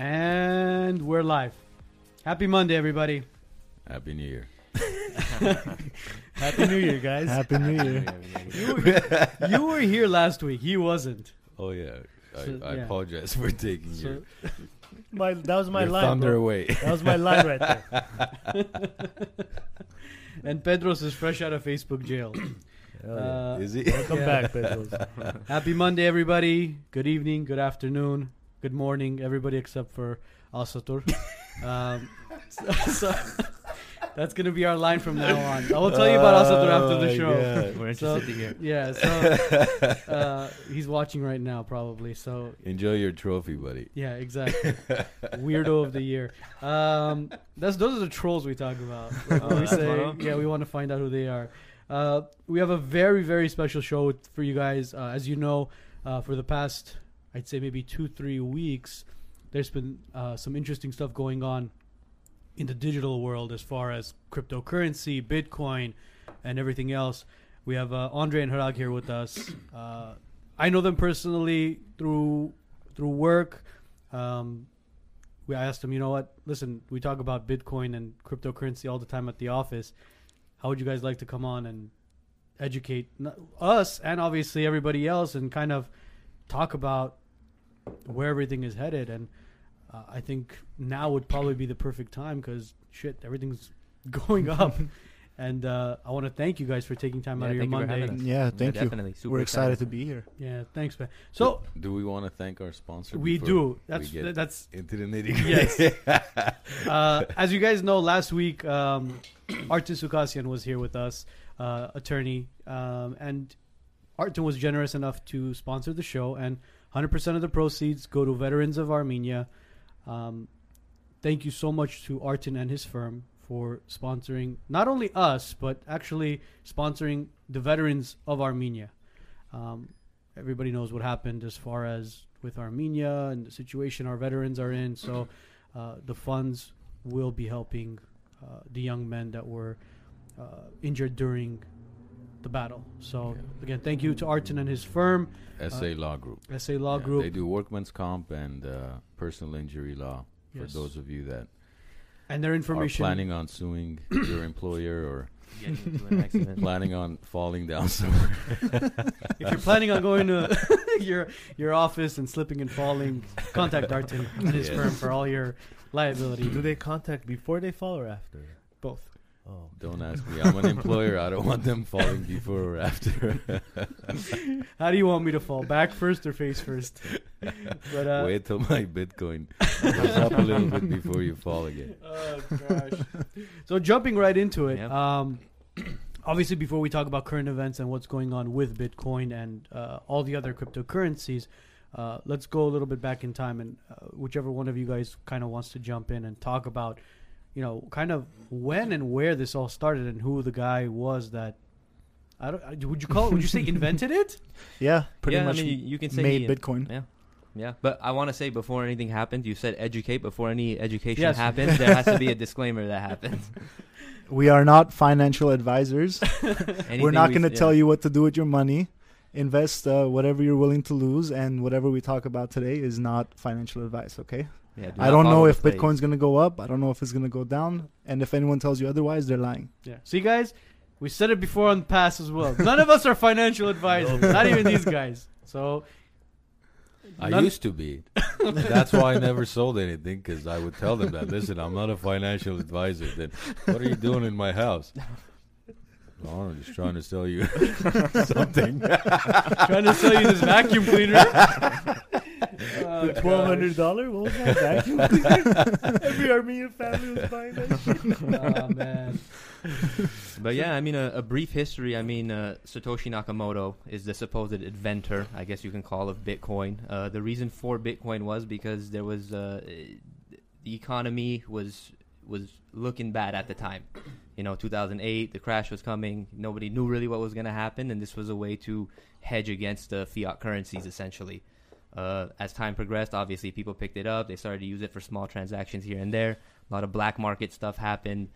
And we're live. Happy Monday, everybody. Happy New Year. Happy New Year, guys. Happy New Year. You were, you were here last week. He wasn't. Oh yeah. I, So, I yeah. apologize for taking So, your, My that was my your line. thunder bro. away. That was my line right there. and Pedros is fresh out of Facebook jail. Uh, Is he? Welcome yeah. back, Pedros. happy Monday, everybody. Good evening, good afternoon, good morning, everybody except for Asatur. Um, so, so that's gonna be our line from now on. I will tell you about Asatur after Oh the show. God. We're So- interested to hear. Yeah, so uh, he's watching right now, probably. So Enjoy your trophy, buddy. yeah, exactly. Weirdo of the year. Um, that's those are the trolls we talk about. Like, when we say, of 'em? yeah, we want to find out who they are. Uh, we have a very very special show for you guys. Uh, as you know, uh, for the past I'd say maybe two three weeks, there's been uh, some interesting stuff going on in the digital world as far as cryptocurrency, Bitcoin, and everything else. We have uh, Andre and Harag here with us. Uh, I know them personally through through work. Um, we I asked them, you know what? Listen, we talk about Bitcoin and cryptocurrency all the time at the office. How would you guys like to come on and educate us and obviously everybody else and kind of talk about where everything is headed? And uh, I think now would probably be the perfect time because shit, everything's going up. and uh, I want to thank you guys for taking time Yeah, out of your you Monday. having us. Yeah, Yeah, thank you. definitely. Super We're excited excited. to be here. Yeah, thanks, man. So Do we want to thank our sponsor? we do. That's we get that's into the nitty Yes. uh, as you guys know, last week, um, Artin Sukasian was here with us, uh, attorney, um, and Artin was generous enough to sponsor the show, and 100% of the proceeds go to veterans of Armenia. Um, thank you so much to Artin and his firm for sponsoring not only us, but actually sponsoring the veterans of Armenia. Um, everybody knows what happened as far as with Armenia and the situation our veterans are in. So uh, the funds will be helping uh, the young men that were uh, injured during the battle. So Yeah. again, thank you to Artin and his firm, SA Law Group. SA Law Yeah, Group, They do workman's comp and uh, personal injury law for Yes. those of you that and their information are information. planning on suing your employer or Getting into an accident. planning on falling down somewhere. if you're planning on going to your your office and slipping and falling, contact Artin and his Yes. firm for all your liability. Do they contact before they fall or after? Both. Oh, Don't ask me. I'm an employer. I don't want them falling before or after. How do you want me to fall? Back first or face first? But uh, Wait till my Bitcoin goes up a little bit before you fall again. Oh gosh. so jumping right into it. Yep. Um, obviously, before we talk about current events and what's going on with Bitcoin and uh, all the other cryptocurrencies, uh, let's go a little bit back in time and uh, whichever one of you guys kind of wants to jump in and talk about, you know, kind of when and where this all started and who the guy was that. I don't. Would you call? It? Would you say invented it? yeah, pretty yeah, much I mean, you can say made he- Bitcoin. Yeah. Yeah, but I want to say before anything happened, you said educate. Before any education Yes. happens, there has to be a disclaimer that happens. We are not financial advisors. We're not going to yeah. tell you what to do with your money. Invest uh, whatever you're willing to lose, and whatever we talk about today is not financial advice. Okay. Yeah, do I don't know if plays. Bitcoin's going to go up. I don't know if it's going to go down. And if anyone tells you otherwise, they're lying. Yeah. See, guys, we said it before on the past as well. None of us are financial advisors. not even these guys. So I None- used to be. That's why I never sold anything because I would tell them that. Listen, I'm not a financial advisor. Then what are you doing in my house? Oh, I'm just trying to sell you something. trying to sell you this vacuum cleaner. The twelve hundred dollar. What was that? Vacuum cleaner? Every Armenian family was buying that. shit. Oh man. But yeah, I mean, a, a brief history. I mean, uh, Satoshi Nakamoto is the supposed inventor, I guess you can call, of Bitcoin. Uh, the reason for Bitcoin was because there was uh, the economy was was looking bad at the time. You know, 2008, the crash was coming. Nobody knew really what was going to happen, and this was a way to hedge against the fiat currencies, essentially. Uh, as time progressed, obviously people picked it up. They started to use it for small transactions here and there. A lot of black market stuff happened.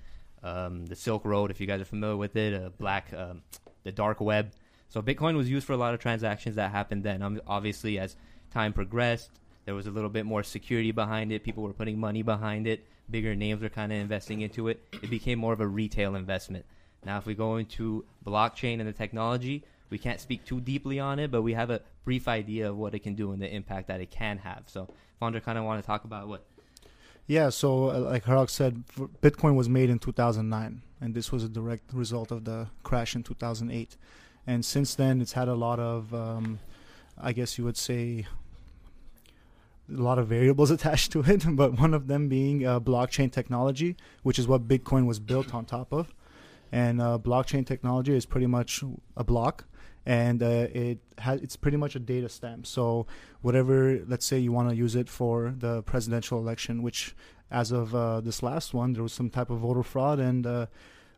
Um, the Silk Road, if you guys are familiar with it, black, um, the dark web. So Bitcoin was used for a lot of transactions that happened then. Um, obviously, as time progressed, there was a little bit more security behind it. People were putting money behind it. Bigger names were kind of investing into it. It became more of a retail investment. Now, if we go into blockchain and the technology, we can't speak too deeply on it, but we have a brief idea of what it can do and the impact that it can have. So, Founder kind of want to talk about what Yeah, so uh, like Harak said, Bitcoin was made in 2009, and this was a direct result of the crash in 2008. And since then, it's had a lot of, um, I guess you would say, a lot of variables attached to it, but one of them being uh, blockchain technology, which is what Bitcoin was built on top of. And uh, blockchain technology is pretty much a block, and uh, it has it's pretty much a data stamp. So whatever, let's say you want to use it for the presidential election, which as of uh, this last one, there was some type of voter fraud, and uh,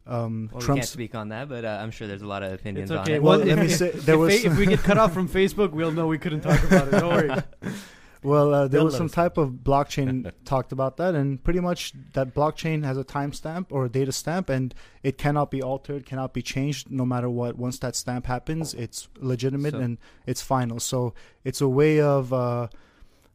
um, well, we can't speak on that, but uh, I'm sure there's a lot of opinions It's on it. Well, Well, let me if- say if, was. fa- if we get cut off from Facebook, we'll know we couldn't talk about it. Don't worry. Well, uh, there was some type of blockchain talked about that, and pretty much that blockchain has a timestamp or a data stamp, and it cannot be altered, cannot be changed, no matter what. Once that stamp happens, it's legitimate So- and it's final. So it's a way of uh,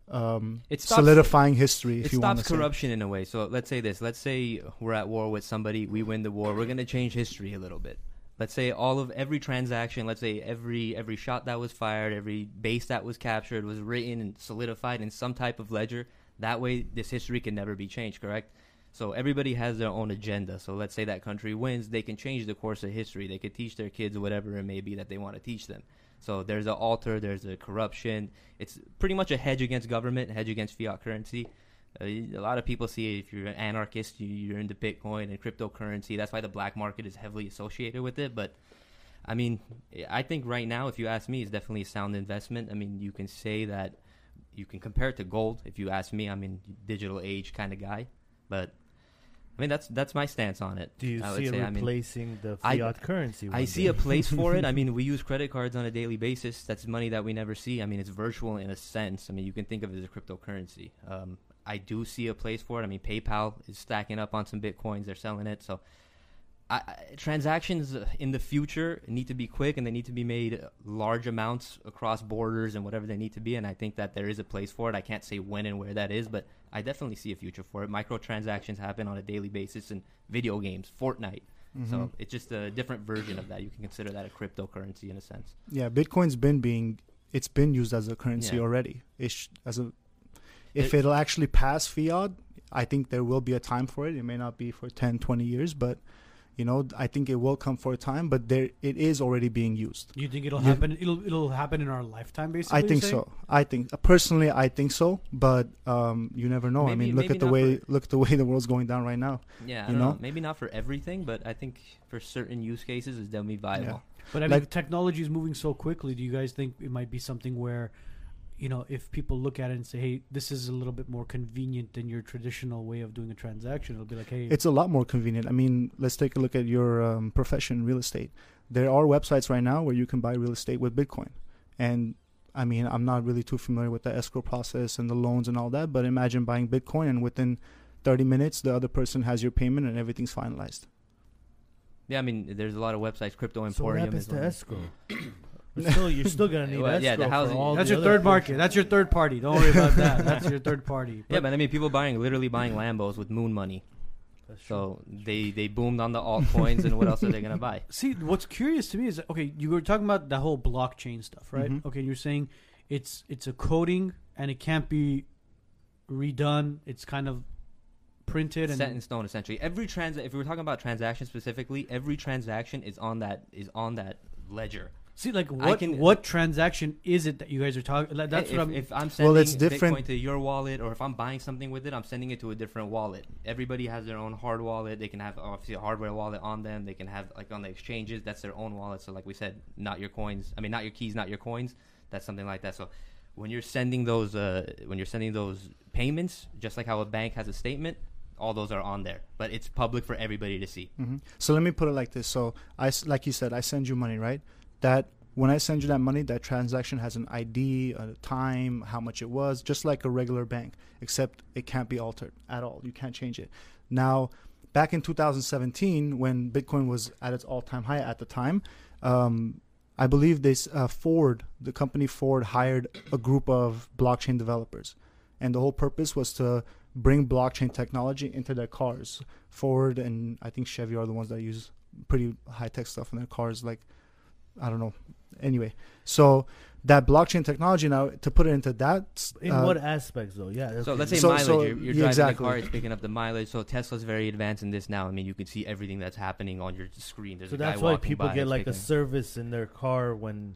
um, It stops- solidifying history, if it you want stops to say. corruption in a way. So let's say this. Let's say we're at war with somebody. We win the war. We're going to change history a little bit. Let's say all of every transaction. Let's say every every shot that was fired, every base that was captured was written and solidified in some type of ledger. That way, this history can never be changed. Correct. So everybody has their own agenda. So let's say that country wins, they can change the course of history. They could teach their kids whatever it may be that they want to teach them. So there's an alter, there's a corruption. It's pretty much a hedge against government, hedge against fiat currency. Uh, a lot of people see if you're an anarchist, you, you're into Bitcoin and cryptocurrency. That's why the black market is heavily associated with it. But I mean, I think right now, if you ask me, it's definitely a sound investment. I mean, you can say that you can compare it to gold. If you ask me, I'm in digital age kind of guy. But I mean, that's that's my stance on it. Do you I see it say, I mean, replacing the I- fiat currency? I see a place for it. I mean, we use credit cards on a daily basis. That's money that we never see. I mean, it's virtual in a sense. I mean, you can think of it as a cryptocurrency. Um, I do see a place for it. I mean, PayPal is stacking up on some bitcoins. They're selling it. So, I, I, transactions in the future need to be quick and they need to be made large amounts across borders and whatever they need to be. And I think that there is a place for it. I can't say when and where that is, but I definitely see a future for it. Microtransactions happen on a daily basis in video games, Fortnite. Mhm. So it's just a different version of that. You can consider that a cryptocurrency in a sense. yeah, Bitcoin's been being it's been used as a currency Yeah. already. It's as a if It- it'll actually pass fiat, I think there will be a time for it. It may not be for 10, 20 years, but you know, I think it will come for a time. But there, it is already being used. You think it'll Yeah. happen? It'll it'll happen in our lifetime, basically. I think so. I think uh, personally, I think so. But um, you never know. I mean, look at the way for- look at the way the world's going down right now. Yeah, I You don't know? know? Maybe not for everything, but I think for certain use cases, it's definitely viable. But I mean, Like- technology is moving so quickly. Do you guys think it might be something where, you know, if people look at it and say, "Hey, this is a little bit more convenient than your traditional way of doing a transaction," it'll be like, "Hey, It's a lot more convenient. I mean, let's take a look at your um, profession, real estate. There are websites right now where you can buy real estate with Bitcoin, and I mean, I'm not really too familiar with the escrow process and the loans and all that, but imagine buying Bitcoin and within 30 minutes, the other person has your payment and everything's finalized. Yeah, I mean, there's a lot of websites. Crypto Emporium. So what Emporium happens is to one. escrow? We're still, you're still gonna need Well, escrow yeah, the for housing- all that's the your other third market. That's your third party. Don't worry about that. That's your third party." Yeah, but I mean, people buying literally buying Lambos with moon money. So they they boomed on the altcoins, and what else are they gonna buy? See, what's curious to me is okay. You were talking about the whole blockchain stuff, right? Mhm. Okay, you're saying it's it's a coding and it can't be redone. It's kind of printed and Set in stone, essentially. Every trans. If we were talking about transactions specifically, every transaction is on that is on that ledger. See, like what can- what transaction is it that you guys are talking? Like, that's if, what I'm. if I'm sending Well, it's different- Bitcoin to your wallet, or if I'm buying something with it, I'm sending it to a different wallet. Everybody has their own hard wallet. They can have obviously a hardware wallet on them. They can have like on the exchanges. That's their own wallet. So like we said, not your coins. I mean, not your keys, not your coins. That's something like that. So when you're sending those, uh, when you're sending those payments, just like how a bank has a statement, all those are on there. But it's public for everybody to see. hmm So let me put it like this. So I, s- like you said, I send you money, right? That when I send you that money, that transaction has an ID, a time, how much it was, just like a regular bank, except it can't be altered at all. You can't change it. Now, back in 2017, when Bitcoin was at its all-time high at the time, um, I believe this uh, Ford, the company Ford, hired a group of blockchain developers, and the whole purpose was to bring blockchain technology into their cars. Ford and I think Chevy are the ones that use pretty high tech stuff in their cars. Like, I don't know. Anyway, so that blockchain technology now to put it into that. In uh, what aspects, though? Yeah. So let's say So- mileage. so- you're, you're yeah, driving exactly. the car, it's picking up the mileage. So Tesla's very advanced in this now. I mean, you can see everything that's happening on your screen. There's So a guy that's why people by, get it's like a service in their car when.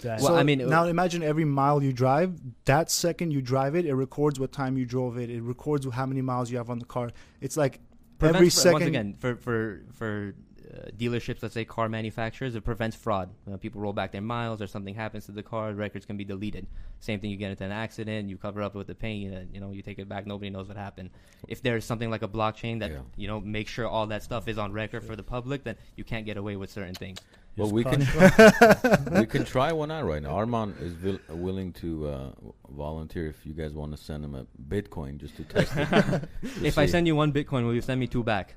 That Well, so I mean, now imagine every mile you drive. That second you drive it, it records what time you drove it. It records how many miles you have on the car. It's like every fr- second. Once again, for for for uh, dealerships, let's say car manufacturers, it prevents fraud. Uh, people roll back their miles, or something happens to the car, records can be deleted. Same thing, you get into an accident, you cover up with the paint, and you know you take it back. Nobody knows what happened. If there's something like a blockchain that Yeah. you know makes sure all that stuff is on record for the public, then you can't get away with certain things. Well, we can we can try one out right now. Armand is vil- willing to uh, volunteer if you guys want to send him a Bitcoin just to test it. to if I send you one Bitcoin, will you send me two back?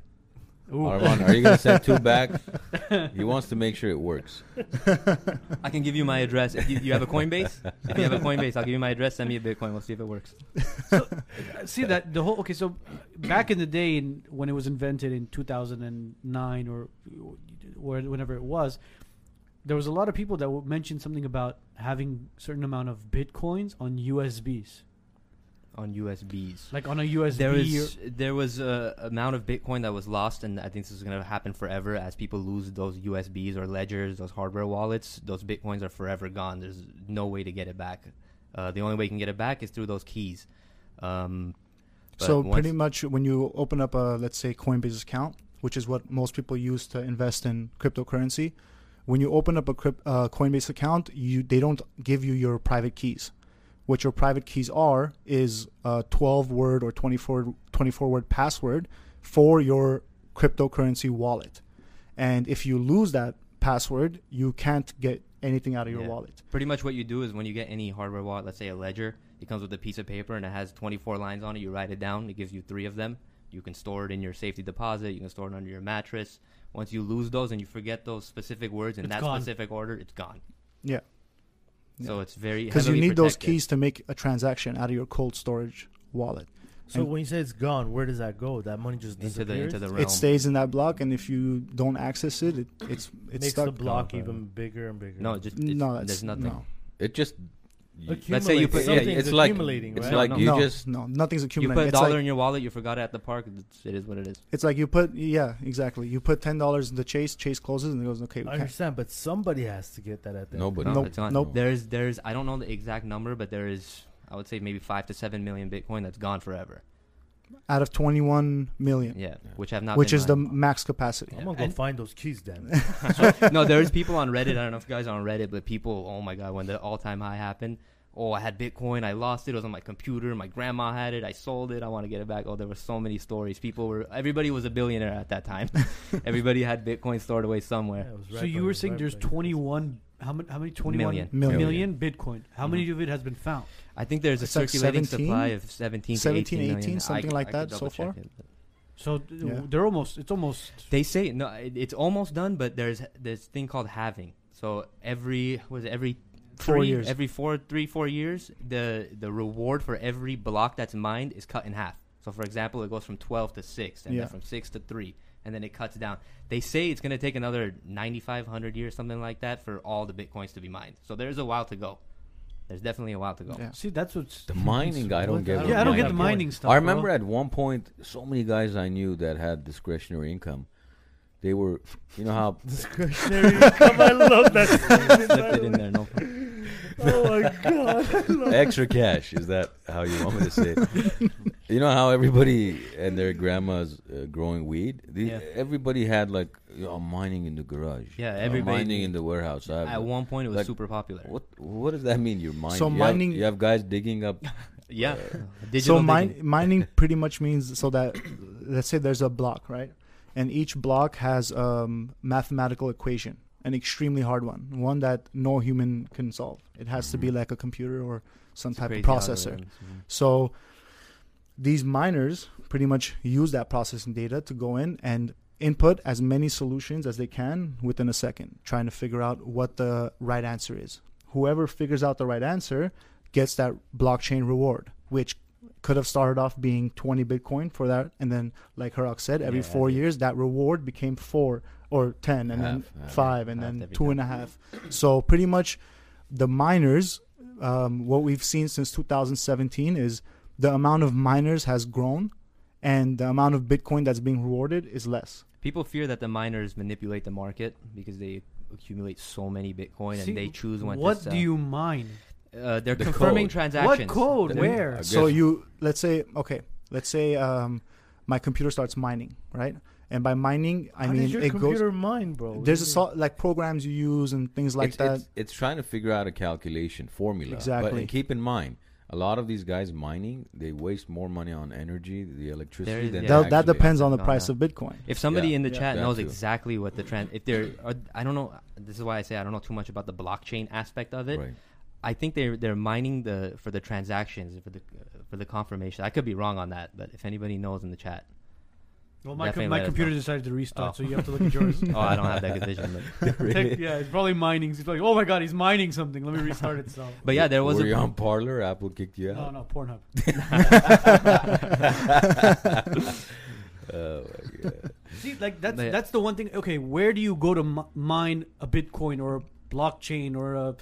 Armand, are you going to send two back? he wants to make sure it works. I can give you my address. If you, you have a Coinbase, if you have a Coinbase, I'll give you my address. Send me a Bitcoin. We'll see if it works. Uh, see that the whole okay. So back in the day, in, when it was invented in 2009 or or whenever it was, there was a lot of people that mentioned something about having certain amount of bitcoins on USBs, On USBs. like on a USB. There or- was there was a amount of Bitcoin that was lost, and I think this is going to happen forever as people lose those USBs or ledgers, those hardware wallets. Those Bitcoins are forever gone. There's no way to get it back. Uh, the only way you can get it back is through those keys. Um, So pretty much when you open up a let's say Coinbase account, which is what most people use to invest in cryptocurrency, when you open up a crypt, uh, Coinbase account, you they don't give you your private keys. What your private keys are is a 12 word or 24 24 word password for your cryptocurrency wallet. And if you lose that password, you can't get anything out of your Yeah. wallet. Pretty much what you do is when you get any hardware wallet, let's say a ledger, it comes with a piece of paper and it has 24 lines on it. You write it down. It gives you three of them. You can store it in your safety deposit. You can store it under your mattress. Once you lose those and you forget those specific words in It's that gone. specific order, it's gone. Yeah. So it's very Because you heavily need those keys to make a transaction out of your cold storage wallet. So And- when you say it's gone, where does that go? That money just into the disappears? into the realm. It stays in that block, and if you don't access it, it it's it's makes stuck. the block Okay. even bigger and bigger. no, just it's, no, that's, there's nothing. No, It just. You- Let's say you put- yeah, Something's it's like- accumulating, it's right? like No, you no, just. no, nothing's You accumulating. put a it's dollar like in your wallet, you forgot it at the park. It's, it is what it is. it's like you put yeah, exactly. You put ten dollars in the chase, chase closes, and it goes okay. I can't. understand, but somebody has to get that at the end. Nobody. No, Nope, it's not. nope. There's there's I don't know the exact number, but there is I would say maybe five to seven million Bitcoin that's gone forever. Out of twenty-one million, Yeah, Yeah. which have not. which been is the max capacity. I'm gonna go And- find those keys then. no, there's people on Reddit. I don't know if you guys are on Reddit, but people, oh my god, when the all-time high happened, oh, I had Bitcoin, I lost it. It was on my computer. My grandma had it. I sold it. I want to get it back. Oh, there were so many stories. People were, everybody was a billionaire at that time. everybody had Bitcoin stored away somewhere. it was so you were saying right there's by- 21. How many? How many? 21 Million. Million. million Bitcoin. How Mhm. many of it has been found? I think there's It's a like circulating 17? supply of 17, 17, to 18, million. 18, something c- like I that so far? it, So Yeah. they're almost. It's almost. They say no, it, it's almost done, but there's this thing called halving. So every was it every Four three- years. every four, three, four years, the the reward for every block that's mined is cut in half. So for example, it goes from twelve to six, and Yeah. then from six to three, and then it cuts down. They say it's going to take another 9,500 years, something like that, for all the bitcoins to be mined. So there's a while to go. There's definitely a while to go. Yeah. See, that's what's The mining, I don't get. I Yeah, I don't get the mining- mining stuff. I bro. remember at one point, so many guys I knew that had discretionary income. They were, you know how Discretionary income. I love that. Slipped it in there. No. problem. oh my god. extra cash is that how you want me to say it you know how everybody and their grandmas uh, growing weed the, Yeah. everybody had like you know, mining in the garage Yeah, uh, everybody mining in the warehouse I have At one point, it was Like, super popular. what what does that mean you're mining So you mining- have, you have guys digging up Yeah. uh, Digital so mine, mining pretty much means so that let's say there's a block, right? And each block has um, mathematical equation, an extremely hard one, one that no human can solve. It has to be Mhm. like a computer or some It's type of processor. algorithms. So these miners pretty much use that processing data to go in and input as many solutions as they can within a second, trying to figure out what the right answer is. Whoever figures out the right answer gets that blockchain reward, which could have started off being 20 Bitcoin for that, and then, like Harak said, every Yeah, four years that reward became four or 10, and then Half, half. five, and Half then two and a half. So pretty much, the miners, um, what we've seen since 2017 is the amount of miners has grown, and the amount of Bitcoin that's being rewarded is less. People fear that the miners manipulate the market because they accumulate so many Bitcoin See, and they choose when what to sell. do you mine? Uh, they're The confirming code. transactions. What code? The- Where? So you let's say okay, let's say um, my computer starts mining, right? And by mining, I How mean does your it goes. computer mine, bro? There's a you so, like programs you use and things like it's, that. It's, it's trying to figure out a calculation formula. But Exactly. and keep in mind, a lot of these guys mining, they waste more money on energy, the electricity There is- than yeah. that, that depends on the price that. of Bitcoin. If somebody Yeah. in the Yeah. chat That knows too. exactly what the trans, if they're, uh, I don't know. This is why I say I don't know too much about the blockchain aspect of it. Right. I think they're they're mining the for the transactions for the for the confirmation. I could be wrong on that, but if anybody knows in the chat, Well, my, com- my computer decided to restart, Oh. so you have to look at yours. oh, I don't have that good vision. But, Tech- yeah, it's probably mining. He's like, oh my god, he's mining something. Let me restart it. So, but yeah, there was Were a you on Parler? Apple kicked you out. no, no, Pornhub. Oh my god. See, like that's But- that's the one thing. Okay, where do you go to mi- mine a Bitcoin or a blockchain or a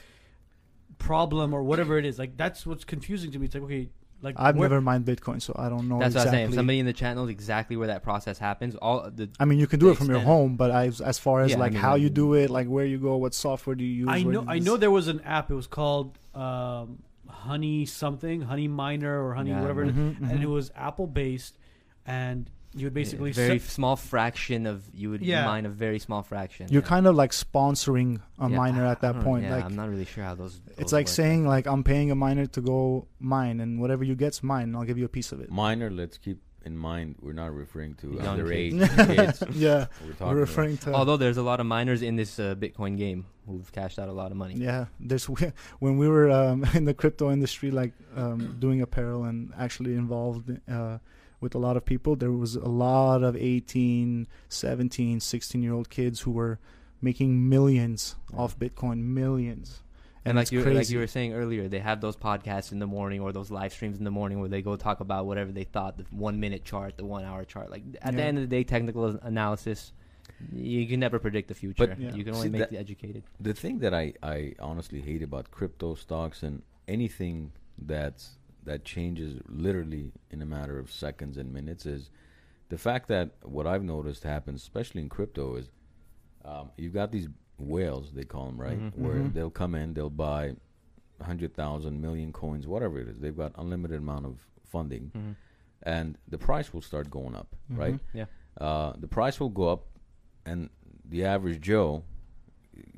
problem or whatever it is? Like that's what's confusing to me. It's like okay, like I've where- never mined Bitcoin, so I don't know that's what I'm saying. If somebody in the chat knows exactly where that process happens, all the I mean, you can do it from your home, but I, as far as Yeah, I like mean, how you do it, like where you go, what software do you use? I know I know there was an app. It was called um, Honey something, Honey Miner or Honey Yeah, whatever, Mhm, and mhm. it was Apple based, and you would basically a very set- small fraction of you would Yeah. mine a very small fraction. You're yeah. kind of like sponsoring a Yeah, miner I at that don't- point. Yeah, like I'm not really sure how those. it's like work. saying like I'm paying a miner to go mine, and whatever you get's mine. and I'll give you a piece of it. Minor, let's keep in mind, we're not referring to Young underage kids. kids. yeah, We're we're talking referring to. Although there's a lot of miners in this uh, Bitcoin game who've cashed out a lot of money. Yeah, there's when we were um, in the crypto industry, like um, doing apparel and actually involved uh, with a lot of people. There was a lot of 18, 17, 16 year old kids who were making millions off Bitcoin, millions. And like you like you were saying earlier, they have those podcasts in the morning or those live streams in the morning where they go talk about whatever they thought the one minute chart, the one hour chart. Like at the end of the day, technical analysis, you can never predict the future. But- Yeah. You can only See, make that- the educated. the thing that I, I honestly hate about crypto stocks and anything that's that changes literally in a matter of seconds and minutes is the fact that what I've noticed happens, especially in crypto, is um, you've got these whales they call them right, Mhm. where Mhm. they'll come in, they'll buy hundred thousand million coins, whatever it is. They've got unlimited amount of funding, Mm-hmm. and the price will start going up, right? Mhm. Yeah. uh, the price will go up, and the average Joe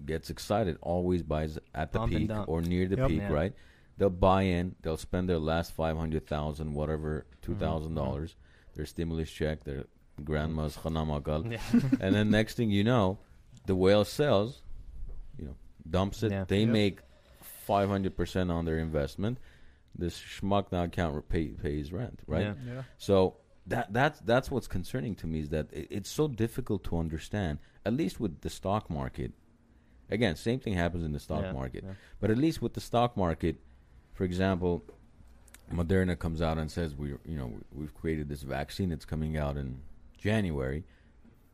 gets excited, always buys at the Pump peak or near the Yep. peak, Yeah. right? They'll buy in, they'll spend their last five hundred thousand, whatever, two mm-hmm. dollars, their stimulus check, their grandma's khanamakal, Yeah. and then next thing you know, the whale sells, you know, dumps it. Yeah. They Yep. make five hundred percent on their investment. This schmuck now can't repay pays rent, right? Yeah. Yeah. So that that's that's what's concerning to me is that it, it's so difficult to understand. At least with the stock market, again, same thing happens in the stock Yeah, market. yeah. But at least with the stock market, for example, Moderna comes out and says we you know we've created this vaccine. It's coming out in January.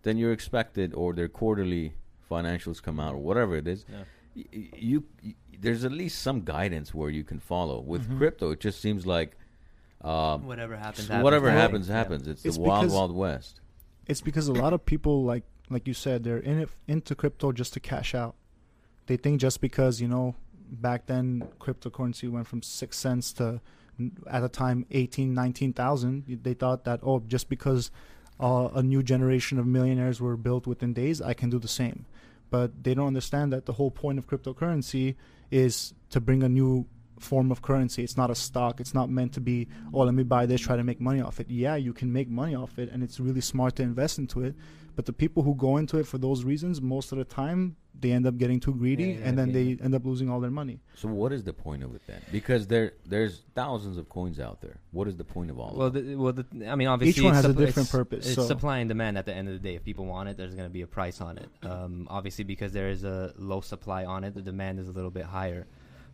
Then you're expected, or their quarterly financials come out, or whatever it is. Yeah. y- y- You, y there's at least some guidance where you can follow. With Mhm. crypto, it just seems like. Um, Whatever happens, happens. whatever Well, happens, Yeah. happens. It's, It's the wild, wild west. It's because a lot of people like like you said they're in it into crypto just to cash out. They think just because you know back then cryptocurrency went from six cents to at the time 18 19,000 they thought that oh just because uh, a new generation of millionaires were built within days I can do the same but they don't understand that the whole point of cryptocurrency is to bring a new form of currency. It's not a stock. It's not meant to be, oh, let me buy this, try to make money off it. Yeah, you can make money off it, and it's really smart to invest into it. But the people who go into it for those reasons, most of the time, they end up getting too greedy, Yeah, and then exactly. they end up losing all their money. So what is the point of it then? Because there there's thousands of coins out there. What is the point of all Well, of it? the, well, the, I mean, obviously, each one it's has a different it's- purpose, It's so- supply and demand. At the end of the day, if people want it, there's going to be a price on it. Um, obviously, because there is a low supply on it, the demand is a little bit higher.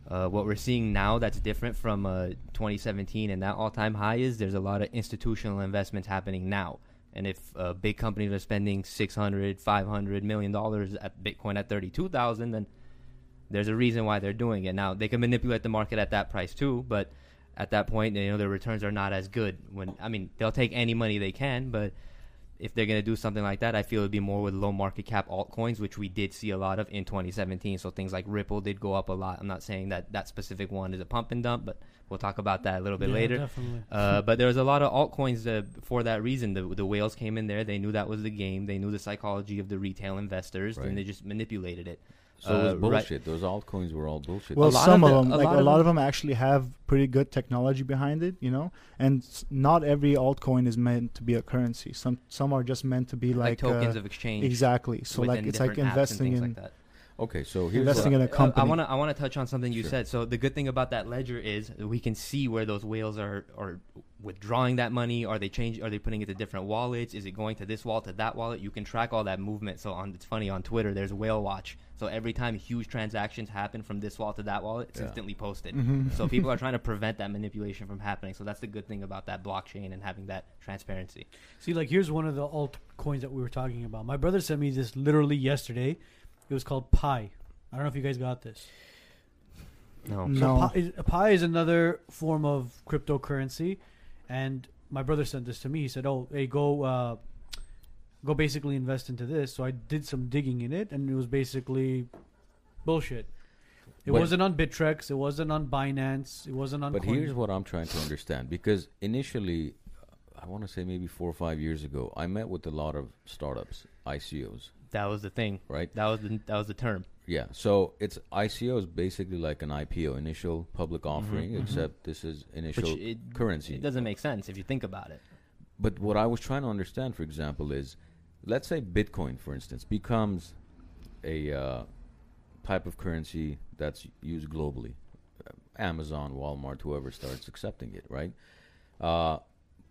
Uh, what we're seeing now that's different from uh, 2017 and that all-time high is there's a lot of institutional investments happening now. And if uh, big companies are spending 600, 500 million dollars at Bitcoin at 32,000, then there's a reason why they're doing it. Now they can manipulate the market at that price too, but at that point, you know, their returns are not as good. When I mean, they'll take any money they can, but if they're gonna do something like that, I feel it'd be more with low market cap altcoins, which we did see a lot of in 2017. So things like Ripple did go up a lot. I'm not saying that that specific one is a pump and dump, but we'll talk about that a little bit Yeah, later. Definitely. Uh, but there was a lot of altcoins uh, for that reason. The, the whales came in there. They knew that was the game. They knew the psychology of the retail investors, Right. and they just manipulated it. So it was uh, right. bullshit. Those altcoins were all bullshit. Well, lot some of of, the- them, a like lot a of lot them- of them, actually have pretty good technology behind it, you know. And not every altcoin is meant to be a currency. Some some are just meant to be Like, like, tokens uh, of exchange. exactly. So like it's like different apps and investing in like that. okay, so here's investing what in a Uh, company. I want to I want to touch on something you Sure. said. So the good thing about that ledger is we can see where those whales are are withdrawing that money. Are they change? Are they putting it to different wallets? Is it going to this wallet to that wallet? You can track all that movement. So on it's funny on Twitter. There's Whale Watch. So every time huge transactions happen from this wallet to that wallet, it's Yeah. instantly posted. Mhm. So people are trying to prevent that manipulation from happening. So that's the good thing about that blockchain and having that transparency. See, like here's one of the altcoins that we were talking about. My brother sent me this literally yesterday. It was called Pi. I don't know if you guys got this. No. No. So Pi is, Pi is another form of cryptocurrency, and my brother sent this to me. He said, "Oh, hey, go, uh, go, basically invest into this." So I did some digging in it, and it was basically bullshit. It But- wasn't on Bittrex. It wasn't on Binance. It wasn't on. But Coin- here's what I'm trying to understand because initially, I want to say maybe four or five years ago, I met with a lot of startups, ICOs, That was the thing. right? That was the that was the term. Yeah. So it's ICO is basically like an IPO, initial public Mm-hmm, offering, except this is Which initial it, currency. it doesn't make sense if you think about it. But what I was trying to understand, for example, is let's say Bitcoin, for instance, becomes a uh, type of currency that's used globally. Amazon, Walmart, whoever starts accepting it, right? Uh,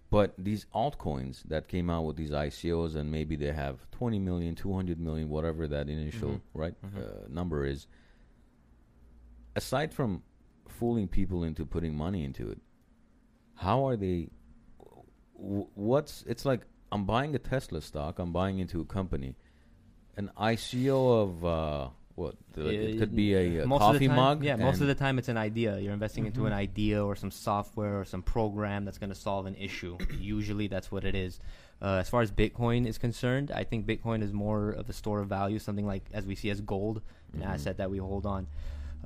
but these altcoins that came out with these ICOs, and maybe they have 20 million, 200 million, whatever that initial Mhm. right Mhm. uh, number is. Aside from fooling people into putting money into it, how are they? w- What's it's like? I'm buying a Tesla stock. I'm buying into a company. An ICO of uh, what? The- it could be a, a Most of the coffee time- mug. Yeah, most of the time it's an idea. You're investing into Mhm. an idea or some software or some program that's going to solve an issue. Usually that's what it is. Uh, as far as Bitcoin is concerned, I think Bitcoin is more of a store of value, something like as we see as gold, an Mhm. asset that we hold on.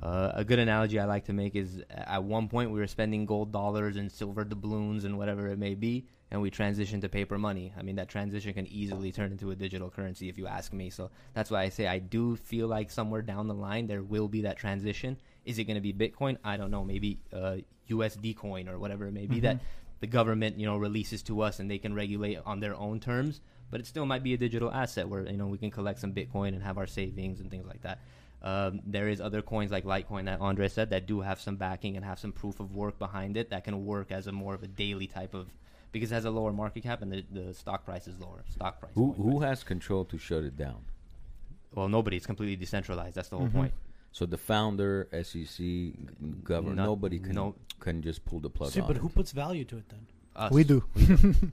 Uh, a good analogy I like to make is at one point we were spending gold dollars and silver doubloons and whatever it may be, and we transition to paper money. I mean, that transition can easily turn into a digital currency if you ask me. So that's why I say I do feel like somewhere down the line there will be that transition. Is it going to be Bitcoin? I don't know. Maybe uh, USD coin or whatever it may be that the government you know releases to us and they can regulate on their own terms. But it still might be a digital asset where you know we can collect some Bitcoin and have our savings and things like that. Um, there is other coins like Litecoin that Andre said that do have some backing and have some proof of work behind it that can work as a more of a daily type of because it has a lower market cap and the, the stock price is lower. Stock price. Who who price. has control to shut it down? Well, nobody. It's completely decentralized. That's the whole Mhm. point. So the founder, SEC, governor, Not- nobody can no. can just pull the plug See, on but it. who puts value to it then? Us. we do.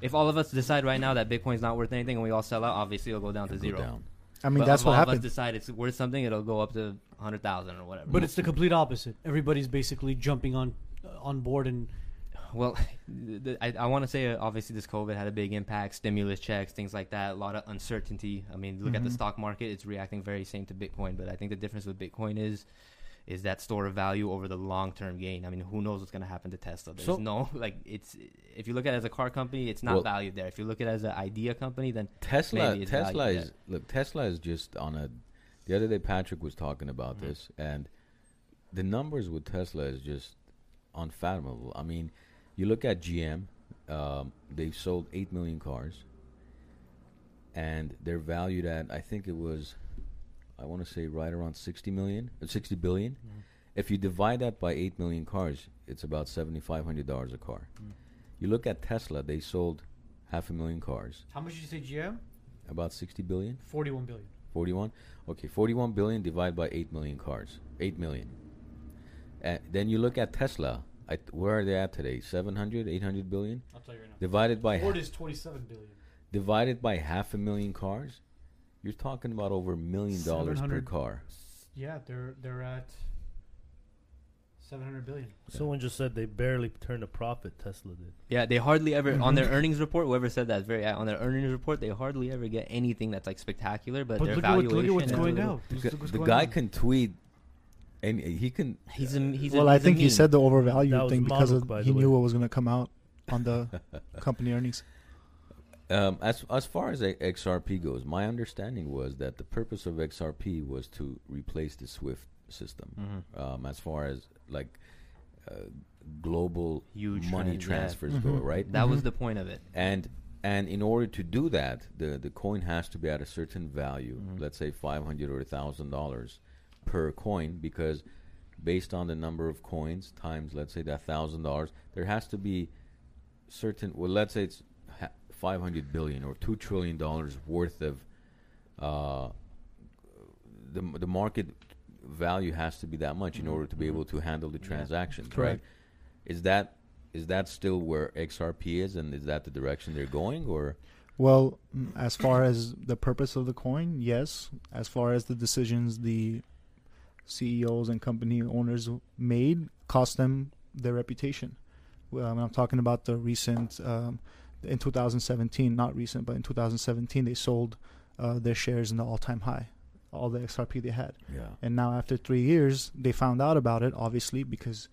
If all of us decide right now that Bitcoin's not worth anything and we all sell out, obviously it'll go down to It'll go zero. down. I mean, But that's if what all of us decide it's worth something, it'll go up to hundred thousand or whatever. But it's the complete opposite. Everybody's basically jumping on uh, on board and Well, I, I want to say uh, obviously this COVID had a big impact, stimulus checks, things like that, a lot of uncertainty. I mean, look at the Mhm. stock market; it's reacting very same to Bitcoin. But I think the difference with Bitcoin is is that store of value over the long term gain. I mean, who knows what's going to happen to Tesla? There's So- no like it's if you look at it as a car company, it's not Well- valued there. If you look at it as an idea company, then Tesla Tesla is look Tesla is just on a the other day Patrick was talking about Mhm. this and the numbers with Tesla is just unfathomable. I mean, you look at GM, um, they've sold 8 million cars, and they're valued at, I think it was, I want to say right around 60 million, uh, 60 billion. If you divide that by 8 million cars, it's about $7,500 a car. You look at Tesla, they sold half a million cars, How much did you say GM? about 60 billion. 41 billion. 41 okay 41 billion divided by 8 million cars 8 million uh, then you look at tesla I th- where are they at today 700 800 billion I'll tell you right now. divided by Ford ha- is 27 billion. divided by half a million cars you're talking about over a million dollars per car Yeah, they're they're at 700 billion. Someone just said they barely turned a profit. Tesla did. Yeah, they hardly ever on their earnings report. Whoever said that very on their earnings report. They hardly ever get anything that's like spectacular. But, But their look at, what, valuation. look at what's is going out. the, Look the guy on. can tweet and he can He's a he's well, I he's a think he said the That overvalued was thing because Monarch, of, he knew way. what was going to come out on the company earnings. Um, as as far as XRP goes, my understanding was that the purpose of XRP was to replace the SWIFT system. Mhm. Um, as far as like uh, global Huge money trans- yeah. transfers go, Mhm. right? That was Mhm. the point of it. And and in order to do that, the the coin has to be at a certain value. Mhm. Let's say five hundred or thousand dollars per coin, because based on the number of coins times, let's say that thousand dollars, there has to be certain. Well, let's say it's ha- five hundred billion or two trillion dollars worth of uh, the the market value has to be that much in order to be Mhm. able to handle the Yeah. transactions, right? Is that is that still where XRP is, and is that the direction they're going, or Well, mm, as far as the purpose of the coin, yes. As far as the decisions the CEOs and company owners made, cost them their reputation. Well, I'm talking about the recent, um, in 2017, not recent, but in 2017, they sold uh, their shares in the all-time high, all the XRP they had. yeah? And now, after three years, they found out about it, obviously, because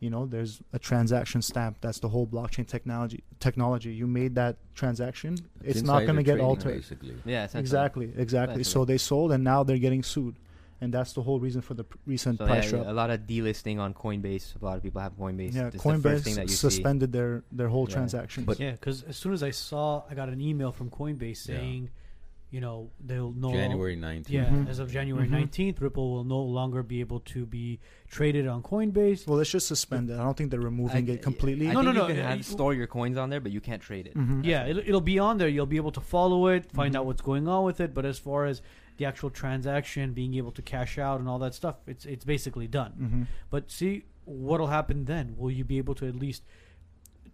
you know there's a transaction stamp. That's the whole blockchain technology. Technology. You made that transaction. It's, not going to get altered. Basically, Yeah, essentially. Exactly. Exactly. So they sold, and now they're getting sued, and that's the whole reason for the pr- recent So price yeah, drop. a lot of delisting on Coinbase. A lot of people have Coinbase. Yeah, It's the first thing that Coinbase you suspended their their whole Yeah. transaction. But- yeah, because as soon as I saw, I got an email from Coinbase Yeah. saying, you know, they'll no January 19th. Yeah, Mhm. as of January Mhm. 19th, Ripple will no longer be able to be traded on Coinbase. well, it's just suspended. I don't think they're removing I- it completely. I No, think no, you no, can uh, store your coins on there, but you can't trade it. Mhm. Yeah, it'll, it'll be on there. You'll be able to follow it, find out Mhm. what's going on with it. But as far as the actual transaction, being able to cash out and all that stuff, it's it's basically done. hmm But see, what'll happen then? Will you be able to at least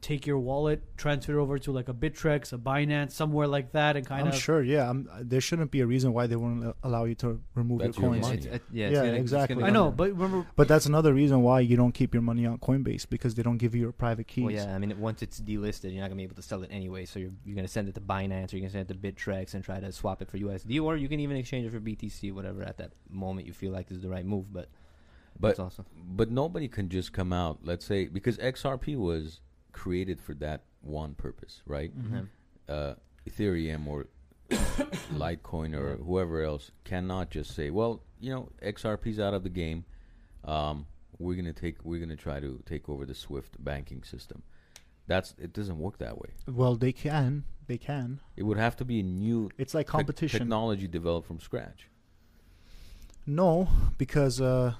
take your wallet, transfer it over to like a Bittrex, a Binance, somewhere like that, and kind I'm of sure. Yeah, I'm, there shouldn't be a reason why they won't uh, allow you to remove That's your your coins. money. It's, it, yeah, it's Yeah, gonna, exactly. I know, down. but remember, But that's another reason why you don't keep your money on Coinbase because they don't give you your private keys. Well, yeah, I mean, once it's delisted, you're not gonna be able to sell it anyway. So you're, you're gonna send it to Binance, or you're gonna send it to Bittrex and try to swap it for USD, or you can even exchange it for BTC, whatever at that moment you feel like is the right move. But But it's also but nobody can just come out. Let's say because XRP was created for that one purpose, right? Mhm. Uh, Ethereum or Litecoin or Yeah. whoever else cannot just say, "Well, you know, XRP's out of the game. Um, we're gonna take. We're gonna try to take over the SWIFT banking system." That's it. Doesn't work that way. Well, they can. They can. It would have to be a new It's like tech- competition. technology developed from scratch. No, because uh,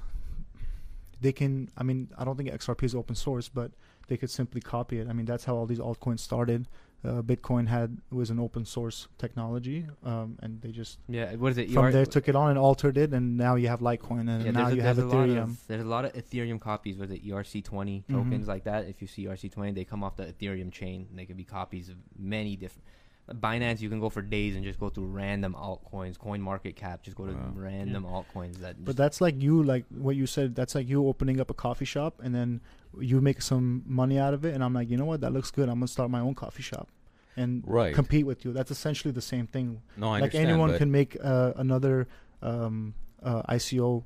they can. I mean, I don't think XRP is open source, but they could simply copy it. I mean, that's how all these altcoins started. Uh, Bitcoin had was an open source technology, um, and they just yeah, what is it? from ER there took it on and altered it, and now you have Litecoin, and yeah, now a, you have there's a lot Ethereum. of- there's a lot of Ethereum copies with the ERC20 Mhm. tokens like that. If you see ERC20, they come off the Ethereum chain. And they can be copies of many different. Binance, you can go for days and just go through random altcoins. Coin Market Cap, just go to Wow. random altcoins that. But that's like you, like what you said. That's like you opening up a coffee shop, and then you make some money out of it, and I'm like, you know what, that looks good. I'm gonna start my own coffee shop, and Right. compete with you. That's essentially the same thing. No, I like anyone can make uh, another um, uh, ICO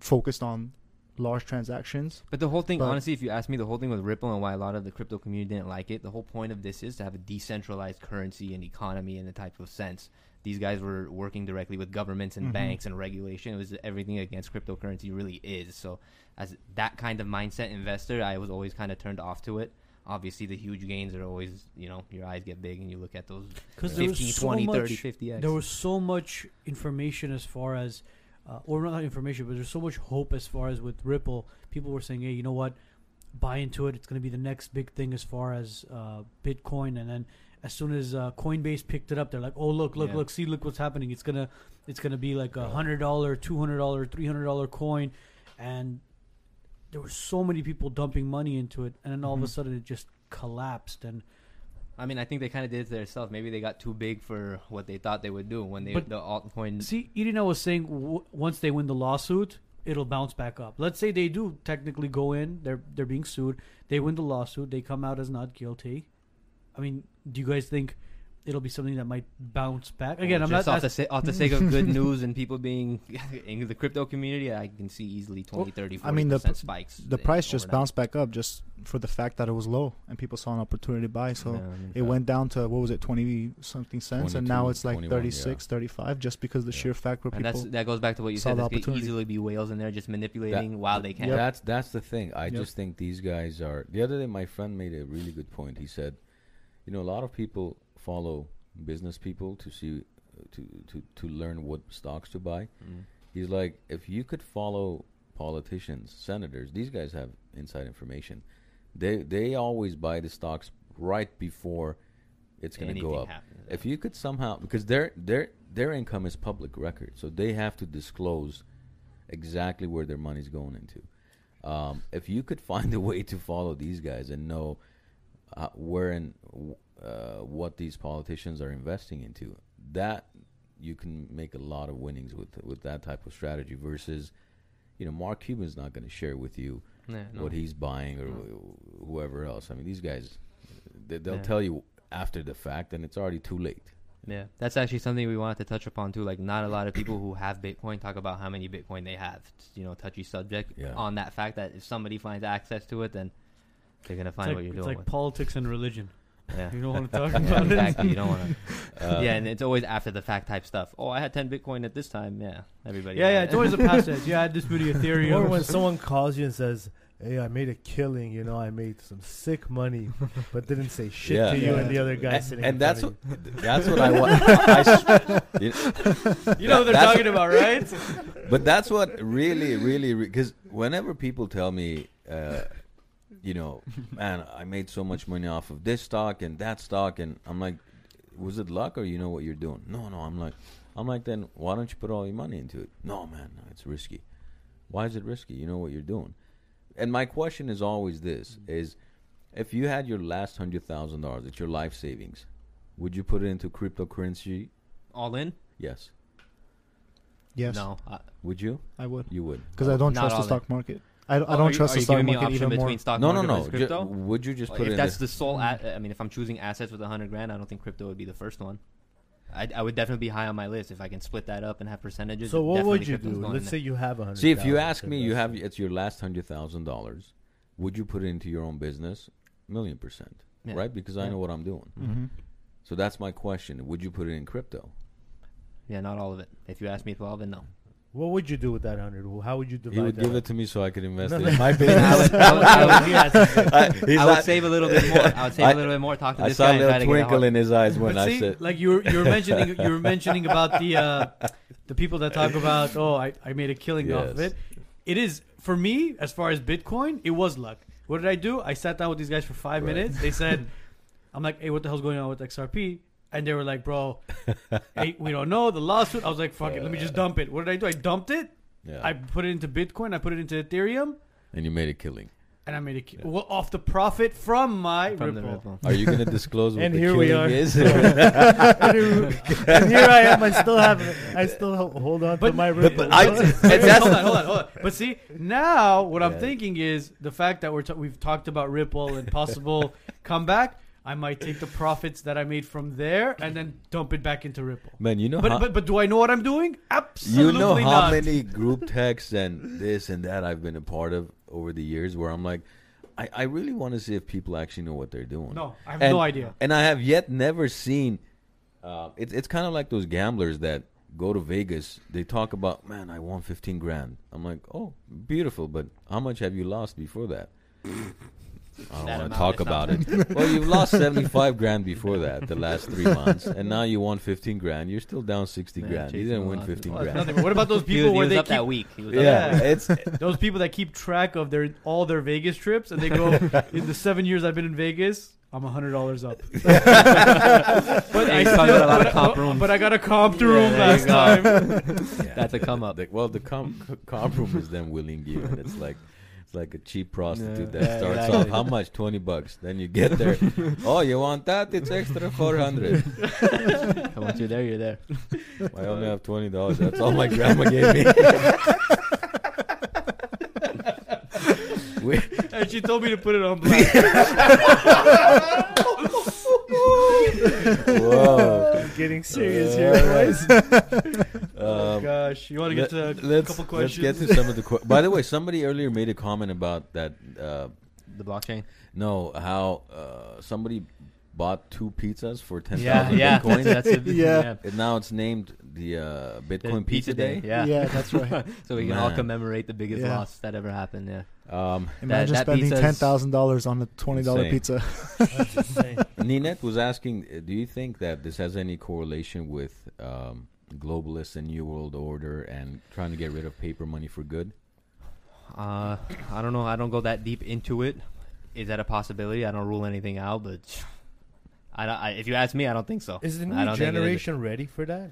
focused on large transactions. But the whole thing, But- honestly, if you ask me, the whole thing with Ripple and why a lot of the crypto community didn't like it, the whole point of this is to have a decentralized currency and economy in the type of sense. These guys were working directly with governments and Mhm. banks and regulation. It was everything against cryptocurrency really is. So, as that kind of mindset investor, I was always kind of turned off to it. Obviously, the huge gains are always, you know, your eyes get big and you look at those Because there 15, was so 20, much, 30, 50x. there was so much information as far as, uh, or not information, but there's so much hope as far as with Ripple. People were saying, hey, you know what, buy into it. It's going to be the next big thing as far as uh, Bitcoin. And then as soon as uh, Coinbase picked it up, they're like, oh look, look, Yeah. look, see, look what's happening. It's gonna, it's gonna be like a hundred dollar, two hundred dollar, three hundred dollar coin, and there were so many people dumping money into it, and then all of a Mhm. sudden it just collapsed. And I mean, I think they kind of did it to themselves. Maybe they got too big for what they thought they would do when they But- the altcoin. See, Irina was saying w- once they win the lawsuit, it'll bounce back up. Let's say they do technically go in, they're they're being sued, they win the lawsuit, they come out as not guilty. I mean, do you guys think it'll be something that might bounce back? Oh, Again, I'm just not. off the, ask- sa- off the sake of good news and people being in the crypto community. I can see easily 20, 30, 40 I mean, the pr- spikes. The price just overnight. bounced back up just for the fact that it was low and people saw an opportunity to buy. So Yeah, I mean, it went down to what was it, twenty something cents, and now it's like 21, 36, 35, just because the Yeah. sheer fact where And people. that's that goes back to what you saw said. the There could opportunity. easily be whales in there just manipulating while they can. Yep. That's that's the thing. I Yep. just think these guys are. The other day, my friend made a really good point. He said, you know, a lot of people follow business people to see to to to learn what stocks to buy. Mm. He's like, if you could follow politicians, senators, these guys have inside information. They they always buy the stocks right before it's going to go up. happens. If you could somehow, because their their their income is public record, so they have to disclose exactly where their money's going into. Um, if you could find a way to follow these guys and know uh, where and uh, what these politicians are investing into, that you can make a lot of winnings with with that type of strategy. Versus, you know, Mark Cuban's not going to share with you Yeah, no. what he's buying or No. wh- whoever else. I mean, these guys, they, they'll Yeah. tell you after the fact, and it's already too late. Yeah, that's actually something we wanted to touch upon too. Like, not a lot of people who have Bitcoin talk about how many Bitcoin they have. It's, you know, touchy subject Yeah. on that fact that if somebody finds access to it, then they're gonna find like, what you're doing. it's doing. like politics and religion. Yeah. You don't want to talk Yeah, about it. exactly. You don't want to. Uh, yeah, and it's always after the fact type stuff. Oh, I had 10 Bitcoin at this time. Yeah, everybody. Yeah, yeah. it. It's always a past tense. Yeah, I had this many Ethereum. Or when someone calls you and says, "Hey, I made a killing. You know, I made some sick money," but didn't say shit Yeah. to you Yeah. and the other guy and, sitting. and in that's front what that's what I want. I s- you- you know what they're talking about, right? but that's what really, really, because whenever people tell me, uh, you know, man, I made so much money off of this stock and that stock, and I'm like, was it luck or you know what you're doing? No, no, I'm like, I'm like, then why don't you put all your money into it? No, man, no, it's risky. Why is it risky? You know what you're doing. And my question is always this: mm-hmm. is if you had your last hundred thousand dollars, it's your life savings, would you put it into cryptocurrency? All in? Yes. yes, No. I, Would you? I would. You would. Because I don't Not trust the stock market. I, I don't are trust are the you stock giving me market even more. between stock No, no, market no. versus Ju- crypto? would you just put if it in that's the, the sole, a- I mean, if I'm choosing assets with a hundred grand, I don't think crypto would be the first one. I, I would definitely be high on my list if I can split that up and have percentages. So what would you do? Let's say you have a hundred. See, if you ask me, you have it's your last hundred thousand dollars. Would you put it into your own business? Million percent, Yeah. right? Because I know what I'm doing. hmm So that's my question. Would you put it in crypto? Yeah, not all of it. If you ask me twelve, then no. What would you do with that hundred? How would you divide? He would that give it to me so I could invest No, it no. in my I would, I would, I would, Yes. He's I would not- save a little bit more. I would save I- a little bit more. Talk to I this saw guy a and try little to get a twinkle in his eyes when But I see, said, like you were you were mentioning you were mentioning about the uh, the people that talk about oh I, I made a killing off of it. It is for me as far as Bitcoin, it was luck. What did I do? I sat down with these guys for five Right. minutes. They said, "I'm like, hey, what the hell's going on with XRP?" And they were like, "Bro, hey, we don't know the lawsuit." I was like, "Fuck it, let me just dump it." What did I do? I dumped it. yeah, I put it into Bitcoin. I put it into Ethereum, and you made a killing. and I made a ki- Yeah. well, off the profit from my from the Ripple. Ripple. Are you going to disclose what And the here killing we are. is? and here I am. I still have. I still hold on But- to my. but- Ripple. but I- Wait, and wait, that's- hold on, hold on, hold on. But see, now what I'm thinking is the fact that we're t- we've talked about Ripple and possible comeback. I might take the profits that I made from there and then dump it back into Ripple. Man, you know But how, but but do I know what I'm doing? Absolutely you know how not. many group texts and this and that I've been a part of over the years where I'm like, I, I really want to see if people actually know what they're doing. No, I have And- no idea. And I have yet never seen. Uh, it's it's kind of like those gamblers that go to Vegas. They talk about, man, I won fifteen grand. I'm like, oh, beautiful, but how much have you lost before that? I don't want to talk about it. well, you've lost seventy five grand before that, the last three months, and now you won fifteen grand. You're still down sixty Yeah, grand. You didn't win fifteen Well, it's grand. nothing. What about those He people was, he where was they up keep that week. He was up Yeah, that week. it's those people that keep track of their all their Vegas trips and they go in the seven years I've been in Vegas, I'm hundred dollars up. but I He's still, talking a lot but, of comp I- rooms. but I got a comp Yeah, room there last go. time. Yeah. That's a come up. The- well, the com- c- comp room is them willing you, and it's like it's like a cheap prostitute Yeah. that Yeah, starts exactly. off how much twenty bucks. Then you get there, oh, you want that? It's extra four hundred. Once you're there, you're there. I only have twenty dollars. That's all my grandma gave me. we, and she told me to put it on black. Whoa. Getting serious Uh, here, boys. oh Um, gosh, you want to get to a let's, couple let's questions? get to some of the. Que- By the way, somebody earlier made a comment about that. Uh, The blockchain. no, how uh, somebody bought two pizzas for ten thousand yeah, thousand yeah. Bitcoin. That's a, Yeah. And now it's named the uh, The Bitcoin Pizza, Day. Yeah. yeah, that's right. So we can all commemorate the biggest Yeah. loss that ever happened. Yeah. Um, Imagine that spending ten thousand dollars on a twenty dollar pizza. That's. Ninette was asking, uh, do you think that this has any correlation with um, globalists and New World Order and trying to get rid of paper money for good? Uh, I don't know. I don't go that deep into it. Is that a possibility? I don't rule anything out, but I, don't- I if you ask me, I don't think so. Is the new don't think it is. generation ready for that?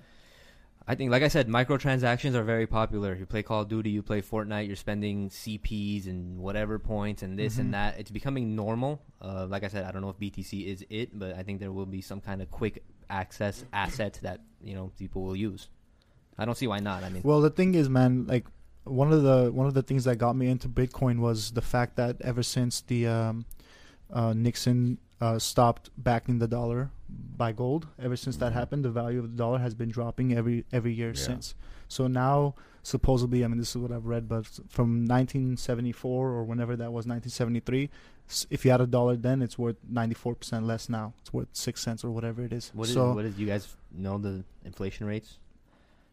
I think, like I said, microtransactions are very popular. You play Call of Duty, you play Fortnite, you're spending CPs and whatever points and this Mhm. and that. It's becoming normal. Uh, like I said, I don't know if BTC is it, but I think there will be some kind of quick access asset that you know people will use. I don't see why not. I mean, Well, the thing is, man, like one of the one of the things that got me into Bitcoin was the fact that ever since the um, uh, Nixon uh, stopped backing the dollar by gold, ever since that Mhm. happened, the value of the dollar has been dropping every every year Yeah. since. So now, supposedly, I mean, this is what I've read, but from 1974 or whenever that was, 1973, if you had a dollar then, it's worth 94% less now. It's worth six cents or whatever it is. what is so what is you guys know the inflation rates?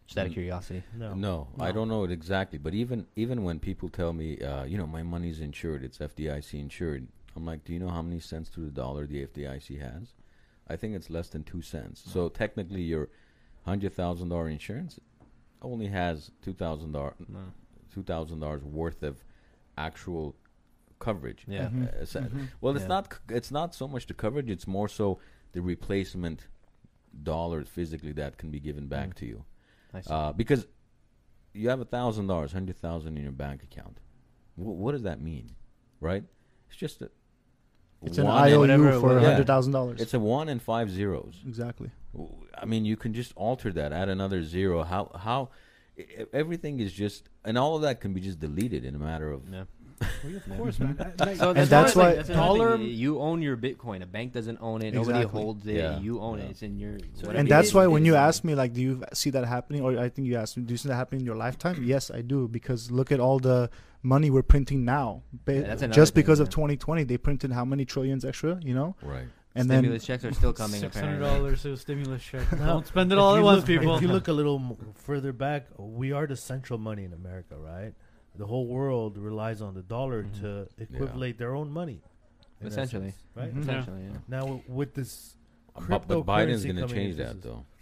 Just out of Mm. curiosity. No. No, I don't know it exactly. But even even when people tell me, uh, you know, my money's insured, it's FDIC insured. I'm like, do you know how many cents to the dollar the FDIC has? I think it's less than two cents. So technically, your hundred thousand dollar insurance only has two thousand dollars two thousand dollars worth of actual coverage. Yeah. Mhm. Uh, so- Mhm. Well, it's Yeah. not. c- It's not so much the coverage. It's more so the replacement dollars physically that can be given back Mm. to you. I see. Uh, because you have a thousand dollars, hundred thousand in your bank account. Wh- what does that mean, right? It's just a it's an one and- IOU whatever- for whatever- Yeah. hundred thousand dollars. It's a one and five zeros. Exactly. I mean, you can just alter that, add another zero. How how everything is just, and all of that can be just deleted in a matter of. yeah. Well, of course, man. I- like- So And that's why- thing, that's another Dollar- you own your Bitcoin. A bank doesn't own it. Nobody holds it. Yeah. You own Yeah. it. It's in your. So and that's is- why when you ask me like do you see that happening or i think you asked me do you see that happening in your lifetime yes i do because look at all the money we're printing now Ba- Yeah, that's another just thing, because of 2020 they printed how many trillions extra you know Right. and stimulus checks are still coming. Six hundred dollars to a stimulus check. No. Don't spend it all at you once, look- people. If you look a little further back, we are the central money in America, right? The whole world relies on the dollar Mhm. to equivalate their own money. Essentially. essence, right? Mhm. Essentially, yeah. Now with this, But, but Biden's going to change that though.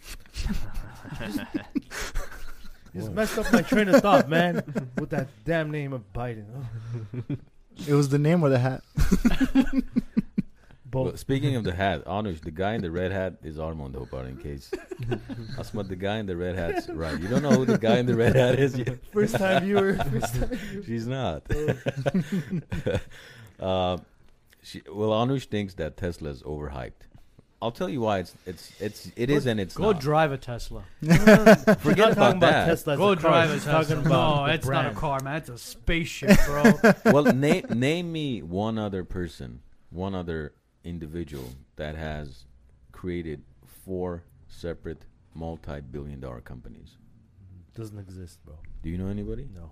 it's What? messed up my train of thought, man. with that damn name of Biden. It was the name or the hat Well, both. speaking of the hat, Anush, the guy in the red hat is Armando, but in case. Asmat, the guy in the red hat's right. You don't know who the guy in the red hat is yet. First time viewer. First time viewer. She's not. uh, she, well, Anush thinks that Tesla's overhyped. I'll tell you why. It's it's it's it is and it's Go not. drive a Tesla. Forget not about talking about that. Tesla as Go a drive a Tesla. no, the it's not a car, man. It's a spaceship, bro. well, name name me one other person, one other individual that has created four separate multi-billion-dollar companies. Doesn't exist, bro. Do you know anybody? No.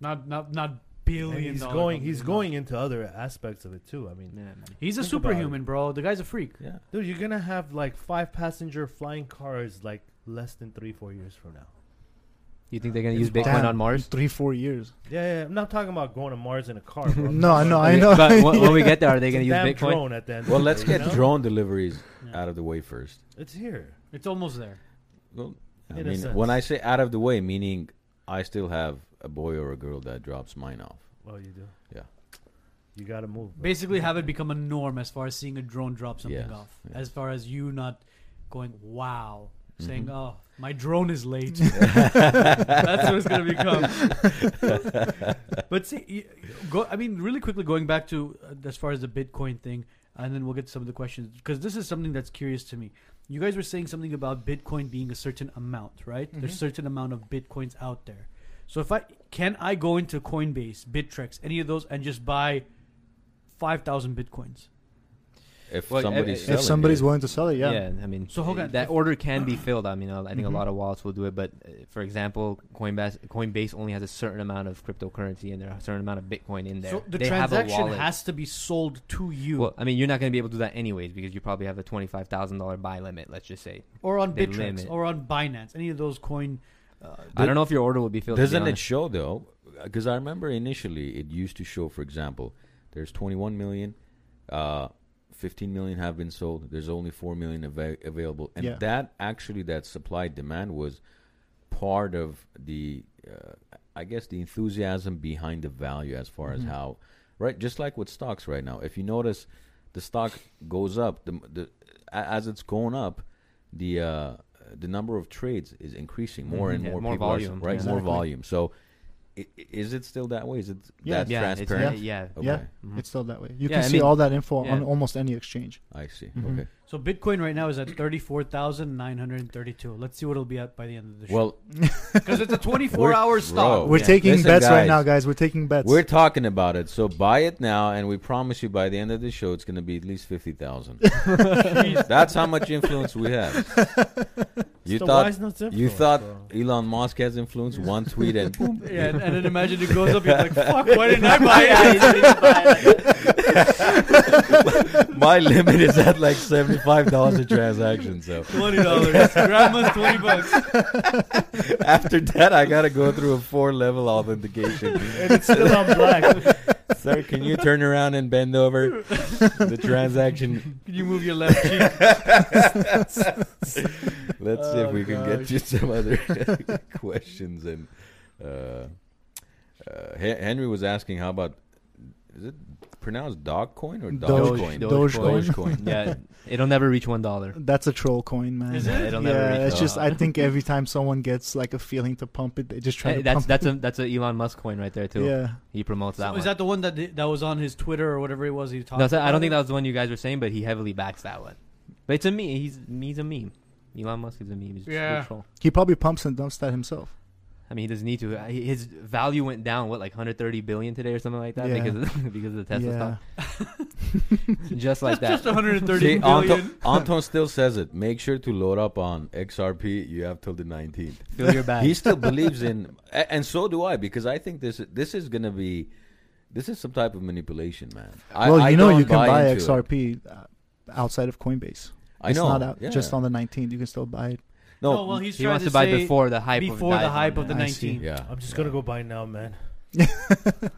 Not not not And billion. he's going. He's going into other aspects of it too. I mean, Yeah. He's a superhuman, bro. The guy's a freak. Yeah. dude, you're gonna have like five passenger flying cars like less than three, four years from now. You think they're gonna It's use Bitcoin Damn, on Mars? Three, four years. Yeah, yeah. I'm not talking about going to Mars in a car, bro. I'm No, no, I know. but when, when we get there, are they gonna use Bitcoin? drone at the end. Well, let's day, get you know? drone deliveries Yeah. out of the way first. It's here. It's almost there. Well, I In a mean, sense. when I say out of the way, meaning I still have a boy or a girl that drops mine off. Oh, you do. Yeah. You gotta move. bro. Basically, have it become a norm as far as seeing a drone drop something Yes, off. yes. As far as you not going, wow, saying, Mhm. oh, my drone is late. That's what it's gonna become. but see, y- go. I mean, really quickly going back to uh, as far as the Bitcoin thing, and then we'll get to some of the questions because this is something that's curious to me. You guys were saying something about Bitcoin being a certain amount, right? There's Mhm. certain amount of Bitcoins out there. So if I can I go into Coinbase, Bittrex, any of those, and just buy five thousand Bitcoins? If Well, somebody's if selling If somebody's it, willing to sell it, yeah. I mean, So, Hogan, that if- order can be filled. I mean, I think Mhm. a lot of wallets will do it, but uh, for example, Coinbase Coinbase only has a certain amount of cryptocurrency in there, are a certain amount of Bitcoin in there. So the they have a transaction has to be sold to you Well, I mean, you're not going to be able to do that anyways because you probably have a twenty-five thousand dollar buy limit. Let's just say. or on Bittrex, or on Binance, any of those coin. Uh, I don't know if your order will be filled. doesn't it show though? Because I remember initially it used to show, for example, there's 21 million, uh, 15 million have been sold. There's only 4 million ava- available, and Yeah. that actually that supply demand was part of the, uh, I guess, the enthusiasm behind the value as far as Mhm. how, right? Just like with stocks right now, if you notice, the stock goes up. The the as it's going up, the uh, the number of trades is increasing. More Mhm. and Yeah, more, more people volume, are right. yeah. More volume. So, i- i- is it still that way? Is it Yeah. that yeah, it's- transparent? yeah. Okay. Yeah. It's still that way. You Yeah, can I see mean- all that info yeah. on almost any exchange. I see. Mhm. Okay. So Bitcoin right now is at thirty four thousand nine hundred thirty two. Let's see what it'll be at by the end of the show. Well, because it's a twenty four We're- hour bro. stock. We're Yeah. taking Listen, bets right now, guys. We're taking bets. we're talking about it. So buy it now, and we promise you by the end of the show, it's going to be at least fifty thousand. That's how much influence we have. You Still, thought why is not you thought bro? Elon Musk has influence. One tweet and boom. Yeah, and, and then imagine it goes up. You're like, fuck, why didn't I buy it? My limit is at like seventy-five dollars a transaction. So Twenty dollars. Grandma's twenty bucks. after that, I got to go through a four-level authentication. and it's still on black. Sir, can you turn around and bend over? The transaction. Can you move your left cheek? Let's see if Oh, we can get you some other questions. And uh, uh, Henry was asking, how about is it pronounced dog coin or Doge- Dogecoin? Dogecoin. Dogecoin. yeah, it'll never reach one dollar. That's a troll coin, man. Is Yeah, it? it'll never yeah, reach it's one just. I think every time someone gets like a feeling to pump it, they just try Hey, to that's pump that's it. a that's a Elon Musk coin right there too. Yeah, He promotes that So one. is that the one that that was on his Twitter or whatever it was? He talked. no, so I don't think that was the one you guys were saying, but he heavily backs that one. But it's a meme. He's he's a meme. Elon Musk is a meme. He's just a Yeah. troll. he probably pumps and dumps that himself. I mean, he doesn't need to. His value went down what like 130 billion today or something like that Yeah. because of, because of the Tesla yeah, stock. Just like Just that. 130 See, billion. Anton, Anton still says it. Make sure to load up on XRP. You have till the 19th. Fill your bag. He still believes in, and so do I, because I think this this is gonna be, this is some type of manipulation, man. Well, I you know you can buy into it. XRP uh, outside of Coinbase. I it's know. not out yeah. just on the 19th. You can still buy it. no. No, well, he's he trying wants to, to buy say before the hype. before of the dies hype of the. I see. 19th. yeah, I'm just yeah. gonna go buy now, man.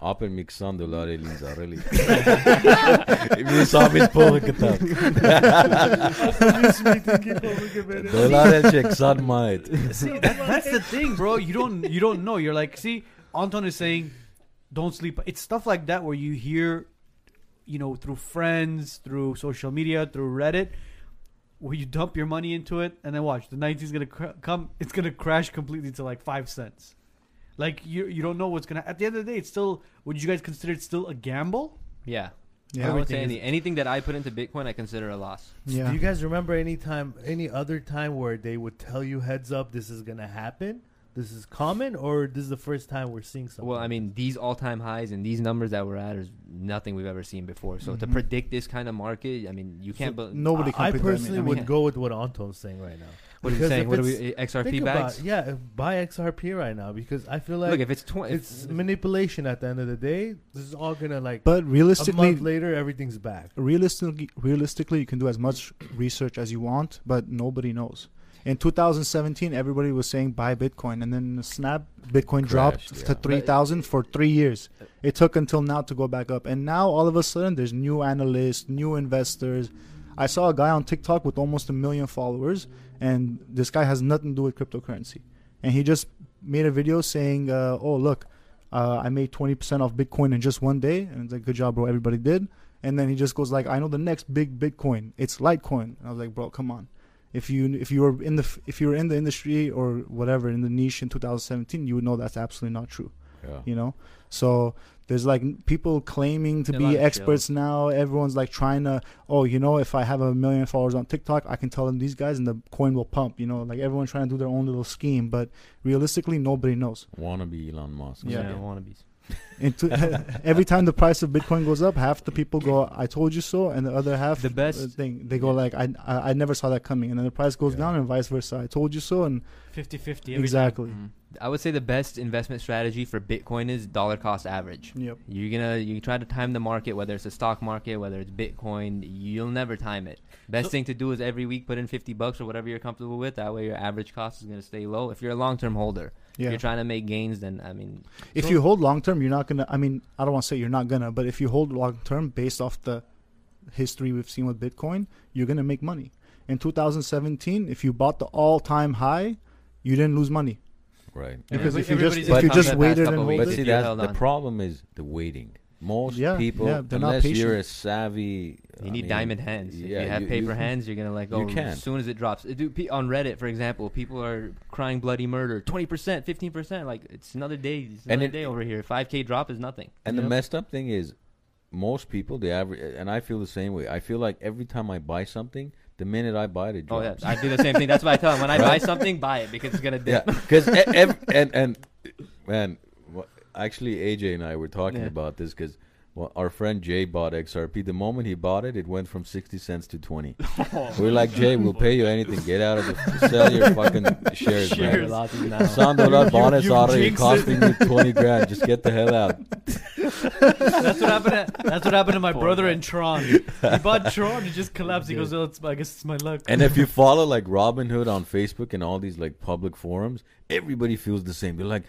Apel miksan dolar elin zareli. Vi sa mitt på kitap. Dolar el çeksan mait. See, that, that's the thing, bro. You don't you don't know. You're like, see, Anton is saying, don't sleep. It's stuff like that where you hear, you know, through friends, through social media, through Reddit, where you dump your money into it, and then watch the 90s gonna cr- come. It's gonna crash completely to like five cents. Like you you don't know what's gonna. At the end of the day, it's still. Would you guys consider it still a gamble? Yeah. Yeah. I would say any, anything that I put into Bitcoin, I consider a loss. Yeah. Do you guys remember any time, any other time where they would tell you heads up this is gonna happen? This is common, or this is the first time we're seeing something? Well, I mean, these all-time highs and these numbers that we're at is nothing we've ever seen before. So to Mhm. predict this kind of market, I mean, you can't. So be- nobody I, can I predict that. personally I mean, would yeah. go with what Anton's saying right now. what are you saying? if What are we XRP Think bags? about yeah, buy XRP right now because I feel like Look, if it's twenty, it's manipulation at the end of the day. This is all gonna like But a realistically, month later, everything's back. realistically, realistically, you can do as much research as you want, but nobody knows. In 2017, everybody was saying buy Bitcoin, and then the snap, Bitcoin dropped Crashed, to 3,000 for three years. It took until now to go back up, and now all of a sudden, there's new analysts, new investors. I saw a guy on TikTok with almost a million followers, and this guy has nothing to do with cryptocurrency, and he just made a video saying, uh, "Oh look, uh, I made 20% off Bitcoin in just one day," and it's like, "Good job, bro! Everybody did." And then he just goes like, "I know the next big Bitcoin. It's Litecoin." And I was like, "Bro, come on." If you if you were in the if you were in the industry or whatever in the niche in 2017, you would know that's absolutely not true. Yeah. You know, so there's like people claiming to A lot be of experts now. Everyone's like trying to, oh, you know, if I have a million followers on TikTok, I can tell them these guys, and the coin will pump. You know, like everyone's trying to do their own little scheme, but realistically, nobody knows. Wannabe Elon Musk. Yeah. yeah, wannabes. Into, every time the price of Bitcoin goes up, half the people go, "I told you so," and the other half, The best- uh, thing, they go like, I, "I I never saw that coming," and then the price goes Yeah. down, and vice versa. I told you so, and 50-50 every exactly. Mhm. I would say the best investment strategy for Bitcoin is dollar cost average. Yep. You're gonna you try to time the market, whether it's a stock market, whether it's Bitcoin, you'll never time it. Best So- thing to do is every week put in fifty bucks or whatever you're comfortable with. That way your average cost is gonna stay low. If you're a long term holder, if Yeah. you're trying to make gains, then I mean, If So- you hold long term, you're not gonna. I mean, I don't want to say you're not gonna, but if you hold long term based off the history we've seen with Bitcoin, you're gonna make money. In 2017, if you bought the all time high, you didn't lose money Right. because if you just if you just waited and weeks, But hold see, it, that's the problem is the waiting. Most Yeah, people, yeah, they're not unless you're a savvy, you I need mean, diamond hands. if you have you- paper you- hands, you're gonna let go you as soon as it drops. Dude, on Reddit, for example, people are crying bloody murder, twenty percent, fifteen percent. Like it's another day. It's And another it- day over here. Five k drop is nothing. And the Yep. messed up thing is, most people, the average, and I feel the same way. I feel like every time I buy something, the minute I buy it, it Oh yeah, I do the same thing. That's why I tell them when I buy something, buy it because it's gonna Yeah, dip. because and and man, wha- actually AJ and I were talking Yeah. about this because well, our friend Jay bought XRP. The moment he bought it, it went from sixty cents to twenty. we're like Jay, we'll pay you anything. Get out of the sell your fucking shares, man. Shares. Losses now. Sandola bonus you already jinxed costing you twenty grand. Just get the hell out. That's what happened. To, that's what happened to my Poor brother guy. in Tron. He bought Tron. He just collapsed. He goes, "Oh, it's, I guess it's my luck." And if you follow like Robinhood on Facebook and all these like public forums, everybody feels the same. They're like,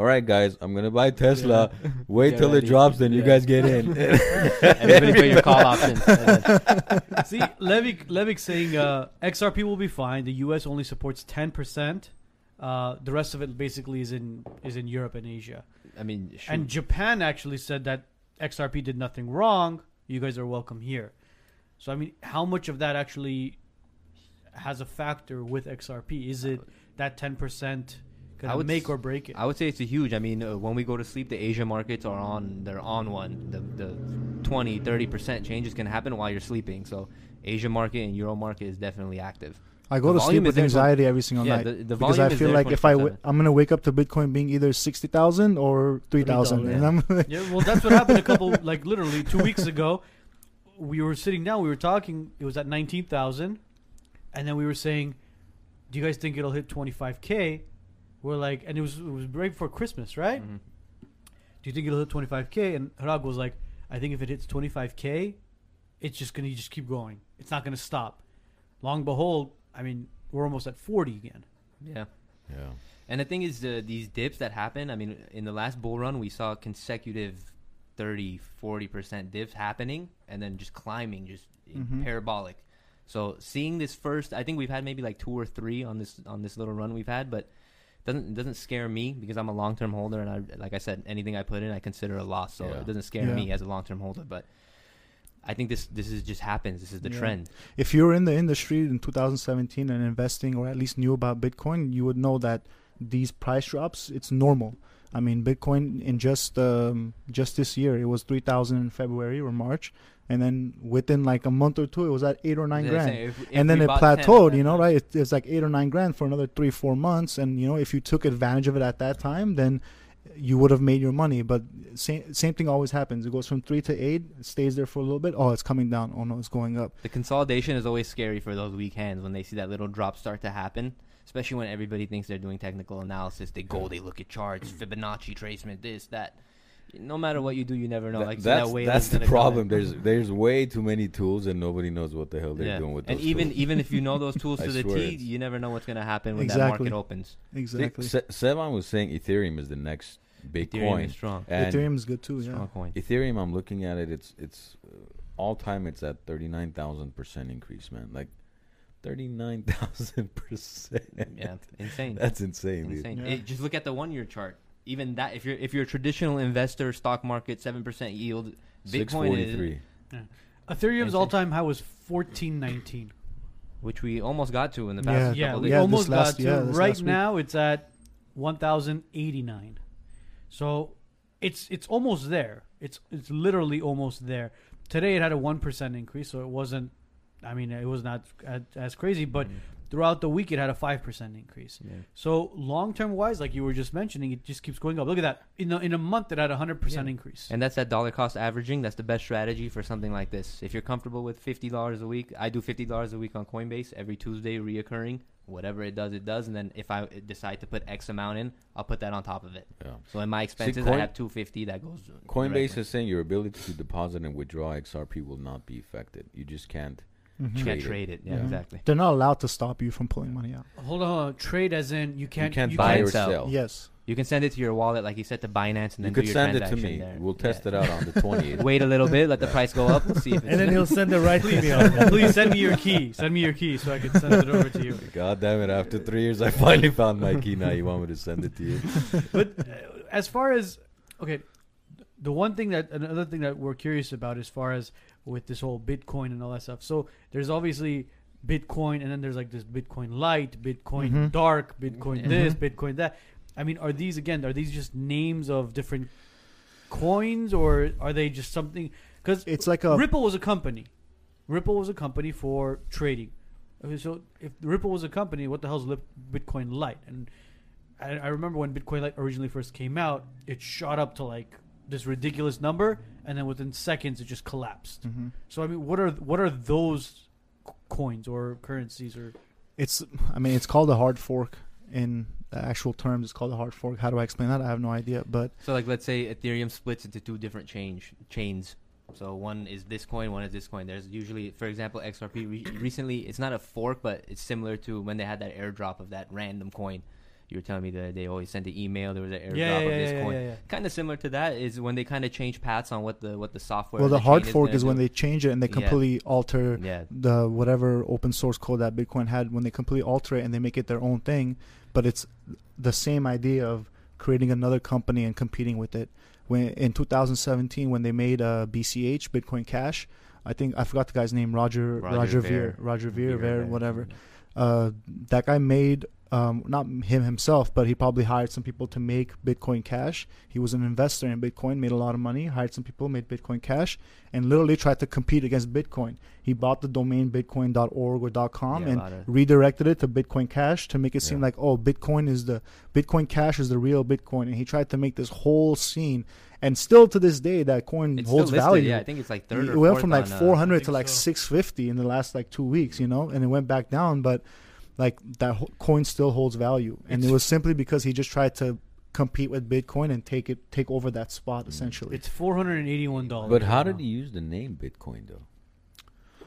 "All right, guys, I'm gonna buy Tesla. Wait Get till ready. it drops, then you guys get in." Everybody put your call options. See, Levik Levik saying uh, XRP will be fine. The U.S. only supports ten percent. Uh, the rest of it basically is in is in Europe and Asia. I mean, shoot. And Japan actually said that XRP did nothing wrong. You guys are welcome here. So I mean, how much of that actually has a factor with XRP? Is it that ten percent I gonna would make s- or break it? I would say it's a huge. I mean, uh, when we go to sleep, the Asia markets are on. They're on one. The the 20, 30 percent change is going to happen while you're sleeping. So Asia market and Euro market is definitely active. I go The to sleep with anxiety every single yeah, night the, the because I feel like if I w- 24/7. I'm gonna wake up to Bitcoin being either sixty thousand or three thousand, $3,000, and I'm like, Yeah, well, that's what happened a couple, like literally two weeks ago. We were sitting down, we were talking. It was at nineteen thousand, and then we were saying, "Do you guys think it'll hit twenty five k?" We're like, and it was it was right before Christmas, right? Mhm. Do you think it'll hit twenty five k? And Harag was like, "I think if it hits twenty five k, it's just gonna just keep going. It's not gonna stop." Long behold, I mean, we're almost at forty again. Yeah. yeah. And the thing is, uh, these dips that happen, I mean, in the last bull run, we saw consecutive 30, 40% dips happening and then just climbing, just in Mhm. parabolic. So seeing this first, I think we've had maybe like two or three on this on this little run we've had, but doesn't it doesn't scare me because I'm a long term holder and I like I said, anything I put in I consider a loss. So Yeah. it doesn't scare Yeah. me as a long term holder. But I think this this is just happens. This is the Yeah. trend. if you were in the industry in 2017 and investing or at least knew about Bitcoin, you would know that these price drops it's normal. I mean, Bitcoin in just um, just this year, it was three thousand in February or March, and then within like a month or two, it was at eight or nine They're grand. if- if and then it bought 10 plateaued, you know, right? It, it's like eight or nine grand for another three, four months, and you know, if you took advantage of it at that time, then you would have made your money. But same same thing always happens. It goes from three to eight, stays there for a little bit. Oh, it's coming down. Oh no, it's going up. The consolidation is always scary for those weak hands when they see that little drop start to happen. Especially when everybody thinks they're doing technical analysis, they go, they look at charts, Fibonacci tracement, this, that. No matter what you do, you never know. That- like so that's that wave that's the gonna come problem. There's there's way too many tools and nobody knows what the hell they're Yeah. doing with and those even tools. even if you know those tools to the T, you never know what's going to happen when that market opens. Exactly. Se- Sevan was saying Ethereum is the next big Ethereum coin. is strong. And Ethereum is good too. strong Yeah. coin. Ethereum, I'm looking at it. It's it's uh, all time. It's at thirty nine thousand percent increase, man. Like thirty nine thousand percent. Yeah, insane. That's insane, dude. insane. Yeah. It- just look at the one year chart. Even that, if you're if you're a traditional investor, stock market, seven percent yield, Bitcoin is, three. Ethereum's all time high was fourteen nineteen. which we almost got to in the past Yeah. Yeah, couple we days. Yeah, almost last- got to. yeah, right now, it's at one thousand eighty nine. So it's it's almost there. It's it's literally almost there. Today it had a one percent increase, so it wasn't. I mean, it was not as, as crazy, but throughout the week it had a five percent increase. Yeah. So long term wise, like you were just mentioning, it just keeps going up. Look at that. In a, in a month, it had a hundred percent Yeah. increase. And that's that dollar cost averaging. That's the best strategy for something like this. If you're comfortable with fifty dollars a week, I do fifty dollars a week on Coinbase every Tuesday, reoccurring. Whatever it does, it does. And then if I decide to put X amount in, I'll put that on top of it. Yeah. So in my expenses, Coin- I have two fifty that goes. Coinbase directly. is saying your ability to deposit and withdraw XRP will not be affected. You just can't. Mhm. you can't trade it. trade it. Yeah, Mhm. exactly. They're not allowed to stop you from pulling money out. Hold on, hold trade as in you can't you can't you buy can't or sell. sell. Yes. You can send it to your wallet, like you said, to Binance, and You then could do your send it to me. there. We'll test it out on the 20th. Wait a little bit, let the price go up, we'll see if it's and then he'll send it right to me. on. Please send me your key. Send me your key so I can send it over to you. God damn it! After three years, I finally found my key. Now you want me to send it to you? But uh, as far as okay, the one thing that another thing that we're curious about as far as with this whole Bitcoin and all that stuff. So there's obviously Bitcoin, and then there's like this Bitcoin Lite, Bitcoin Mhm. Dark, Bitcoin Mhm. this, Bitcoin that. I mean, are these again? Are these just names of different coins, or are they just something? Because It's like a Ripple was a company. Ripple was a company for trading. Okay, so if Ripple was a company, what the hell's Lip- Bitcoin Lite? And I, I remember when Bitcoin Lite originally first came out, it shot up to like this ridiculous number, and then within seconds it just collapsed. Mhm. So I mean, what are what are those c- coins or currencies or? It's. I mean, it's called a hard fork in the actual terms. It's called a hard fork. How do I explain that? I have no idea. But So like let's say Ethereum splits into two different change chains. So one is this coin, one is this coin. There's usually, for example, XRP. Re- recently, it's not a fork, but it's similar to when they had that airdrop of that random coin. You were telling me that they always sent the email. There was an airdrop Yeah, yeah, of yeah, this yeah, coin. yeah, yeah. Kind of similar to that is when they kind of change paths on what the what the software. well, of the hard fork gonna is when they change it and they Yeah. completely alter Yeah, the whatever open source code that Bitcoin had. When they completely alter it and they make it their own thing, but it's the same idea of creating another company and competing with it. When in 2017, when they made uh, BCH Bitcoin Cash, I think I forgot the guy's name, Roger Roger Roger, Ver. Ver, Roger Ver, Vera Ver, Ver. whatever. uh, that guy made um, not him himself, but he probably hired some people to make Bitcoin Cash. He was an investor in Bitcoin, made a lot of money, hired some people, made Bitcoin Cash, and literally tried to compete against Bitcoin. He bought the domain bitcoin.org or .com Yeah, and lot of- redirected it to Bitcoin Cash to make it seem Yeah. like oh Bitcoin is the Bitcoin Cash is the real Bitcoin, and he tried to make this whole scene. And still to this day, that coin it's holds still value. Yeah, I think it's like third. it or went from like on, uh, 400 to like so. 650 in the last like two weeks, you know, and it went back down, but like that coin still holds value, and it was simply because he just tried to compete with Bitcoin and take it take over that spot mm. essentially. It's four hundred and eighty-one dollars. But how did he use the name Bitcoin though?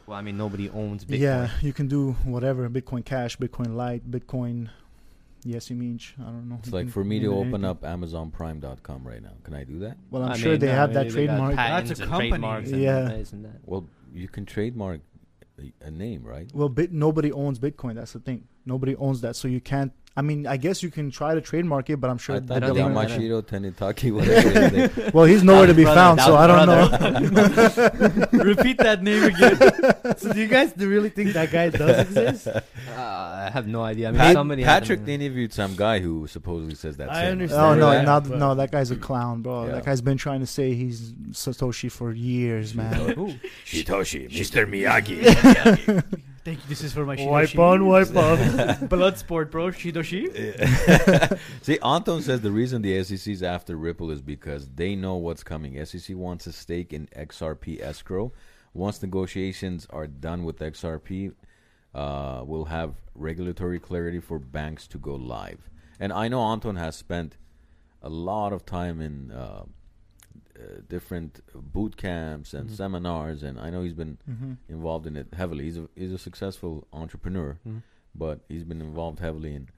Well, I mean, nobody owns Bitcoin. Yeah, you can do whatever Bitcoin Cash, Bitcoin Lite, Bitcoin. Yes, you mean I don't know. It's You like for me to name open anything. up AmazonPrime.com right now. Can I do that? Well, I'm I sure mean, they no, have that they trademark. That's a company. trademarks and Yeah. this and that. Well, you can trademark a, name, right? Well, bit, nobody owns Bitcoin. That's the thing. Nobody owns that, so you can't I mean, I guess you can try to trademark it, but I'm sure I the thought don't think- government. I Yamashiro Tenitaki, whatever it is. they- Well, he's nowhere to be Brother, found, so I don't brother. know. Repeat that name again. So do you guys really think that guy does exist? Uh, I have no idea. I mean, Pat- somebody Patrick them- interviewed some guy who supposedly says that. I same. understand Oh no, that, not, no, that guy's a clown, bro. Yeah. That guy's been trying to say he's Satoshi for years, man. Ooh. Shitoshi, Mr. Miyagi. Thank you. This is for my Wipe Shidoshi. on, wipe off. Blood sport, bro. Shidoshi. See, Anton says the reason the SEC is after Ripple is because they know what's coming. SEC wants a stake in XRP escrow. Once negotiations are done with XRP, uh, we'll have regulatory clarity for banks to go live. And I know Anton has spent a lot of time in uh, uh, different boot camps and Mhm. seminars, and I know he's been hmm involved in it heavily. He's a he's a successful entrepreneur, Mhm. but he's been involved heavily in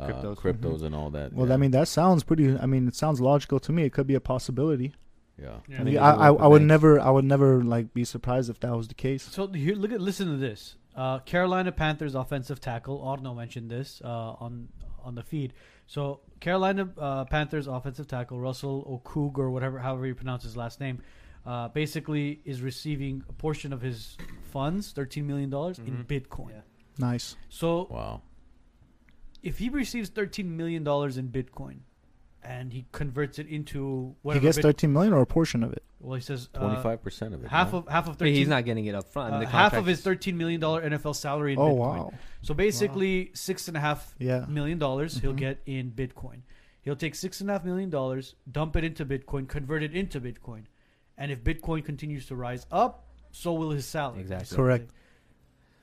uh, Cryptos. cryptos and all that. Well, yeah. I mean, that sounds pretty. I mean, it sounds logical to me. It could be a possibility. yeah. Yeah. I, mean, I, I, I would banks. never, I would never like be surprised if that was the case. So here, look at listen to this. Uh, Carolina Panthers offensive tackle Arno mentioned this uh, on on the feed. So Carolina uh, Panthers offensive tackle Russell Okung or whatever, however you pronounce his last name, uh, basically is receiving a portion of his funds, thirteen million dollars in Mhm. Bitcoin. Yeah. Nice. So Wow. if he receives thirteen million dollars in Bitcoin, and he converts it into He gets Bit- 13 million or a portion of it. well, he says uh, Twenty five percent of it. half no? of half of Wait, thirteen. he's not getting it up front. uh, the half of contract his thirteen million dollar NFL salary in Oh Bitcoin. wow. So basically, six and a half Yeah. million dollars he'll Mhm. get in Bitcoin. He'll take six and a half million dollars, dump it into Bitcoin, convert it into Bitcoin, and if Bitcoin continues to rise up, so will his salary. Exactly. Correct.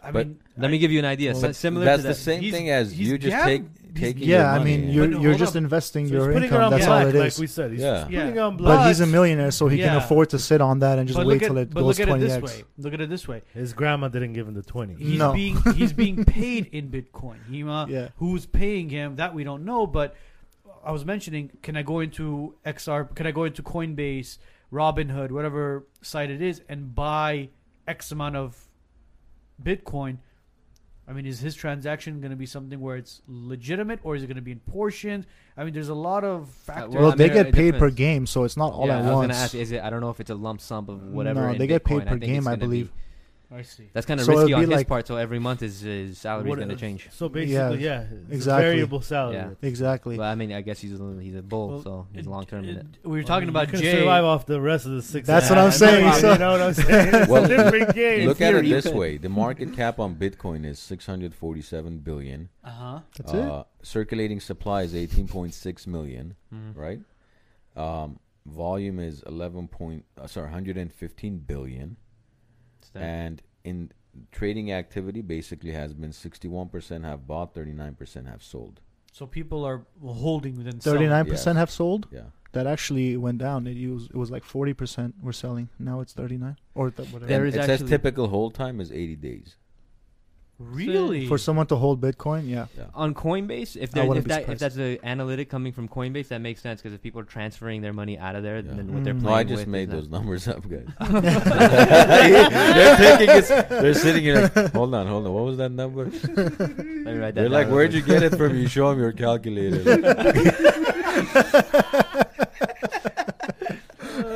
I But mean, Let I- me give you an idea. But So similar that's to the same He's- thing as he's you just gam- take he's- taking your Yeah, I mean, you're no, you're just up. investing So your he's putting it income. on That's black, all it like we said. He's Yeah. just putting on black. But he's a millionaire, so he can afford to sit on that and just but wait at, till it but goes look at this 20x. way. Look at it this way. His grandma didn't give him the 20. He's No. being he's being paid in Bitcoin. He, uh, Yeah. Who's paying him? That we don't know. But I was mentioning, can I go into XR? Can I go into Coinbase, Robinhood, whatever site it is, and buy X amount of Bitcoin? I mean, is his transaction going to be something where it's legitimate, or is it going to be in portions? I mean, there's a lot of uh, factors. Well, they get paid per game, so it's not all yeah, at I was once. gonna ask, is it? I don't know if it's a lump sum of whatever. No, in they get paid per I game, I gonna be- believe. I see. That's kind of So it'd risky on be his like- part. So every month his, his salary is What- going to change. So basically, Yeah, yeah, it's exactly. a variable salary. Yeah. Exactly. But I mean, I guess he's a, he's a bull, Well, so he's long term in it. We were Well, talking you about can Jay. survive off the rest of the six. That's and a what I'm half. saying, You so- know what I'm saying? It's Well, a different game. Look at it theory, this could- way: the market cap on Bitcoin is six hundred forty-seven billion. Uh huh. That's uh, Circulating supply is eighteen point six million. Mhm. Right. Um, volume is eleven point. Uh, sorry, hundred and fifteen billion. It's. And in trading activity, basically has been sixty-one percent have bought, thirty-nine percent have sold. So people are holding within it. Thirty-nine percent Yes. have sold. Yeah. That actually went down. It was it was like forty percent were selling. Now it's thirty-nine or th- whatever. There And is it says typical hold time is eighty days. Really? For someone to hold Bitcoin, yeah. Yeah. on Coinbase, if there, if, that, if that's an analytic coming from Coinbase, that makes sense because if people are transferring their money out of there, Yeah. then what they're Mm. playing No, I just with made is not- those numbers up, guys. they're taking it. They're sitting here. Like, hold on, hold on. What was that number? Let me write that They're like, where'd you get it from? You show them your calculator.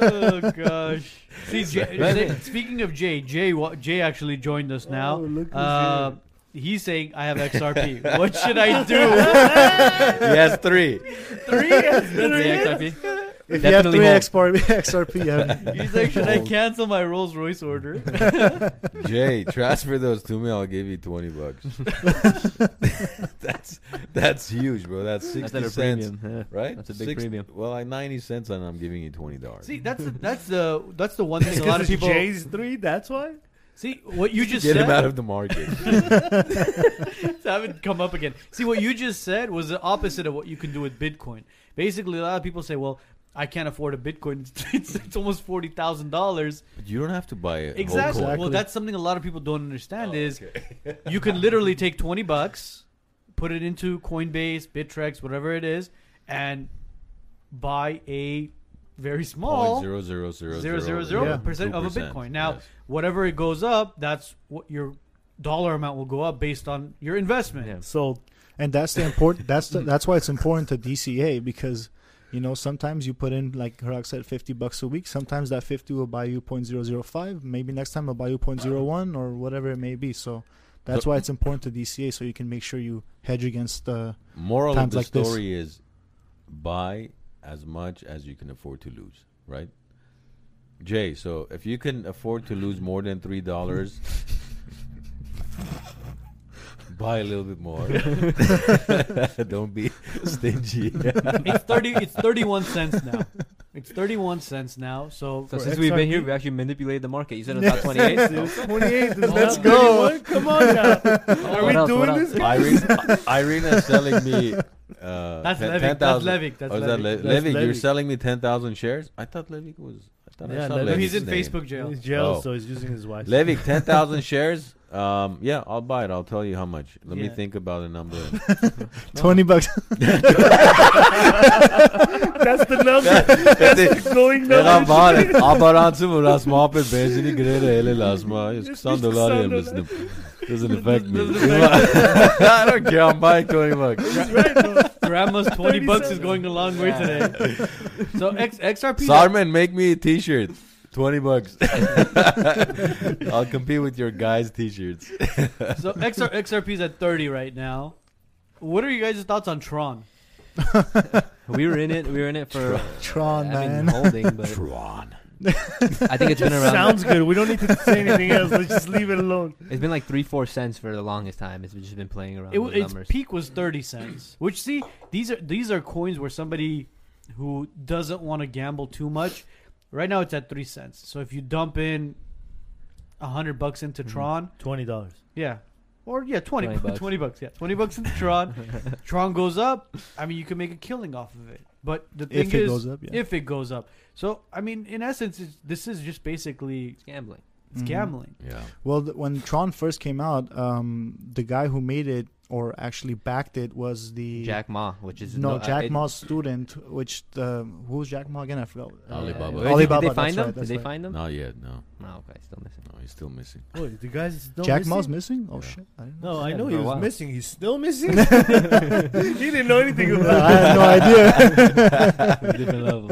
oh gosh. See, Jay, Right. say- speaking of Jay, Jay, wa- Jay actually joined us now. Oh, look who's uh, he's saying I have XRP. what should I do? he has three. Three. That's the XRP. If you have Definitely three hold. XRP, XRP, yeah. He's like, should I cancel my Rolls Royce order? Jay, transfer those to me. I'll give you twenty bucks. that's that's huge, bro. That's That's sixty at a cents, premium. Yeah. right? That's a big Six- premium. Well, like ninety cents, and I'm giving you twenty dollars. See, that's the, that's the that's the one thing a lot of people Jay's three. That's why. see. What you just Get said him out of the market. haven't come up again. See, what you just said was the opposite of what you can do with Bitcoin. Basically, a lot of people say, "Well, I can't afford a Bitcoin. It's, it's, it's almost forty thousand dollars." but you don't have to buy it. Exactly. Exactly. Well, that's something a lot of people don't understand. Oh, is you can literally take twenty bucks, put it into Coinbase, Bittrex, whatever it is, and buy a very small zero zero zero zero zero zero percent of a Bitcoin. Now, yes. whatever it goes up, that's what your dollar amount will go up based on your investment. Yeah. So and that's the important. That's the, that's why it's important to DCA because you know sometimes you put in like Harak said, fifty bucks a week. Sometimes that fifty will buy you 0.005. Maybe next time it'll buy you 0.01 or whatever it may be. So that's So- why it's important to DCA so you can make sure you hedge against the. Moral Times of the like this. story is buy as much as you can afford to lose, right? Jay, so if you can afford to lose more than three dollars, buy a little bit more. Don't be stingy. it's thirty. It's thirty-one cents now. It's thirty-one cents now. So So For since we've been here, we actually manipulated the market. You said it was about 28. So- 28. Well, Let's well, go. Come on now. Are What we else, doing this? else? Irene, Irena's selling me. Uh, that's ten- Levick. 10,000 That's Levick. That's Oh, is that Levick. Le- That's Levick? You're selling me ten thousand shares? I thought Levick was. I thought Yeah, I saw Levick. No, Levick's he's in name. Facebook jail. He's jail, Oh. so he's using his wife. Levick, ten thousand shares. Um, yeah, I'll buy it. I'll tell you how much. Let me Yeah. think about a number. 20 bucks. That's the number. That's the going Era number. bare abaransı mı rasmapet benzini girere ele lazma. It's It's 90 dolar $90. yemiştim. Doesn't affect me. Doesn't I don't care. I'm buying 20 bucks. He's right, bro. Grandma's twenty bucks is 37. going a long way today. So X, XRP. Sarman, make me a t-shirt. 20 bucks. I'll compete with your guys' t-shirts. So XR, XRP is at thirty right now. What are you guys' thoughts on Tron? we were in it. We were in it for uh, Tron, I mean, man. holding, but Tron. I think it's been around. Sounds good. We don't need to say anything else. Let's just leave it alone. It's been like three, four cents for the longest time. It's just been playing around It, with its numbers. peak was thirty cents. Which see, these are these are coins where somebody who doesn't want to gamble too much. Right now, it's at three cents. So if you dump in a hundred bucks into Mhm. Tron, Twenty dollars. yeah, or yeah, 20, 20 bucks. 20 bucks, yeah, twenty bucks into Tron. Tron goes up. I mean, you can make a killing off of it. But the thing is If it is, goes up, yeah. if it goes up. So I mean, in essence, it's, this is just basically It's gambling. It's Mhm. gambling. Yeah. Well, th- when Tron first came out, um, the guy who made it or actually backed it was the Jack Ma, which is no, uh, Jack it- Ma's student. Which the who's Jack Ma again? I forgot. Alibaba. Wait, Alibaba, Did they find that's them? right, that's did they right. find them? Not yet, no. No, okay, still missing. No, he's still missing. Oh, the guy's still Jack missing? Ma's missing. Oh Yeah. shit! I didn't know. No, I know for he was while. missing. He's still missing. he didn't know anything about I it. had no idea. Different level.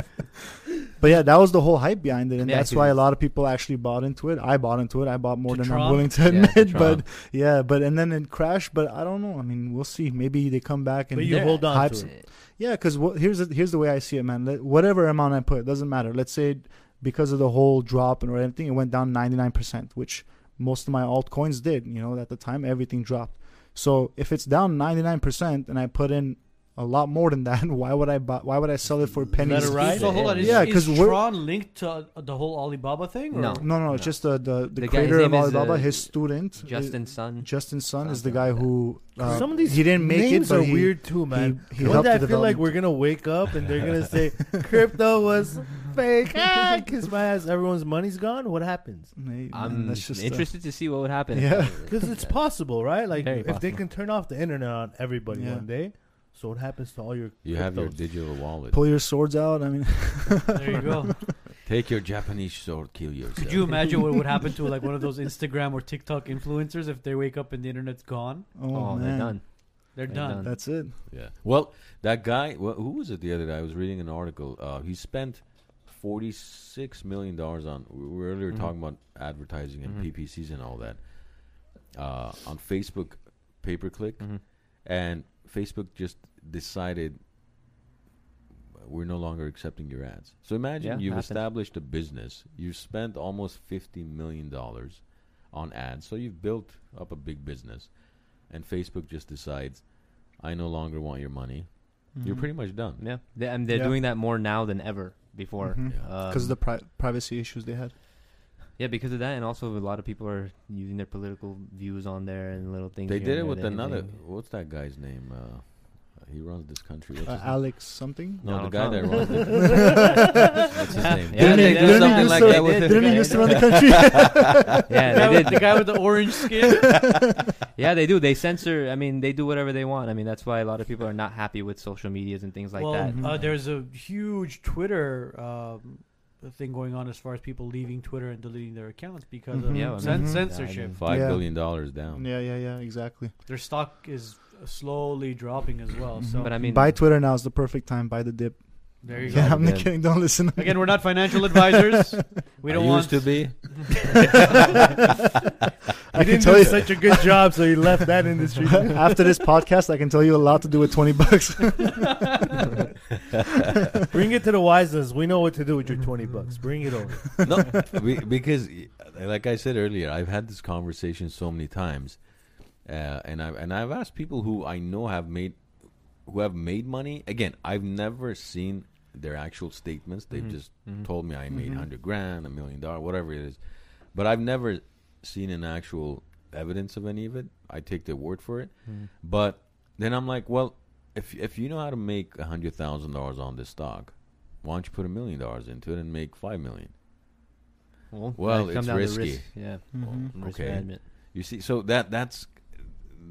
But yeah, that was the whole hype behind it, and Yeah, that's 'cause why a lot of people actually bought into it. I bought into it. I bought more than Tron? I'm willing to Yeah, admit. to but yeah, but and then it crashed. But I don't know. I mean, we'll see. Maybe they come back and But you hold on hypes- to it. Yeah, because here's the, here's the way I see it, man. Let- Whatever amount I put doesn't matter. Let's say because of the whole drop and everything, it went down 99%, which most of my altcoins did. You know, at the time everything dropped. So if it's down 99% and I put in a lot more than that, why would I buy? Why would I sell it for pennies? Let it ride. So hold on, is, Yeah, because we're- Tron linked to uh, the whole Alibaba thing? Or? No. No, no, it's just the the, the, The creator his of Alibaba, uh, his student, Justin Sun. uh, Justin Sun, is the guy who uh, Some of these he didn't make names it, but are he, weird too, man. He, he One day I feel like we're gonna wake up and they're gonna say crypto was fake. Ah, kiss my ass. Everyone's money's gone. What happens? Hey, man, I'm that's just, uh, interested to see what would happen. Yeah. Because it's possible, right? Like Very if they can turn off the internet on everybody Yeah. one day, so what happens to all your You have your digital wallet. pull your swords out. I mean, There you go. Take your Japanese sword, kill yourself. Could you imagine what would happen to like one of those Instagram or TikTok influencers if they wake up and the internet's gone? oh, Oh, man, they're done. They're They're done. done. that's it. Yeah. Well, that guy, wh- who was it the other day? I was reading an article. Uh, he spent forty-six million dollars on. We were earlier Mhm. talking about advertising and Mhm. PPCs and all that uh, on Facebook pay per click, Mhm. and Facebook just decided we're no longer accepting your ads. So imagine Yeah, you've happens. established a business, you've spent almost fifty million dollars on ads, so you've built up a big business, and Facebook just decides, I no longer want your money. You're Mhm. pretty much done. Yeah, they, and they're Yeah. doing that more now than ever before. Mhm. Yeah. Um, because of the pri- privacy issues they had. yeah, because of that, and also a lot of people are using their political views on there and little things. They did it with another. anything- What's that guy's name? Uh, he runs this country. Uh. Alex something. No, the Donald guy that runs it. What's his name? Yeah, Didn't he did. do Didn't something like used that to- with did. Didn't he used to run the country? Yeah, the, guy they with, did. the guy with the orange skin. Yeah, they do. They censor. I mean, they do whatever they want. I mean, that's why a lot of people are not happy with social medias and things like well, that. Uh, there's a huge Twitter um, thing going on as far as people leaving Twitter and deleting their accounts because Mhm. of Yeah, I cen- mean- censorship. Five Yeah. billion dollars down. yeah, yeah, yeah, exactly. Their stock is slowly dropping as well. Mm-hmm. So But I mean, buy Twitter now is the perfect time. Buy the dip. there you Yeah, go. I'm not kidding. Don't listen. Again, we're not financial advisors. We don't I want used to be. I can didn't tell do you such a good job, so you left that industry. after this podcast, I can tell you a lot to do with 20 bucks. Bring it to the wisest. We know what to do with your twenty bucks. Bring it over. no, because like I said earlier, I've had this conversation so many times, uh, and I've and I've asked people who I know have made who have made money. Again, I've never seen their actual statements. They've Mhm. just Mhm. told me I made Mhm. hundred grand, a million dollar, whatever it is, but I've never seen an actual evidence of any of it. I take their word for it. Mhm. But then I'm like, well, if if you know how to make a hundred thousand dollars on this stock, why don't you put a million dollars into it and make five million? well, Well, might it's to risky. risk, yeah, Mhm. risk Okay. management. You see, so that that's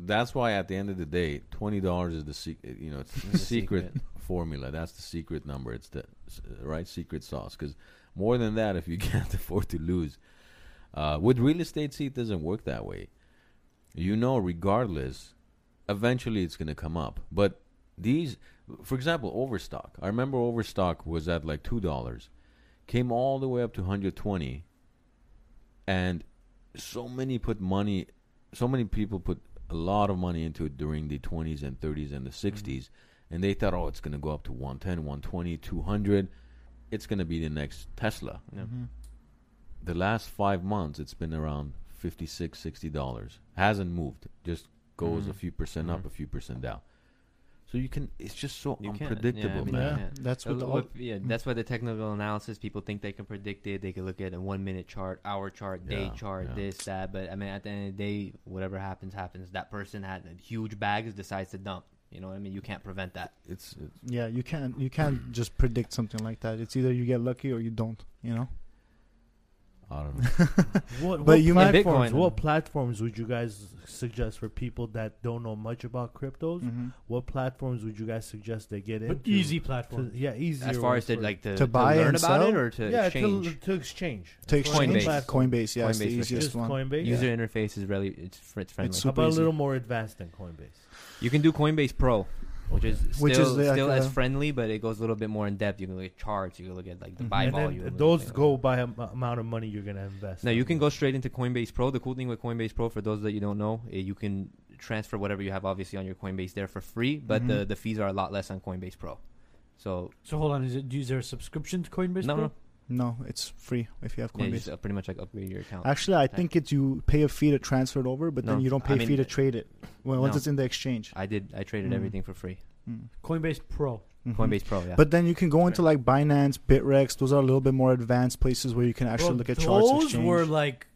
that's why at the end of the day, twenty dollars is the sec- you know it's the secret, secret. formula. That's the secret number. It's the right secret sauce. Because more than that, if you can't afford to lose, uh, with real estate, see, it doesn't work that way. You know, regardless, eventually it's going to come up. But these, for example, Overstock. I remember Overstock was at like two dollars, came all the way up to hundred twenty, and so many put money, so many people put a lot of money into it during the twenties and thirties and the 60s and they thought, oh, it's going to go up to 110, 120, 200. It's going to be the next Tesla. Yeah. Mhm. The last five months, it's been around 56 $60. Hasn't moved. Just goes a Mhm. few percent up, a few percent down. So you can, it's just so You can't, yeah, unpredictable, I mean, man. Yeah. That's Uh, what the, what- yeah, that's why the technical analysis people think they can predict it. They can look at a one minute chart, hour chart, day Yeah, chart, yeah. this, that. But I mean, at the end of the day, whatever happens, happens. That person had huge bags, decides to dump. You know what I mean? You can't prevent that. It's, it's yeah, you can't you can't just predict something like that. It's either you get lucky or you don't. You know. I don't know. What, But what you mean- platforms? Bitcoin. What platforms would you guys suggest for people that don't know much about cryptos? Mm-hmm. What platforms would you guys suggest they get But into? easy To, platform. yeah, easy. As far as to like to, To buy learn and about sell? it or to yeah, exchange. to, to exchange. To As far as exchange, platform. Coinbase, yeah, it's the Coinbase for easiest Just one. Coinbase. User interface is really it's it's friendly. It's How super about a little more advanced than Coinbase? you can do Coinbase Pro, which is still, Which is like still as a- friendly, but it goes a little bit more in depth. You can look at charts. You can look at like the buy and volume. then those things like go by am- amount of money you're gonna invest. No, you can go straight into Coinbase Pro. The cool thing with Coinbase Pro, for those that you don't know, eh, you can transfer whatever you have obviously on your Coinbase there for free, but Mhm. the the fees are a lot less on Coinbase Pro. So So hold on, is it is there a subscription to Coinbase? no, Pro? no, No, it's free if you have yeah, you Coinbase. just uh, pretty much like upgrade your account. Actually, I think it's you pay a fee to transfer it over, but then you don't pay a mean, fee to trade it. Well, once no. it's in the exchange. I did. I traded Mm. everything for free. Mm. Coinbase Pro. Mhm. Coinbase Pro, yeah. But then you can go into like Binance, Bittrex. Those are a little bit more advanced places where you can actually Bro, look at charts. Those were like,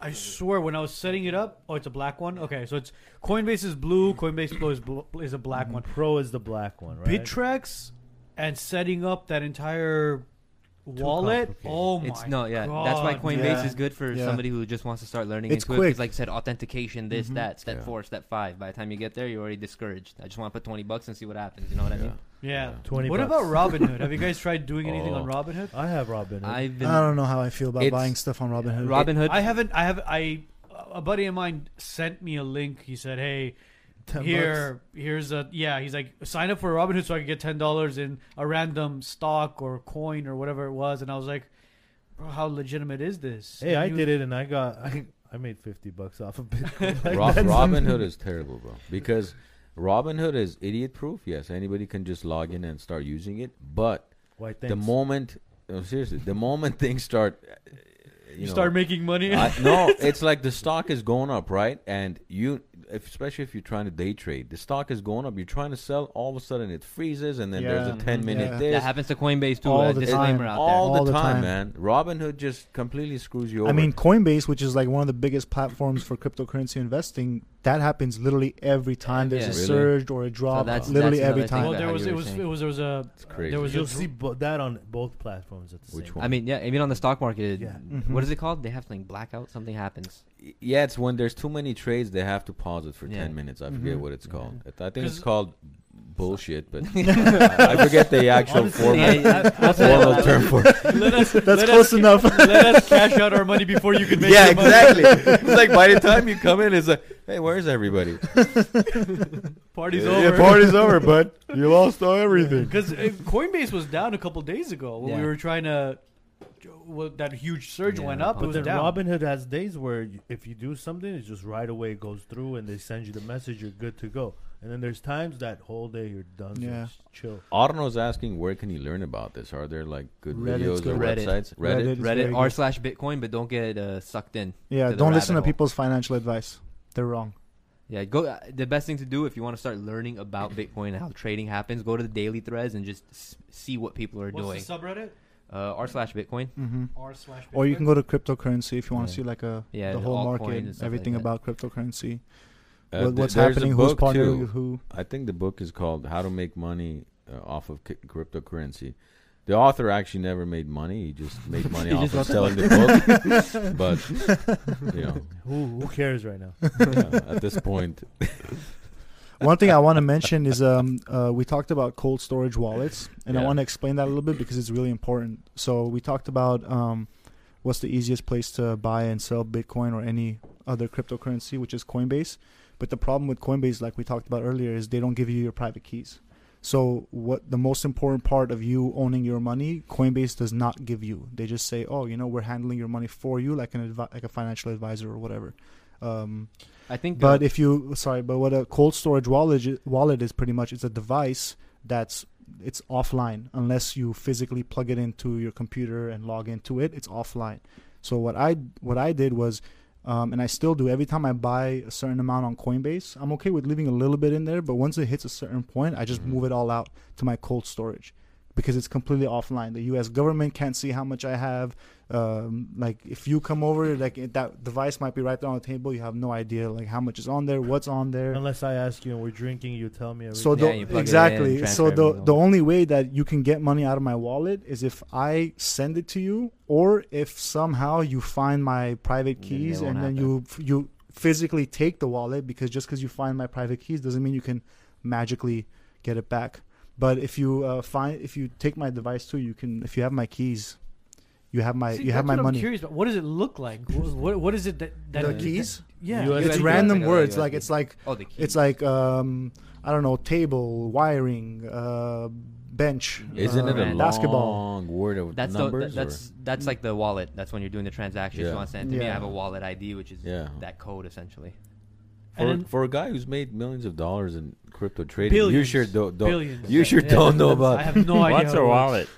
I swear when I was setting it up. Oh, it's a black one. Okay, so it's Coinbase is blue. Coinbase Pro is, bl- is a black one. Pro is the black one, right? Bittrex and setting up that entire wallet. Oh my it's no, yeah. That's why Coinbase yeah. is good for Yeah. somebody who just wants to start learning It's into quick. Because, like I said, authentication, this, Mhm. that, step Yeah. four, step five. By the time you get there, you're already discouraged. I just want to put twenty bucks and see what happens. You know what I mean? Yeah. Yeah. 20 What bucks. about Robinhood? Have you guys tried doing anything on Oh. Robinhood? I have Robin. I've been I don't know how I feel about buying stuff on Robinhood. Robinhood. I haven't. I have. I a buddy of mine sent me a link. He said, "Hey, 10 here, here's a yeah." He's like, "Sign up for Robinhood so I can get ten dollars in a random stock or coin or whatever it was." And I was like, "Bro, how legitimate is this?" Hey, I He was- did it, and I got I, I made fifty bucks off of Bitcoin. Like, Ro- Robinhood is terrible, bro. Because Robinhood is idiot proof. Yes, anybody can just log in and start using it. But Why? the moment, no, seriously, the moment things start, uh, you, You know, start making money. I, no, it's like the stock is going up, right? And you, if, especially if you're trying to day trade, the stock is going up. You're trying to sell, all of a sudden it freezes, and then there's a 10 minute Yeah. this. that happens to Coinbase too. All a the disclaimer time. out all, there. All the, the time, time. man. Robinhood just completely screws you over. I mean, Coinbase, which is like one of the biggest platforms for cryptocurrency investing, that happens literally every time there's Yeah. a Really? surge or a drop. that's- literally that's every time. well, there was it was it was there was a it's crazy. there was You'll dr- see bo- that on both platforms at the Which same one? I mean, yeah, even on the stock market, Yeah. Mhm. what is it called? They have something blackout. Something happens. Yeah, it's when there's too many trades, they have to pause it for Yeah. 10 minutes. I forget Mhm. what it's Yeah. called. I think it's called bullshit, but I forget the actual Honestly, formal, yeah, I- formal term for it. us, That's close us, enough. let us cash out our money before you can make Yeah, your money. exactly. It's like by the time you come in, it's like, hey, where's everybody? Party's Yeah, over. party's over, bud. You lost all everything. Because Coinbase was down a couple days ago when we were trying to. Well, that huge surge Yeah, went up. It But was then down. Robinhood has days where you, if you do something, it's just right away goes through and they send you the message, you're good to go. And then there's times that whole day you're done. so Yeah. just chill. Arno's asking, where can he learn about this? Are there like good Reddit's videos or. Reddit. websites? Reddit. Reddit. Reddit r slash Bitcoin, but don't get uh, sucked in. Yeah, don't listen to people's financial advice. They're wrong. Yeah, go. Uh, the best thing to do if you want to start learning about Bitcoin and how trading happens, go to the daily threads and just s- see what people are What's doing. the subreddit? Uh, r slash Bitcoin. hmm R slash. Or you can go to cryptocurrency if you want to Yeah. see like a Yeah, the the whole market, everything like about cryptocurrency, Uh, what, what's happening, who's book, partnering with who. I think the book is called "How to Make Money uh, Off of Ki- Cryptocurrency." The author actually never made money; he just made money off just of selling the book. but you know, Who who cares right now? yeah, at this point, One thing I want to mention is um, uh, we talked about cold storage wallets, and I want to explain that a little bit because it's really important. So we talked about um, what's the easiest place to buy and sell Bitcoin or any other cryptocurrency, which is Coinbase. But the problem with Coinbase, like we talked about earlier, is they don't give you your private keys. So what the most important part of you owning your money, Coinbase does not give you. They just say, "Oh, you know, we're handling your money for you, like an advi- like a financial advisor or whatever." Um, I think. but uh, if you sorry, but what a cold storage wallet wallet is pretty much it's a device that's it's offline unless you physically plug it into your computer and log into it. It's offline. So what I what I did was, um, and I still do every time I buy a certain amount on Coinbase, I'm okay with leaving a little bit in there. But once it hits a certain point, I just Mhm. move it all out to my cold storage because it's completely offline. The U.S. government can't see how much I have. Um, like if you come over, like that device might be right there on the table. You have no idea like how much is on there, what's on there. Unless I ask you and we're drinking, you tell me everything. So the, you plug it in, exactly. So the the only way that you can get money out of my wallet is if I send it to you, or if somehow you find my private keys and then you you physically take the wallet because just because you find my private keys doesn't mean you can magically get it back. But if you uh, find if you take my device too, you can. If you have my keys, you have my See, you have my what I'm money. curious about. What does it look like? What, what, what is it that, that The keys? Yeah, US It's random Like words. USB. Like it's like oh, the key. it's like um I don't know table wiring uh bench. isn't it uh, a Man. basketball? long word of that's numbers? that- that's that's like the wallet. That's when you're doing the transaction. Yeah. you want to send it to me, I have a wallet ID, which is Yeah. that code essentially. for, then- for a guy who's made millions of dollars in crypto trading, you Billions. sure don't, don't billions. you sure Yeah, don't know about I have no idea. What's a wallet?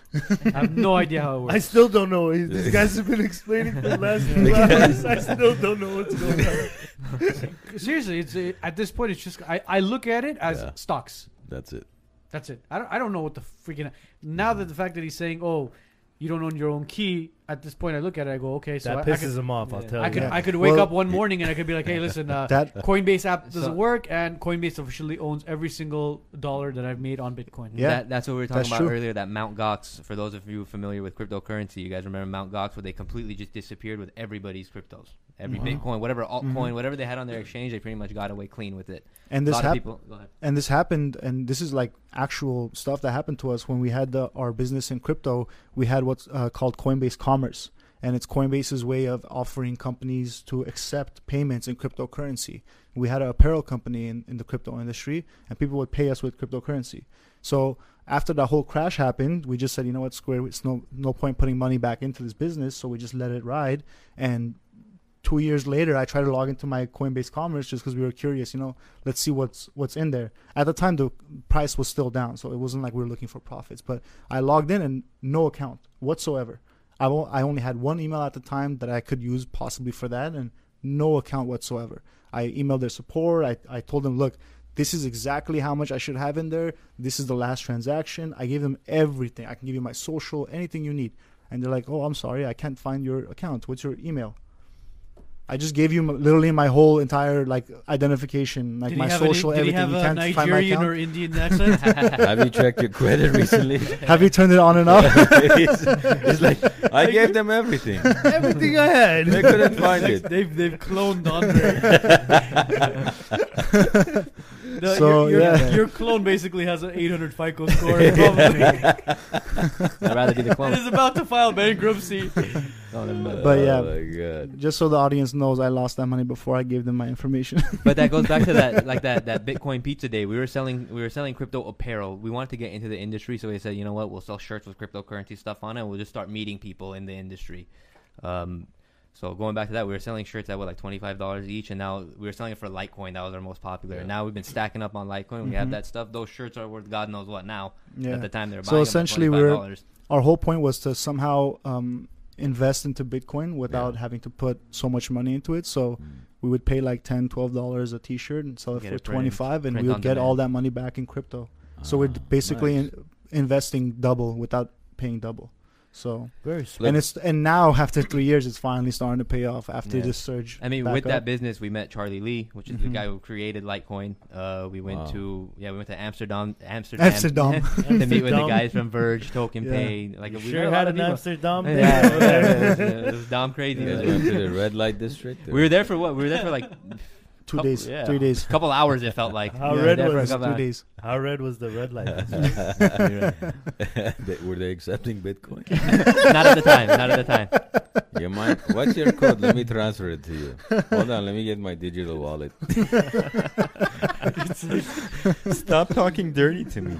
I have no idea how it works. I still don't know. These guys have been explaining for the last few hours. I still don't know what's going on. Seriously, it's uh, at this point, it's just I, I look at it as Yeah. stocks. That's it. That's it. I don't I don't know what the freaking now that the fact that he's saying oh you don't own your own key at this point I look at it I go okay so that I, I pisses could, him off. I'll yeah. tell I you. could Yeah. I could wake Well- up one morning and I could be like hey listen uh, That Coinbase app doesn't So- work and Coinbase officially owns every single dollar that I've made on Bitcoin. Yeah. That, that's what we were talking That's about true. earlier. That Mount Gox. For those of you familiar with cryptocurrency, you guys remember Mount Gox, where they completely just disappeared with everybody's cryptos, every Mhm. Bitcoin, whatever altcoin, Mhm. whatever they had on their exchange, they pretty much got away clean with it. and this happened. people. Go ahead. and this happened and this is like actual stuff that happened to us when we had the, our business in crypto we had what's uh, called coinbase commerce and it's coinbase's way of offering companies to accept payments in cryptocurrency we had an apparel company in, in the crypto industry and people would pay us with cryptocurrency so after that whole crash happened we just said you know what square it's no no point putting money back into this business so we just let it ride and two years later i tried to log into my coinbase commerce just because we were curious you know let's see what's what's in there. At the time, the price was still down, so it wasn't like we were looking for profits. But I logged in and no account whatsoever. I I only had one email at the time that I could use possibly for that, and no account whatsoever. I emailed their support. I I told them, look, this is exactly how much I should have in there. This is the last transaction. I gave them everything. I can give you my social, anything you need. And they're like, oh, I'm sorry, I can't find your account. What's your email? I just gave you m- literally my whole entire like identification, like did my social, any, did everything. he you have can't a find my Nigerian account. or Indian accent? Have you checked your credit recently? Have you turned it on and off? it's, it's like I gave them everything. Everything I had. They couldn't find Like, it. they've they've cloned Andre. The, So, your, your, yeah. your clone basically has an 800 FICO score. Probably. I'd rather be the clone. is about to file bankruptcy. Oh. But yeah. Oh my god. Just so the audience knows, I lost that money before I gave them my information. but that goes back to that like that that Bitcoin pizza day. We were selling we were selling crypto apparel. We wanted to get into the industry, so we said, you know what, we'll sell shirts with cryptocurrency stuff on it. and We'll just start meeting people in the industry. Um, so going back to that, we were selling shirts at what like twenty five dollars each, and now we were selling it for Litecoin. That was our most popular. Yeah. And now we've been stacking up on Litecoin. We have Mhm. that stuff. Those shirts are worth God knows what now. yeah. At the time they were So essentially we're- Our whole point was to somehow um, invest into Bitcoin without Yeah. having to put so much money into it. So Mm. we would pay like 10 dollars a t-shirt and sell it Get for it printed, 25 and we would get all that money back in crypto. So we're Ah, basically nice. in, investing double without paying double. So Very smart. and it's and now after 3 years it's finally starting to pay off after Yeah. this surge. I mean, back with that business, we met Charlie Lee, which is the Mhm. guy who created Litecoin. Uh, we went Wow. to yeah, we went to Amsterdam, Amsterdam, Amsterdam. to meet with the guys from Verge, Token Yeah. Pay. Like You we sure met a lot had of an people. Amsterdam Yeah, day yeah, over there. yeah, yeah, it was damn crazy. You guys went to the red light district. or- We were there for what? We were there for like 2 couple- days, yeah. 3 days. a couple hours. It felt like. How Yeah, red there was 2 hours. days. How red was the red light? They- were they accepting Bitcoin? Not at the time. Not at the time. You mind? What's your code? Let me transfer it to you. Hold on, let me get my digital wallet. Stop talking dirty to me.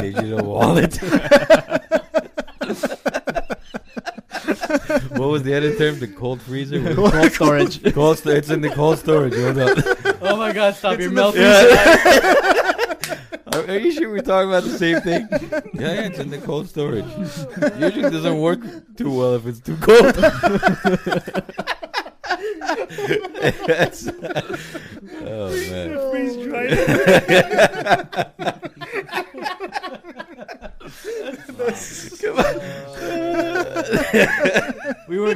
digital wallet. what was the other term? The cold freezer. Cold storage. cold. Sto- it's in the cold storage. Hold on. Oh my God! Stop! You're melting. Are, are you sure we're talking about the same thing? Yeah, yeah, it's in the cold storage. Usually doesn't work too well if it's too cold. Oh man. Freeze dried.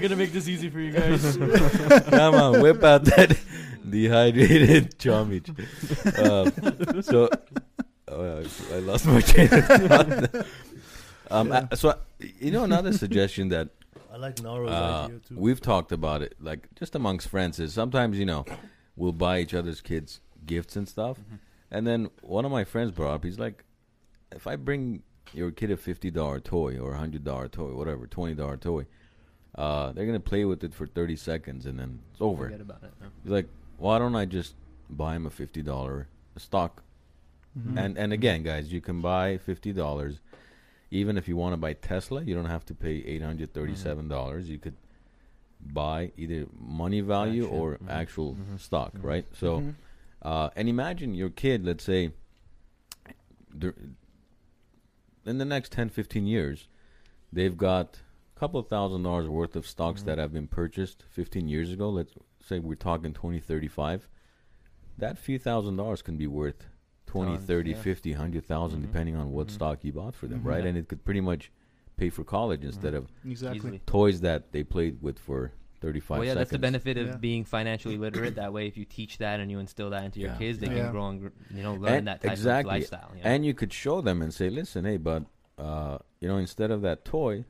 Gonna make this easy for you guys. Come on, whip out that dehydrated chomich. Um, so, oh, I I lost my train of thought. um, I- so, I- you know, another suggestion that I like Naro's uh, idea too. we've talked about it, like just amongst friends, is sometimes you know we'll buy each other's kids gifts and stuff, and then one of my friends brought up, he's like, if I bring your kid a fifty dollar toy or a hundred dollar toy, whatever, twenty dollar toy, uh, they're gonna play with it for thirty seconds and then it's over. Forget about it. no. He's like, why don't I just buy him a fifty dollar stock? Mhm. And and again, guys, you can buy fifty dollars. Even if you want to buy Tesla, you don't have to pay eight hundred thirty-seven dollars. You could buy either money value Action, or mhm, actual mhm, stock, mhm. right? So, uh, and imagine your kid, let's say, in the next 10, 15 years, they've got a couple of thousand dollars worth of stocks Mhm. that have been purchased 15 years ago. Let's say we're talking 2035, That few thousand dollars can be worth 20, Tons, 30, yeah. 50, 100,000, Mhm. depending on what Mhm. stock you bought for them, Mhm. right? Yeah. And it could pretty much pay for college instead of Exactly. Toys that they played with for 35 Well, yeah, seconds. that's the benefit of Yeah. being financially literate. That way, if you teach that and you instill that into your Yeah. kids, they Yeah. can grow and gr- you know learn And- that type exactly. of lifestyle. You know? And you could show them and say, listen, hey, but, uh, you know, instead of that toy,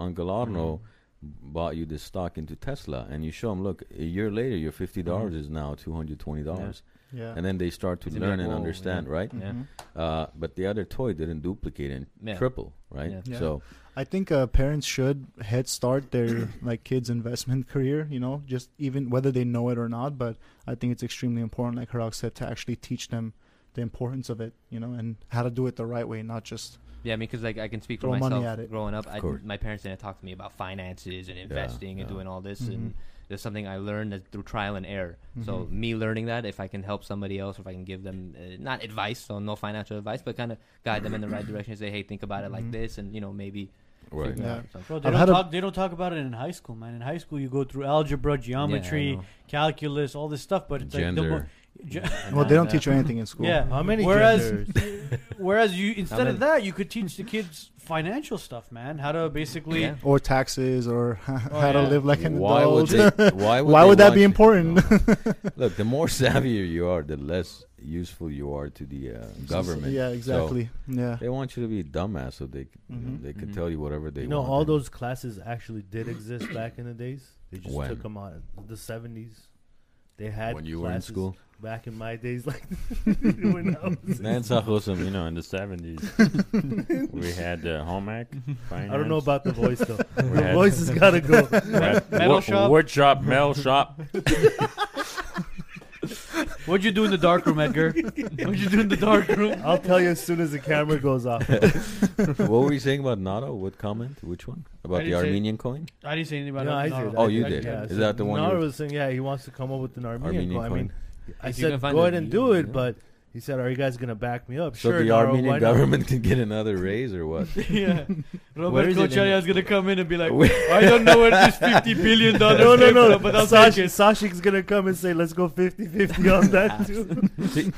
Uncle Arno Mm-hmm. bought you this stock into Tesla. And you show them, look, a year later, your $50 Mhm. is now $220. dollars Yeah. And then they start to It's learn like, and understand, yeah. right? Yeah. Mhm. Uh, but the other toy didn't duplicate and Yeah. triple, right? Yeah. Yeah. So, I think uh, parents should head start their like kids' investment career. You know, just even whether they know it or not. But I think it's extremely important, like Harak said, to actually teach them the importance of it. You know, and how to do it the right way, not just Yeah, I mean, because like I can speak for Throw money myself. at it. Growing up, I, course. my parents didn't talk to me about finances and investing and yeah. doing all this. And there's something I learned that through trial and error. So Mhm. me learning that, if I can help somebody else, if I can give them uh, not advice, so no financial advice, but kind of guide them in the right direction. And say, hey, think about it like Mhm. this, and you know maybe. right. figure Yeah. out something. Bro, they I've don't had a- talk. They don't talk about it in high school, man. In high school, you go through algebra, geometry, Yeah, know. calculus, all this stuff. But it's like the Gender. mo- ge- well, they don't teach you anything in school. Yeah. How many Whereas- Whereas you, instead of that, you could teach the kids financial stuff, man. How to basically. Yeah. Or taxes, or how Oh, to yeah. live like an why adult. would they, why would, Why would that be important? No. Look, the more savvier you are, the less useful you are to the uh, government. yeah, So exactly. yeah. they want you to be a dumbass so they c- you know, Mhm. they can Mhm. tell you whatever they want. you know, want. all those classes actually did exist back in the days. They just When? took them out the seventies. they had when you were in school. Back in my days, like when I was in Man, Sachosum, you know, in the seventies, we had uh, home ec. I don't know about the voice though. The had- voice has got to go. we had Metal wood, shop? wood shop, metal shop. What'd you do in the dark room, Edgar? What'd you do in the dark room? I'll tell you as soon as the camera goes off. what were you saying about Nato? What comment? Which one? About the didn't say- Armenian coin? I didn't say anything about No, it. I No. Oh, you I- did. yeah, Is so that the one Nara you- was saying, yeah, he wants to come up with an Armenian, Armenian coin. I mean, coin. I If you can said go ahead and do it, yeah. but he said, "Are you guys gonna back me up?" So sure, the Nara, Armenian not? government can get another raise or what? yeah. Where Robert is it is gonna come in and be like, I don't know where this fifty billion dollars No, no, came no. from, but I'll Sash, take it. Sashik's gonna come and say, "Let's go 50-50 on that too." See,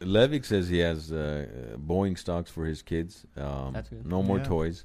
Levick says he has uh, Boeing stocks for his kids. Um, That's good. no more Yeah. toys.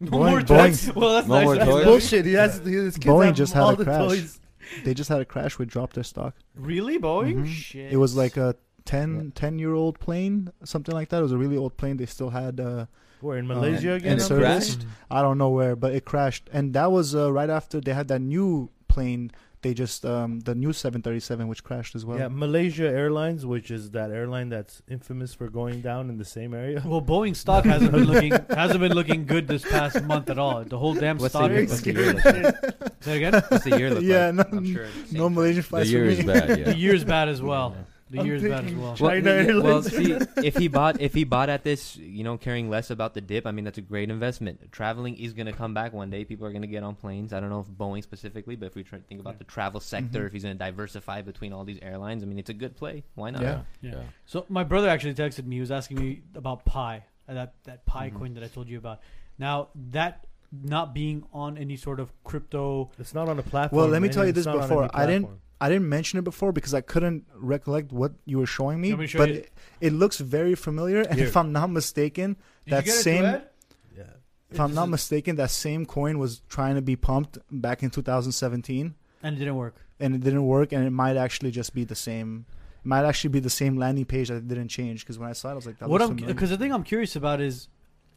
No Boeing- more Boeing- toys. Well, that's No nice. more That's toys? Bullshit. He has his kids Boeing have just had all a the crash. toys. They just had a crash. We dropped their stock. Really, Boeing? Mhm. Shit. It was like a 10, 10 year old plane, something like that. It was a really old plane. They still had, uh, We're in Malaysia and- again. and I'm service. I don't know where, but it crashed. And that was uh, right after they had that new plane. They just, um, the new 737, which crashed as well. Yeah, Malaysia Airlines, which is that airline that's infamous for going down in the same area. Well, Boeing stock hasn't been looking hasn't been looking good this past month at all. The whole damn What's the stock. year- is- what's the year look like? Say it again. What's the year look Yeah, like? no- I'm sure. the No same. Malaysian The year for is me. bad. The year is bad as well. The I'm year's bad as thinking- well. Well, China y- well, see, if he bought if he bought at this, you know, caring less about the dip, I mean, that's a great investment. Traveling is going to come back one day. People are going to get on planes. I don't know if Boeing specifically, but if we try to think about the travel sector, Mhm. if he's going to diversify between all these airlines, I mean, it's a good play. Why not? Yeah. Yeah. Yeah. So my brother actually texted me. He was asking me about Pi, uh, that that Pi Mm-hmm. Mhm. coin that I told you about. Now that not being on any sort of crypto, It's not on a platform. Well, let me tell you this before. I didn't- platform. I didn't mention it before because I couldn't recollect what you were showing me, me show but it, it looks very familiar. And Here. if I'm not mistaken, Did that you get it, same, Duet? Yeah. if I'm not mistaken, that same coin was trying to be pumped back in 2017, and it didn't work. and it didn't work. And it might actually just be the same. It might actually be the same landing page that didn't change. Because when I saw it, I was like, that what looks I'm familiar. because the thing I'm curious about is,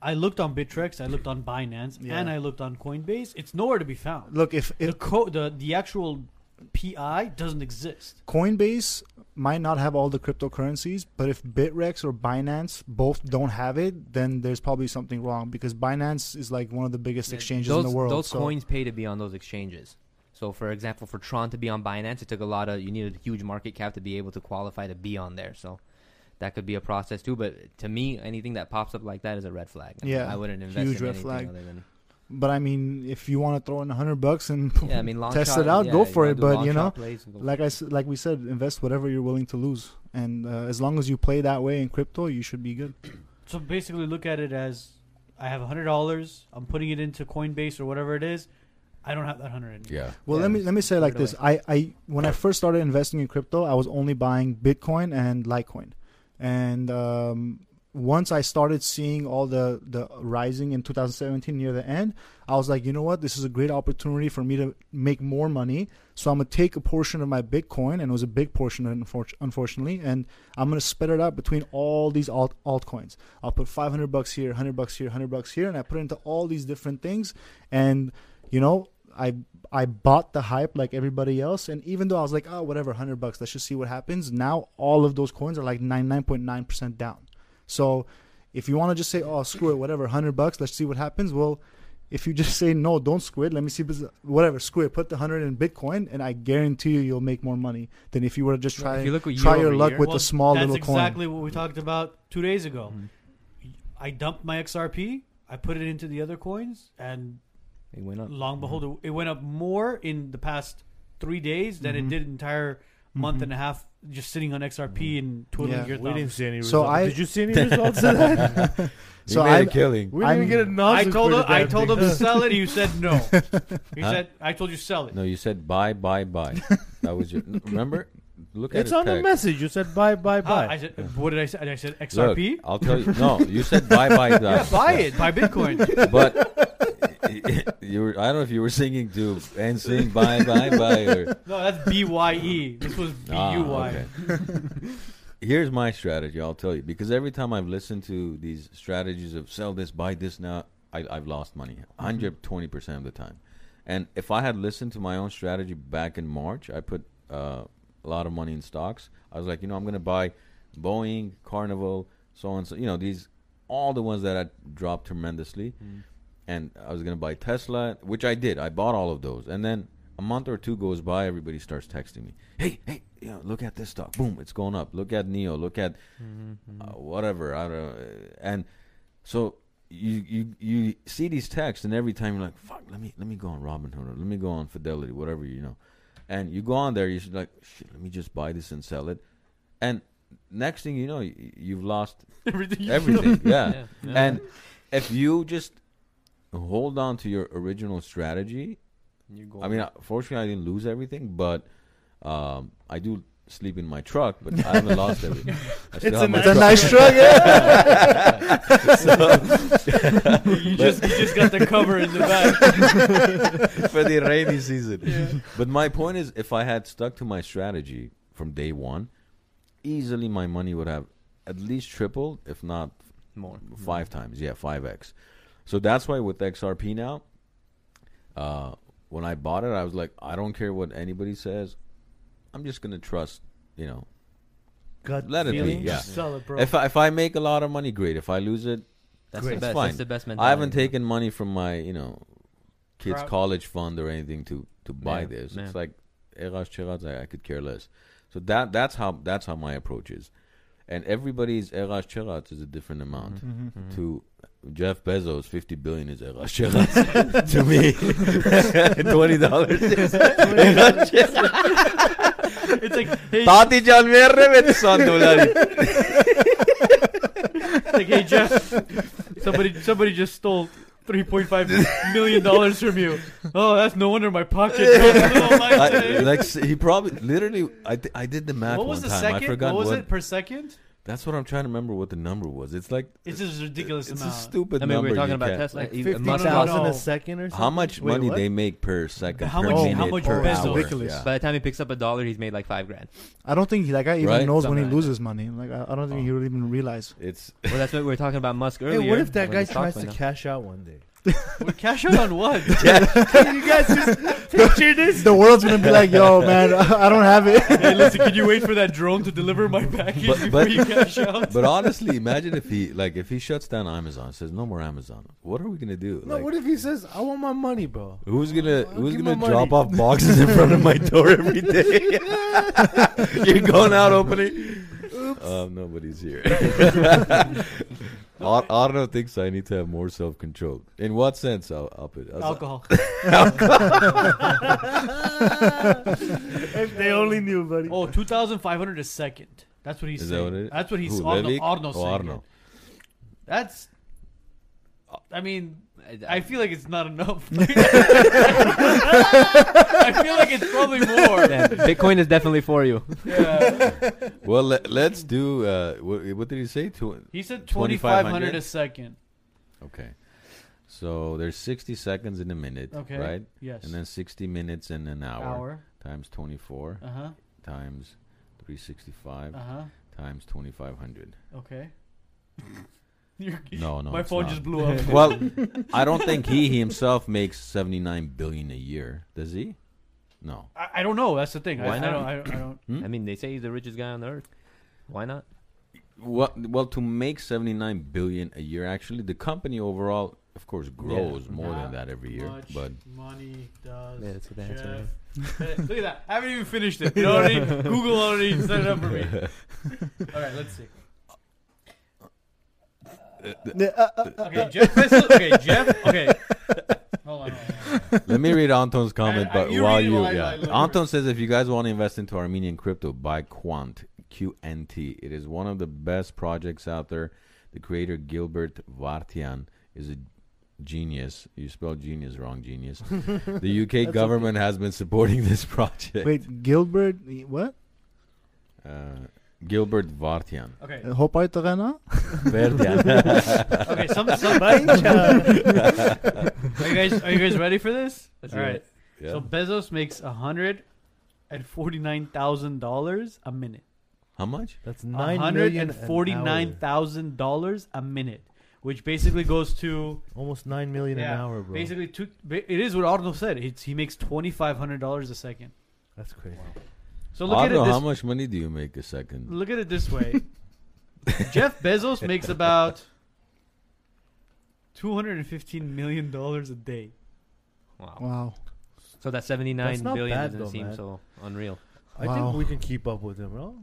I looked on Bittrex, I looked on Binance, Yeah. and I looked on Coinbase. It's nowhere to be found. Look, if, The co- the the actual PI doesn't exist. Coinbase might not have all the cryptocurrencies, but if Bittrex or Binance both don't have it, then there's probably something wrong because Binance is like one of the biggest Yeah, exchanges those, in the world. Those so- coins pay to be on those exchanges. So, for example, for Tron to be on Binance, it took a lot of. You needed a huge market cap to be able to qualify to be on there. So, that could be a process too. But to me, anything that pops up like that is a red flag. I Yeah, I wouldn't invest huge in red anything flag. other than. But I mean, if you want to throw in a hundred bucks and Yeah, I mean, long Test shot, it out, yeah, go for wanna it, but, you know, plays and go like I s- like we said, invest whatever you're willing to lose, and uh, as long as you play that way in crypto, you should be good. So basically, look at it as I have a hundred dollars. I'm putting it into Coinbase or whatever it is. I don't have that hundred. Yeah. Well, Yeah, let me let me say it like this: I, I when I first started investing in crypto, I was only buying Bitcoin and Litecoin, and um, once I started seeing all the the rising in 2017 near the end, I was like, you know what, this is a great opportunity for me to make more money. So I'm gonna take a portion of my Bitcoin, and it was a big portion, unfortunately, and I'm gonna spread it out between all these alt altcoins. I'll put 500 bucks here, 100 bucks here, 100 bucks here, and I put it into all these different things, and you know, I I bought the hype like everybody else, and even though I was like, oh, whatever, hundred bucks, let's just see what happens. Now all of those coins are like ninety nine point nine percent down. So if you want to just say, oh, screw it, whatever, hundred bucks, let's see what happens. Well, if you just say no, don't screw it. Let me see, whatever, screw it. Put the hundred in Bitcoin, and I guarantee you, you'll make more money than if you were to just try you look try year your luck year- with Well, a small That's little coin. That's exactly what we talked about two days ago. Mhm. I dumped my XRP. I put it into the other coins, and It went up. long behold, it went up more in the past three days than Mhm. it did entire month Mhm. and a half just sitting on XRP mm. and twiddling Yeah. your We didn't see any results. So. I- Did you see any results of that? So So made I- a killing. We didn't even get a I nozzle told for him. the I damn told thing. him to sell it. You said no. He Huh? said, "I told you sell it." No, you said buy, buy, buy. that was your. Remember? Look at It's his on the text. message. You said buy, buy, Ah, buy. I said, "What did I say?" I said, Look, "XRP." I'll tell you. No, you said buy, buy, buy. yeah, buy it. Buy Bitcoin. But you were. I don't know if you were singing to and sing buy, buy, buy or. No, that's B Y E. This was B Ah, U Y. okay. Here's my strategy. I'll tell you because every time I've listened to these strategies of sell this, buy this now, I, I've lost money, 120 percent of the time. And if I had listened to my own strategy back in March, I put uh, a lot of money in stocks. I was like, you know, I'm going to buy Boeing, Carnival, so on. So you know, these all the ones that had dropped tremendously, mm. and I was going to buy Tesla, which I did. I bought all of those, and then a month or two goes by, everybody starts texting me, "Hey, hey, you know, look at this stock. Boom, it's going up. Look at Neo. Look at mm-hmm. uh, whatever. I don't know. And so you you you see these texts, and every time you're like, "Fuck, let me let me go on Robinhood, or let me go on Fidelity, whatever you know." And you go on there, you should like, "Shit, let me just buy this and sell it." And next thing you know, you, you've lost Everything. You everything. yeah. Yeah, yeah. And if you just hold on to your original strategy, You go I mean, uh, fortunately, I didn't lose everything, but um, I do sleep in my truck, but I haven't lost everything. I still It's have a my It's a truck. nice truck, yeah. you just you just got the cover in the back. for the rainy season. But my point is, if I had stuck to my strategy from day one, easily my money would have at least tripled, if not more. five times. Yeah, five x. So that's why with XRP now, uh, when I bought it, I was like, I don't care what anybody says. I'm just gonna trust. You know, Gut Let it be, feeling. yeah. Sell it, bro. if I, if I make a lot of money, great. If I lose it, That's Great. the best. fine. That's the best mentality. I haven't taken money from my you know kids' Crowd. college fund or anything to to buy Yeah, this. yeah. It's like Eras Cheraz, I, I could care less. So that that's how that's how my approach is, and everybody's Eras Cheraz is a different amount. Mhm. To Jeff Bezos, fifty billion is Eras Cheraz. to me, twenty dollars is Eras Cheraz. It's like, hey, Tati Can verre ve son dolari. it's like, hey, Jeff, somebody somebody just stole. Three point five million dollars from you. Oh, that's no wonder my pocket. goes a little light I- like he probably literally. I th- I did the math what was one the time. second? I forgot what was it per second? That's what I'm trying to remember. What the number was? It's like It's just a ridiculous It's amount. a stupid I mean, number. we were talking you about can't- Tesla. Like He- fifty No, no, thousand no. a second or something. How much Wait, money what? they make per second? How per much- minute, how much per Bezos? hour? Ridiculous. Yeah. By the time he picks up a dollar, he's made like five grand. I don't think that guy even Right? knows when he like loses money. Like I, I don't think Oh. he would even realize. It's Well, that's what we were talking about Musk earlier. Hey, what if that when guy the stock tries to went up. cash out one day? Would cash out on what? Can you guys just picture this? The world's gonna be like, "Yo, man, I don't have it." hey, listen, can you wait for that drone to deliver my package But- before but- you cash out? but honestly, imagine if he like if he shuts down Amazon, says no more Amazon. What are we gonna do? No, Like, what if he says, "I want my money, bro"? who's gonna I'll who's gonna drop off boxes in front of my door every day? You're going out opening. Um, nobody's here. Ar- Arno thinks I need to have more self control. In what sense? I'll, I'll put Alcohol. if they only knew, buddy. Oh, 2,500 a second. That's what he's Is that saying. what it is? That's what he's Who, Arno, Levik? Arno Oh, saying. Arno. That's. I mean, I feel like it's not enough. I feel like it's probably more. Yeah, Bitcoin is definitely for you. Yeah. Well, let, let's do. Uh, what, what did he say? Two, He said 2,500? 2,500 a second. okay. So there's 60 seconds in a minute, Okay. right? Yes. And then 60 minutes in an hour, Hour. times 24 Uh huh. times 365 Uh huh. times 2500. Okay. You're- No, no. My phone not. just blew up. well, I don't think he, he himself makes 79 billion a year. Does he? No. I, I don't know. That's the thing. I, Why I not? don't. I, I don't. Hmm? I mean, they say he's the richest guy on earth. Why not? Well, well, to make 79 billion a year, actually, the company overall, of course, grows more Not than that every year. much But money does. Yeah, that's what the answer Look at that. I haven't even finished it. You already Google already set it up for me. All right, let's see. Uh, uh, uh, okay, Jeff. Bezos- Okay, Jeff. Okay. Hold on. Hold on, hold on. let me read Anton's comment. I- but you while read it you, while I- yeah, I look. Anton says if you guys want to invest into Armenian crypto, buy Quant QNT. It is one of the best projects out there. The creator Gilbert Verdian is a genius. You spelled genius wrong, genius. the UK government has been supporting this project. Wait, Gilbert, what? Uh, Gilbert Verdian. Okay. Uh, Hopaytagana? Verdian. Okay. Some. some uh, are you guys? Are you guys ready for this? Let's All right. Yeah. So Bezos makes a hundred and forty nine thousand dollars a minute. How much? That's A nine hundred million and an forty nine hour. thousand dollars a minute, which basically goes to Almost nine million Yeah, an hour, bro. basically two. It is what Arnold said. It's, he makes twenty five hundred dollars a second. That's crazy. So look I at don't it know how much money do you make a second. Look at it this way. Jeff Bezos makes about two hundred and fifteen million dollars a day. Wow. Wow. So that seventy nine That's bad doesn't though, seem man. so unreal. I Wow. think we can keep up with him, bro.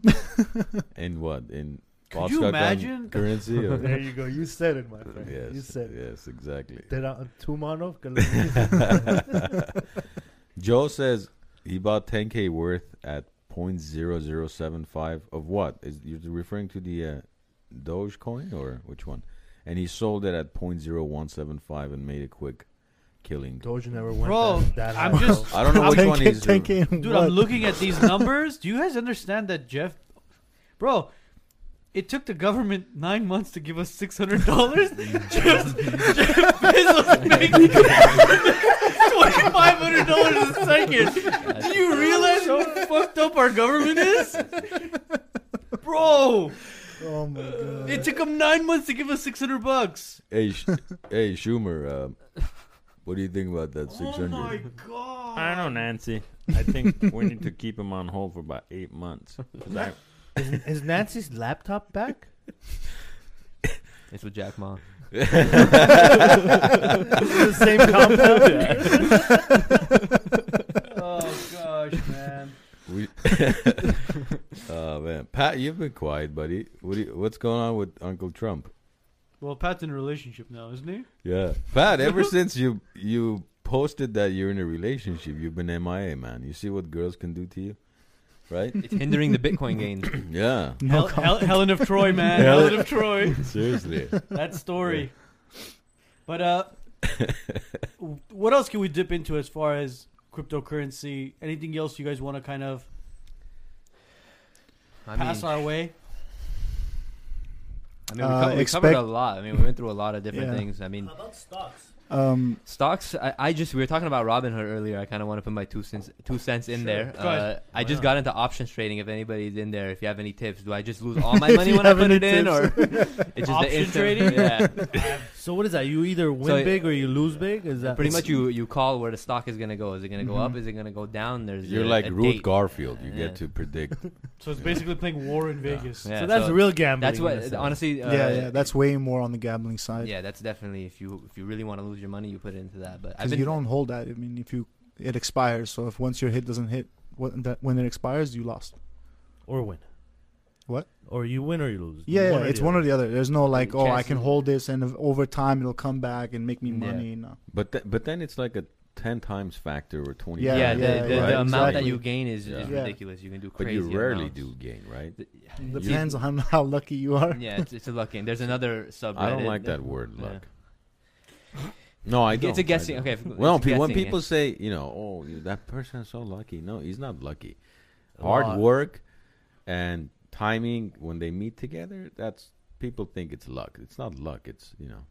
In what? In Could you imagine? currency? Or? there you go. You said it, my friend. yes, You said it. yes, exactly. Uh, Tera- Joe says he bought 10k worth at 0.0075 of what? Is you're referring to the uh, Dogecoin or which one? And he sold it at 0.0175 and made a quick killing. Doge never went Bro, that, that I'm high, just- bro. I don't know which one he's. 10K Dude, what? I'm looking at these numbers. Do you guys understand that Jeff, bro? It took the government nine months to give us six hundred dollars. Jeff, Jeff Bezos making twenty five hundred dollars a second. Do you realize how fucked up our government is, bro? Oh my god. It took him nine months to give us six hundred bucks. Hey, Sh- hey, Schumer. Um, what do you think about that 600? Oh my god! I don't know, Nancy. I think we need to keep him on hold for about eight months. 'Cause I- Is, is Nancy's laptop back? It's with Jack Ma. Is the same compound? Oh gosh, man. We, oh man, Pat, you've been quiet, buddy. What you, what's going on with Uncle Trump? Well, Pat's in a relationship now, isn't he? Yeah, Pat. Ever since you you posted that you're in a relationship, you've been MIA, man. You see what girls can do to you, right? It's hindering the Bitcoin gains. yeah, No Hel- Hel- Helen of Troy, man. Helen- Helen of Troy. seriously. That story. But uh, what else can we dip into as far as cryptocurrency? Anything else you guys want to kind of I pass mean, our way? I mean, we, Uh, co- we expect- covered a lot. I mean, we went through a lot of different Yeah. things. I mean, about stocks? Um, stocks. I, I just we were talking about Robinhood earlier. I kind of want to put my two cents two cents in Sure. there. Go ahead. Uh, I just not? got into options trading. If anybody's in there, if you have any tips, do I just lose all my If money you when I have put any it in, tips. or it's just Option the instant, trading? Yeah, So what is that? You either win So- big or you lose big? Is that pretty much you you call where the stock is gonna go. Is it gonna go up? Mhm. Is it gonna go down? There's You're a, like a Ruth date. Garfield. You Yeah. get to predict. So it's basically playing War in Vegas. Yeah, So that's so real gambling. That's what honestly. Uh, yeah, yeah, that's way more on the gambling side. yeah, that's definitely if you if you really want to lose your money, you put it into that. But I've because you don't hold that. I mean, if you it expires, so if once your hit doesn't hit, what that when it expires, you lost. or win. What? Or you win or you lose. Yeah, One yeah it's one other. or the other. There's no like, oh, I can hold this, and over time it'll come back and make me Yeah. money. No. But th- but then it's like a ten times factor or twenty. Yeah, yeah, times, the, yeah, the, right? the amount that you gain is, Yeah. is ridiculous. You can do But you rarely amounts. do gain, right? The- Depends on how lucky you are. Yeah, it's, it's a lucky. And there's another sub. I don't like that word, Yeah. luck. No, I don't. It's a I guessing. don't. Okay. if- Well, it's pe- when people yeah. say, you know, oh, that person is so lucky. No, he's not lucky. Hard work and timing when they meet together, that's people think it's luck. It's not luck. It's, you know,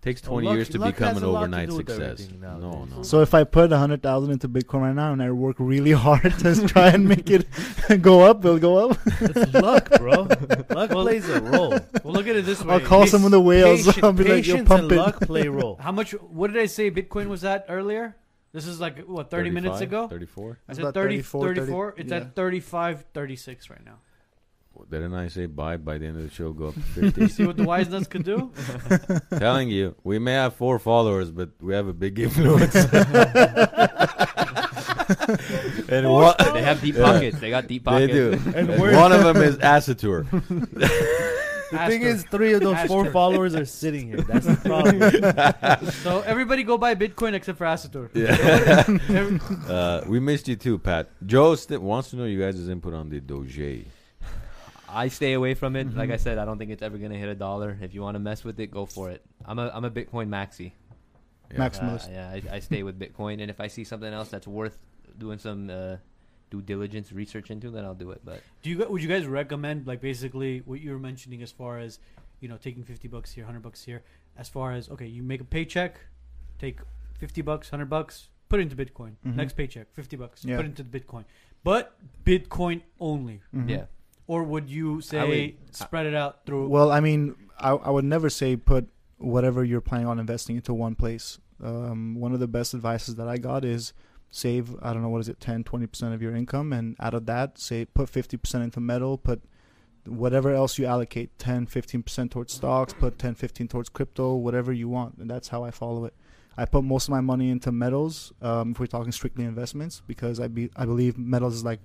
takes Well, 20 luck- years to become an a lot to overnight success. everything No, no. So if I put a hundred thousand into Bitcoin right now and I work really hard to try and make it go up, it'll go up. It's luck, bro. luck plays a role. Well, look at it this way. I'll call some of the whales. Patient- I'll be like, "Yo, patience pump and it." luck play a role. How much? What did I say? Bitcoin was at earlier. This is like what 30 minutes ago. 34? I It's said 30, 34, 34. 30 It's yeah. at 35, 36 right now. Didn't I say bye by the end of the show? Go up to 50. You 50. see what the wise nuts could do? Telling you, we may have four followers, but we have a big influence. and one, they have deep Yeah. pockets. They got deep pockets. they do. And And one of them is Asatur. The thing is, three of those four followers are sitting here. That's the problem. so everybody go buy Bitcoin except for Asator. Yeah. Uh, we missed you too, Pat. Joe st- wants to know you guys' input on the Doge. I stay away from it. Like Mhm. I said, I don't think it's ever gonna hit a dollar. If you want to mess with it, go for it. I'm a I'm a Bitcoin maxi. Yeah. Maximalist. Uh, yeah, I, I stay with Bitcoin, and if I see something else that's worth doing some uh, due diligence research into, then I'll do it. But Do you would you guys recommend like basically what you were mentioning as far as you know taking fifty bucks here, hundred bucks here, as far as okay, you make a paycheck, take fifty bucks, hundred bucks, put it into Bitcoin. Mhm. Next paycheck, fifty bucks, Yeah. put it into the Bitcoin, but Bitcoin only. Mhm. yeah, Or would you say would- spread it out through? Well, I mean, I, I would never say put whatever you're planning on investing into one place. Um, one of the best advices that I got is save I don't know what is it 10 20% of your income and out of that say put 50% into metal put whatever else you allocate 10 15% towards stocks put 10 15 towards crypto whatever you want and that's how I follow it I put most of my money into metals um, if we're talking strictly investments because I be I believe metals is like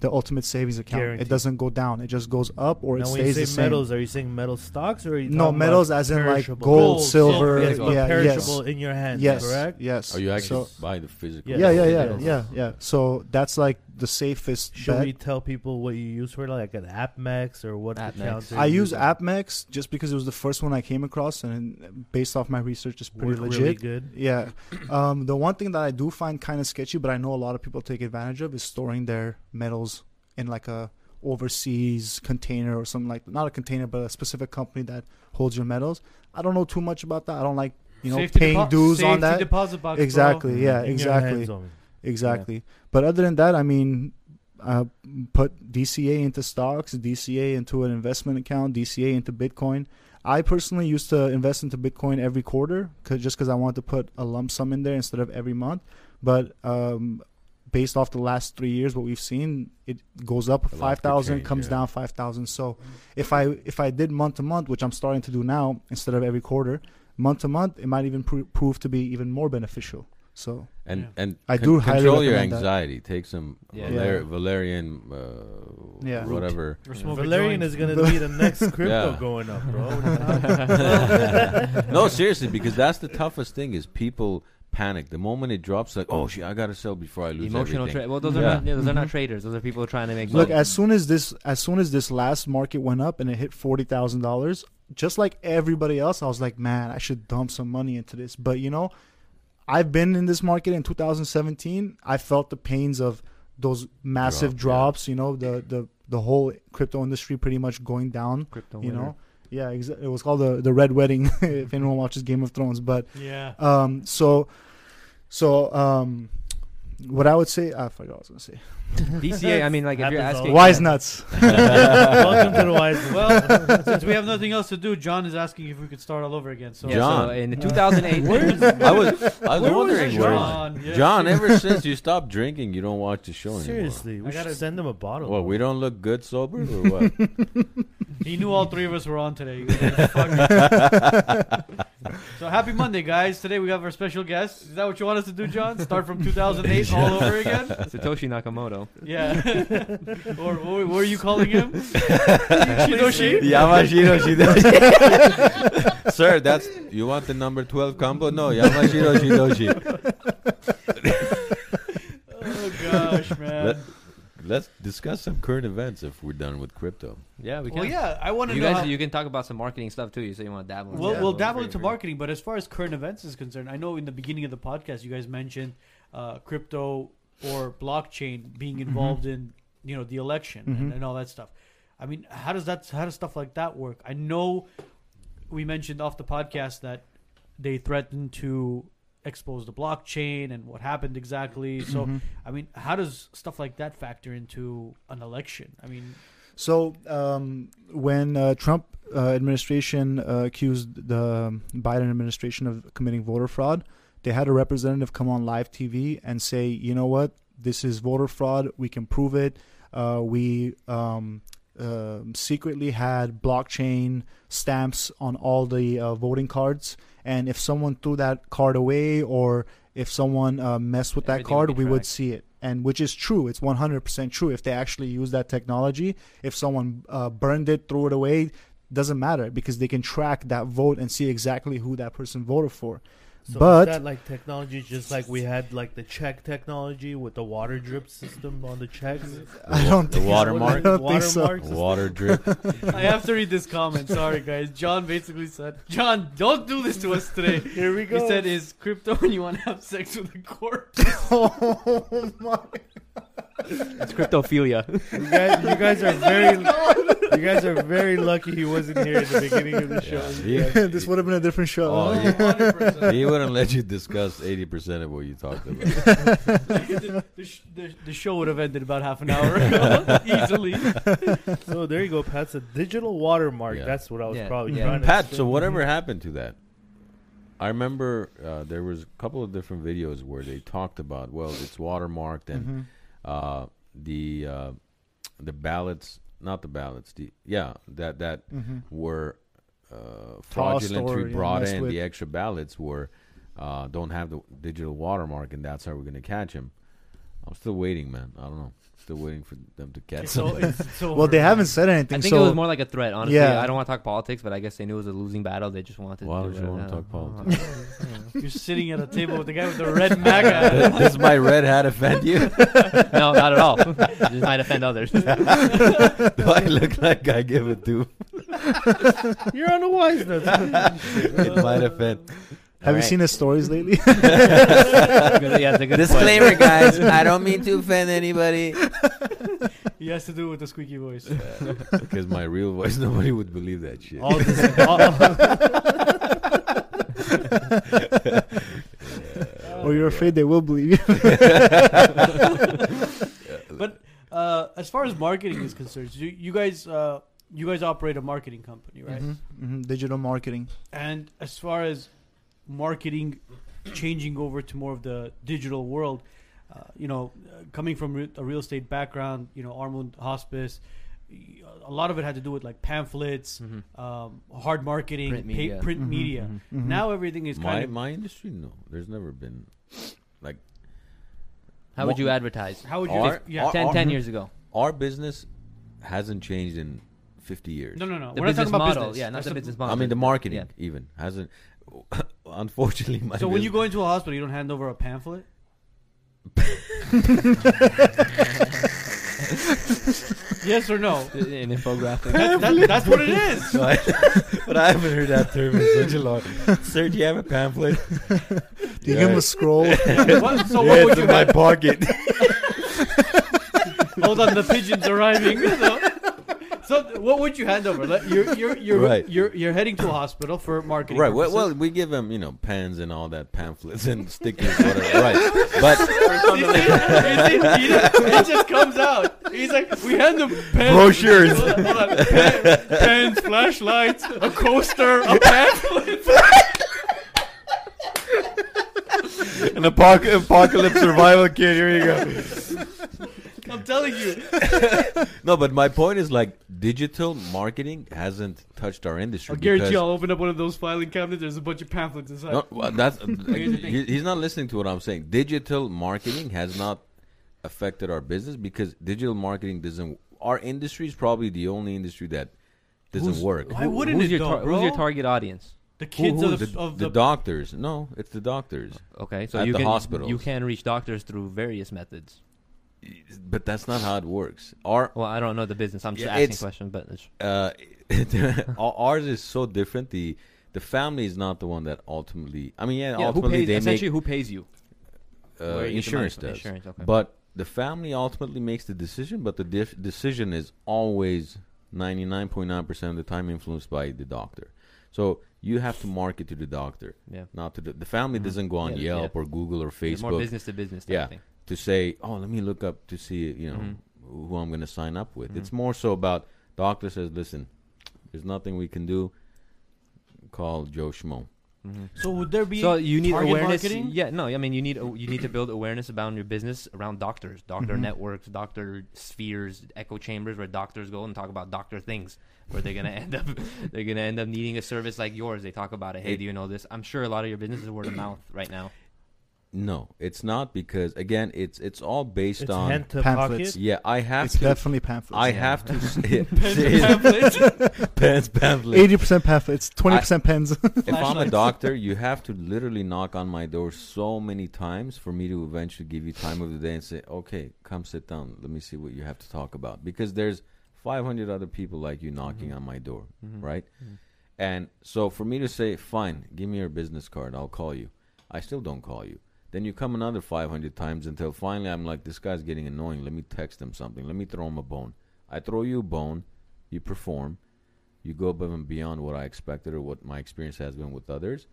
the ultimate savings account Guaranteed. it doesn't go down it just goes up or it now, when you stays the say same metals, are you saying metal stocks or are you no metals as in like gold, Gold, silver silver, yeah, yeah, perishable yes in your hands, yes correct? yes Are you actually so, buy the physical. Yeah. yeah, yeah, yeah, yeah, yeah. So that's like the safest Should bet. we tell people what you use for like an APMEX or what APMEX. accounts? I use APMEX just because it was the first one I came across, and based off my research, it's pretty Work legit. really good. Yeah. Um, the one thing that I do find kind of sketchy, but I know a lot of people take advantage of, is storing their metals in like a overseas container or something like not a container, but a specific company that holds your metals. I don't know too much about that. I don't like you know Safety paying depo- dues on that. deposit box, bro. Exactly. Yeah. In your exactly. Exactly. But other than that, I mean, uh, put DCA into stocks, DCA into an investment account, DCA into Bitcoin. I personally used to invest into Bitcoin every quarter, cause, just because I wanted to put a lump sum in there instead of every month. But um, based off the last three years, what we've seen, it goes up five thousand, comes yeah. down five thousand. So if I if I did month to month, which I'm starting to do now instead of every quarter, month to month, it might even pro- prove to be even more beneficial. So And Yeah. and I con- do control your recommend that. anxiety. Take some Yeah. Valer- Valerian, uh, Yeah. whatever. Or smoke a Valerian is gonna be the next crypto Yeah. going up, bro. no, seriously, because that's the toughest thing is people panic the moment it drops. Like, oh shit, I gotta sell before I lose Emotional everything. tra- Well, those are Yeah. not, yeah, those are not Mhm. traders. Those are people trying to make Look, money. as soon as this as soon as this last market went up and it hit forty thousand dollars, just like everybody else, I was like, man, I should dump some money into this. But you know, I've been in this market in 2017. I felt the pains of those massive Drop, yeah. drops. You know, the the the whole crypto industry pretty much going down. crypto. You know, yeah, exa- it was called the the Red Wedding. if anyone watches Game of Thrones, but Yeah. um, so so um, what I would say, I forgot what I was gonna say. DCA. I mean, like if you're Happens asking, Wise nuts. Welcome to the wise. Well, since we have nothing else to do, John is asking if we could start all over again. So Yeah, John. so in 2008, I was I was Where was wondering where John, yeah. John. Ever since you stopped drinking, you don't watch the show anymore. Seriously, we I gotta- should send them a bottle. Well, we don't look good sober or what? He knew all three of us were on today. So happy Monday, guys. Today we have our special guest. Is that what you want us to do, John? Start from 2008 all over again? Satoshi Nakamoto. Yeah. or what, what are you calling him? Shidoshi? Yamashiro Shidoshi. Sir, that's you want the number twelve combo? No, Yamashiro Shidoshi. Oh gosh, man. Let- Let's discuss some current events if we're done with crypto. Yeah, we can. well, yeah, I want to You know. guys, how- you can talk about some marketing stuff too. You say you want to dabble. in We'll, that. we'll So dabble free, into free. marketing, but as far as current events is concerned, I know in the beginning of the podcast you guys mentioned uh, crypto or blockchain being involved in you know the election and, Mhm. and all that stuff. I mean, how does that how does stuff like that work? I know we mentioned off the podcast that they threatened to expose the blockchain and what happened exactly. So, Mhm. I mean, how does stuff like that factor into an election? I mean, So um, when uh, Trump uh, administration uh, accused the Biden administration of committing voter fraud, they had a representative come on live TV and say, "You know what? This is voter fraud. We can prove it. Uh, we um, uh, secretly had blockchain stamps on all the uh, voting cards, and if someone threw that card away or if someone uh, messed with that Everything would card, be we would see it." And which is true. It's 100% true. If they actually use that technology, if someone uh, burned it, threw it away, doesn't matter because they can track that vote and see exactly who that person voted for. So But- is that like technology, just like we had like the check technology with the water drip system on the checks. I don't The think watermark? I don't think so. Water drip. I have to read this comment. Sorry, guys. John basically said, "John, don't do this to us today." Here we go. He said, "Is crypto when you want to have sex with a corpse?" oh my! It's cryptophilia. you, guys, you guys are very, you guys are very lucky he wasn't here at the beginning of the show. Yeah, he- this would have been a different show. Oh, huh? yeah. he wouldn't let you discuss eighty percent of what you talked about. the, the, the, the show would have ended about half an hour ago, easily. So there you go, Pat. It's a digital watermark. Yeah. That's what I was Yeah, probably yeah. trying to Pat, so explain. whatever happened to that? I remember uh, there was a couple of different videos where they talked about well, it's watermarked and Mhm. Uh, the uh, the ballots, not the ballots, the yeah that that Mhm. were uh, fraudulently brought in. with. The extra ballots were uh, don't have the digital watermark, and that's how we're gonna catch him. I'm still waiting, man. I don't know. Still waiting for them to catch So him. it's, it's Well, they man. haven't said anything. I think so it was more like a threat. Honestly, Yeah. I don't want to talk politics, but I guess they knew it was a losing battle. They just wanted. Why to don't you want to talk politics? You're sitting at a table with the guy with the red MAGA. hat. Does my red hat offend you? no, not at all. it just might offend others. Do I look like I give a two? You're on the wise nuts. it might offend. Have you seen his stories lately? yeah, good Disclaimer, point. guys. I don't mean to offend anybody. He has to do it with the squeaky voice. Because my real voice, nobody would believe that shit. all this, all, or you're afraid they will believe you? But uh, as far as marketing is concerned, you, you guys uh, you guys operate a marketing company, right? Mhm, mhm, Digital marketing. And as far as marketing changing over to more of the digital world, uh, you know, uh, coming from re- a real estate background, you know, Armand Hospice, y- a lot of it had to do with like pamphlets, Mhm. um, hard marketing, Print pa- media. print Mhm, media. mhm. Mhm. Now everything is kind of. my industry, no. There's never been like How would you advertise? How would you? Our- yeah. our- 10, 10 years ago. our business hasn't changed in 50 years. no, no, no. The We're not talking about model. business. Yeah, not That's the business model. I mean the marketing Yeah. even hasn't. Unfortunately, my So when you go into a hospital, you don't hand over a pamphlet. yes or no? An infographic. That, that, that's what it is. So I- but I haven't heard that term in such a long. Sir, do you have a pamphlet? Do you give him a scroll? What- so Yeah, what would you in my pocket. Hold on, the pigeon's arriving. So, so what would you hand over? You're you're you're, Right. you're you're heading to a hospital for marketing. right. Well, well, we give them, you know, pens and all that pamphlets and stickers, whatever. right. But You see, you see, he, it just comes out. He's like, we hand them pens, Brochures. Hold on, hold on. Pen- pens, flashlights, a coaster, a pamphlet. an apoc- apocalypse survival kit. Here you go. I'm telling you. No, but my point is like digital marketing hasn't touched our industry. I guarantee you, I'll open up one of those filing cabinets. There's a bunch of pamphlets inside. No, well, that's Here's the thing. he- he's not listening to what I'm saying. Digital marketing has not affected our business because digital marketing doesn't. Our industry is probably the only industry that doesn't Who's- work. Why wouldn't who's it your though, tar- Who's your target audience? The kids Who- who? of the, the, of the the, doctors. No, it's the doctors. Okay, so At you the can hospitals. you can reach doctors through various methods. But that's not how it works. Our Well, I don't know the business. I'm just asking it's- questions, but it's, uh, ours is so different. The the family is not the one that ultimately. I mean, yeah, yeah, who pays? they Essentially, make who pays you? uh, Where you get the money insurance does. Insurance, okay. But the family ultimately makes the decision, but the decision is always 99.9% of the time influenced by the doctor. So you have to market to the doctor, yeah, not to the the family Mhm. doesn't go on Yeah, Yelp or Google or It's more Facebook business to business. Yeah. thing. To say, "Oh, let me look up to see, you know, Mhm. who I'm going to sign up with." Mhm. It's more so about doctor says, "Listen, there's nothing we can do. Call Joe Schmo." Mhm. So would there be So you need awareness. marketing? Yeah, no, I mean you need you need to build awareness about your business around doctors, doctor Mhm. networks, doctor spheres, echo chambers where doctors go and talk about doctor things. Where they're gonna end up, they're gonna end up needing a service like yours. They talk about it. Hey, It- do you know this? I'm sure a lot of your business is word of mouth right now. No, it's not because again, it's it's all based it's on. hand to Pamphlets. pocket. Yeah, I have to It's to. definitely pamphlets. I yeah. have to. say- Pens, pamphlets. pens, pamphlets. Eighty percent pamphlets, twenty percent pens. If I'm a Flashlights. doctor, you have to literally knock on my door so many times for me to eventually give you time of the day and say, "Okay, come sit down. Let me see what you have to talk about." Because there's 500 other people like you knocking Mhm. on my door, Mhm. right? Mhm. And so for me to say, "Fine, give me your business card. I'll call you," I still don't call you. Then you come another 500 times until finally I'm like, "This guy's getting annoying. Let me text him something. Let me throw him a bone." I throw you a bone, you perform, you go above and beyond what I expected or what my experience has been with others.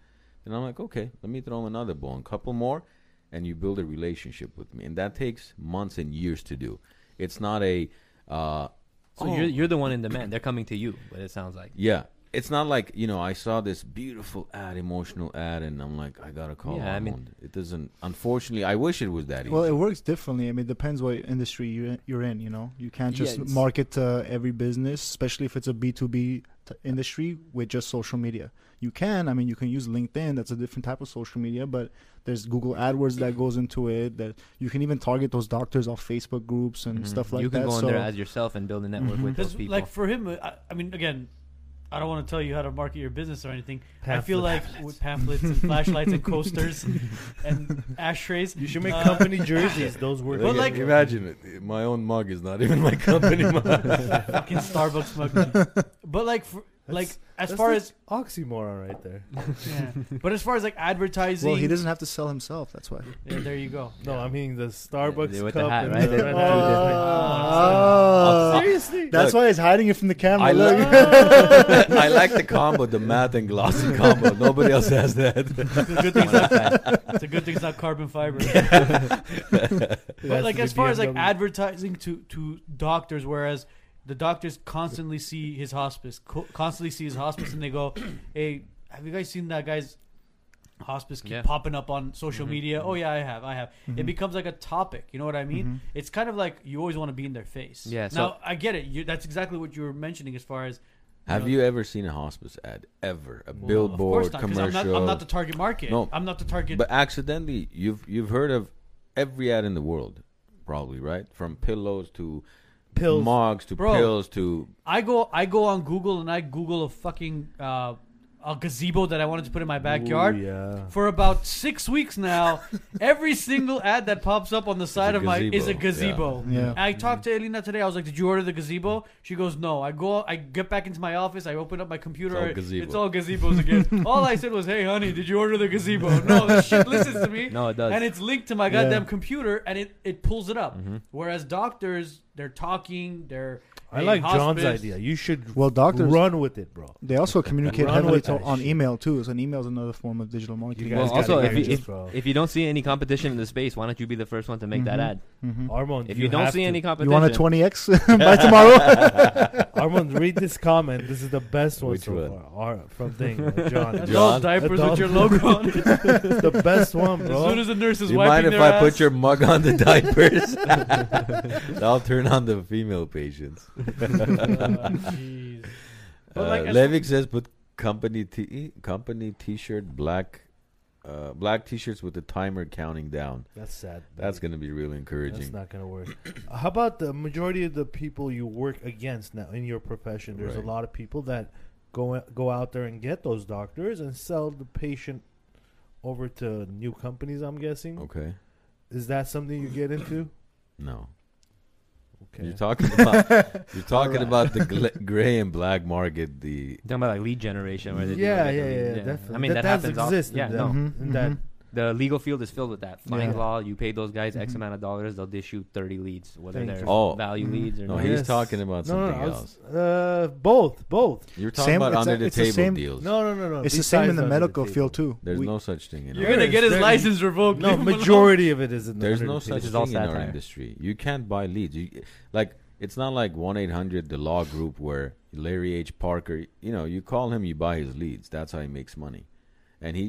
Then I'm like, okay, let me throw him another bone, couple more, and you build a relationship with me, and that takes months and years to do. It's not a, uh, So oh, you're you're the one in demand. They're coming to you, but it sounds like yeah. It's not like you know I saw this beautiful ad, emotional ad, and I'm like I gotta call. Yeah, I mean- Armand. it doesn't. Unfortunately, I wish it was that easy. Well, it works differently. I mean, it depends what industry you're in, you're in. You know, you can't just it's- market to every business, especially if it's a B two B industry with just social media. You can. I mean, you can use LinkedIn. That's a different type of social media, but there's Google AdWords that goes into it. That you can even target those doctors off Facebook groups and Mhm. stuff like that. you can that. go in so there as yourself and build a network Mhm. with those people. like for him, I, I mean, again, I don't want to tell you how to market your business or anything. I feel like with pamphlets and flashlights and coasters and ashtrays, You should make uh, company jerseys. Those work. But like- imagine it. My own mug is not even my company mug. fucking Starbucks mug. But like, for, like as That's far as oxymoron right there. yeah. but as far as like advertising, well, he doesn't have to sell himself. That's why. Yeah, there you go. No, I mean the Starbucks Yeah, with the cup hat, right? the They're red two hat. Oh, oh Seriously, that's Look, why he's hiding it from the camera. I, Look. like I like the combo, the matte and glossy combo. Nobody else has that. It's a good thing. It's, not, it's a good thing. It's not carbon fiber. but like as far as like advertising to to doctors, whereas the doctors constantly see his hospice, co- constantly see his hospice, and they go, "Hey, have you guys seen that guy's hospice keep Yeah. popping up on social Mhm, media?" mhm. Oh yeah, I have, I have. It Mhm. becomes like a topic. You know what I mean? Mhm. It's kind of like you always want to be in their face. Yeah, so- now I get it. You, that's exactly what you were mentioning as far as Have know- you ever seen a hospice ad? Ever a Well, of of billboard course not, 'cause commercial? I'm not, I'm not the target market. No. I'm not the target. But accidentally, you've you've heard of every ad in the world, probably right? From pillows to pills. mugs to Bro. pills to I go I go on Google and I Google a fucking uh, a gazebo that I wanted to put in my backyard. Ooh, yeah. For about six weeks now, every single ad that pops up on the side a of my is a gazebo, gazebo. Yeah. I talked to Elena today. I was like, "Did you order the gazebo?" She goes, "No." I go, I get back into my office. I open up my computer. all gazebo. It's all gazebos again. all I said was, "Hey, honey, did you order the gazebo?" No, this shit listens to me. no, it does. And it's linked to my Yeah. goddamn computer, and it, it pulls it up. Mhm. Whereas doctors, they're talking, they're I hey, like John's hospice. idea. You should Well, doctors run with it, bro. they also communicate Run heavily with to, that on shit. email too. So an email is another form of digital You marketing. guys Well, gotta also, get if you- this, if- bro. If you don't see any competition in the space, why don't you be the first one to make that Mhm. ad? Mhm. Armand, If you, don't have see to- any You competition, want a 20x by tomorrow? Armand, read this comment. This is the best one Which so one? far. Ar- from thing, uh, John. Adult John? diapers Adult- with your logo on it. it's the best one, As bro. soon as the nurse is you wiping mind if their I ass, put your mug on the diapers? I'll turn on the female patients. Jeez. But Uh, like, as- Levik says put company t company t-shirt black uh, black t-shirts with the timer counting down. That's sad. That's gonna be really encouraging. That's encouraging. not gonna work. How about the majority of the people you work against now in your profession? There's Right. a lot of people that go go out there and get those doctors and sell the patient over to new companies. I'm guessing. Okay, Is that something you get into? no, Okay. you're talking about you're talking Alright. about the gl- gray and black market. The You're talking about like lead generation, where they do, yeah, like, yeah, the yeah, definitely. I mean, that, does happens. all- exist. yeah, no. that, Mhm, in that mhm. The legal field is filled with that. Flying Yeah. law, you pay those guys X Mhm. amount of dollars, they'll dish you 30 leads, whether Thank they're you. Oh. value Mhm. leads or no, not. he's Yes. talking about no, no, something no, I else. was- uh, both, both. You're talking Same- about it's a- under the it's the table same- deals. No, no, no, no. it's the same in the medical table. field too. There's We- no such thing. In You're our gonna get his There- license revoked. No, Leave him alone. majority of it is in the There's no such This is all thing in our satire. industry. You can't buy leads. You like it's not like one eight hundred the law group where Larry H. Parker. You know, you call him, you buy his leads. That's how he makes money, and he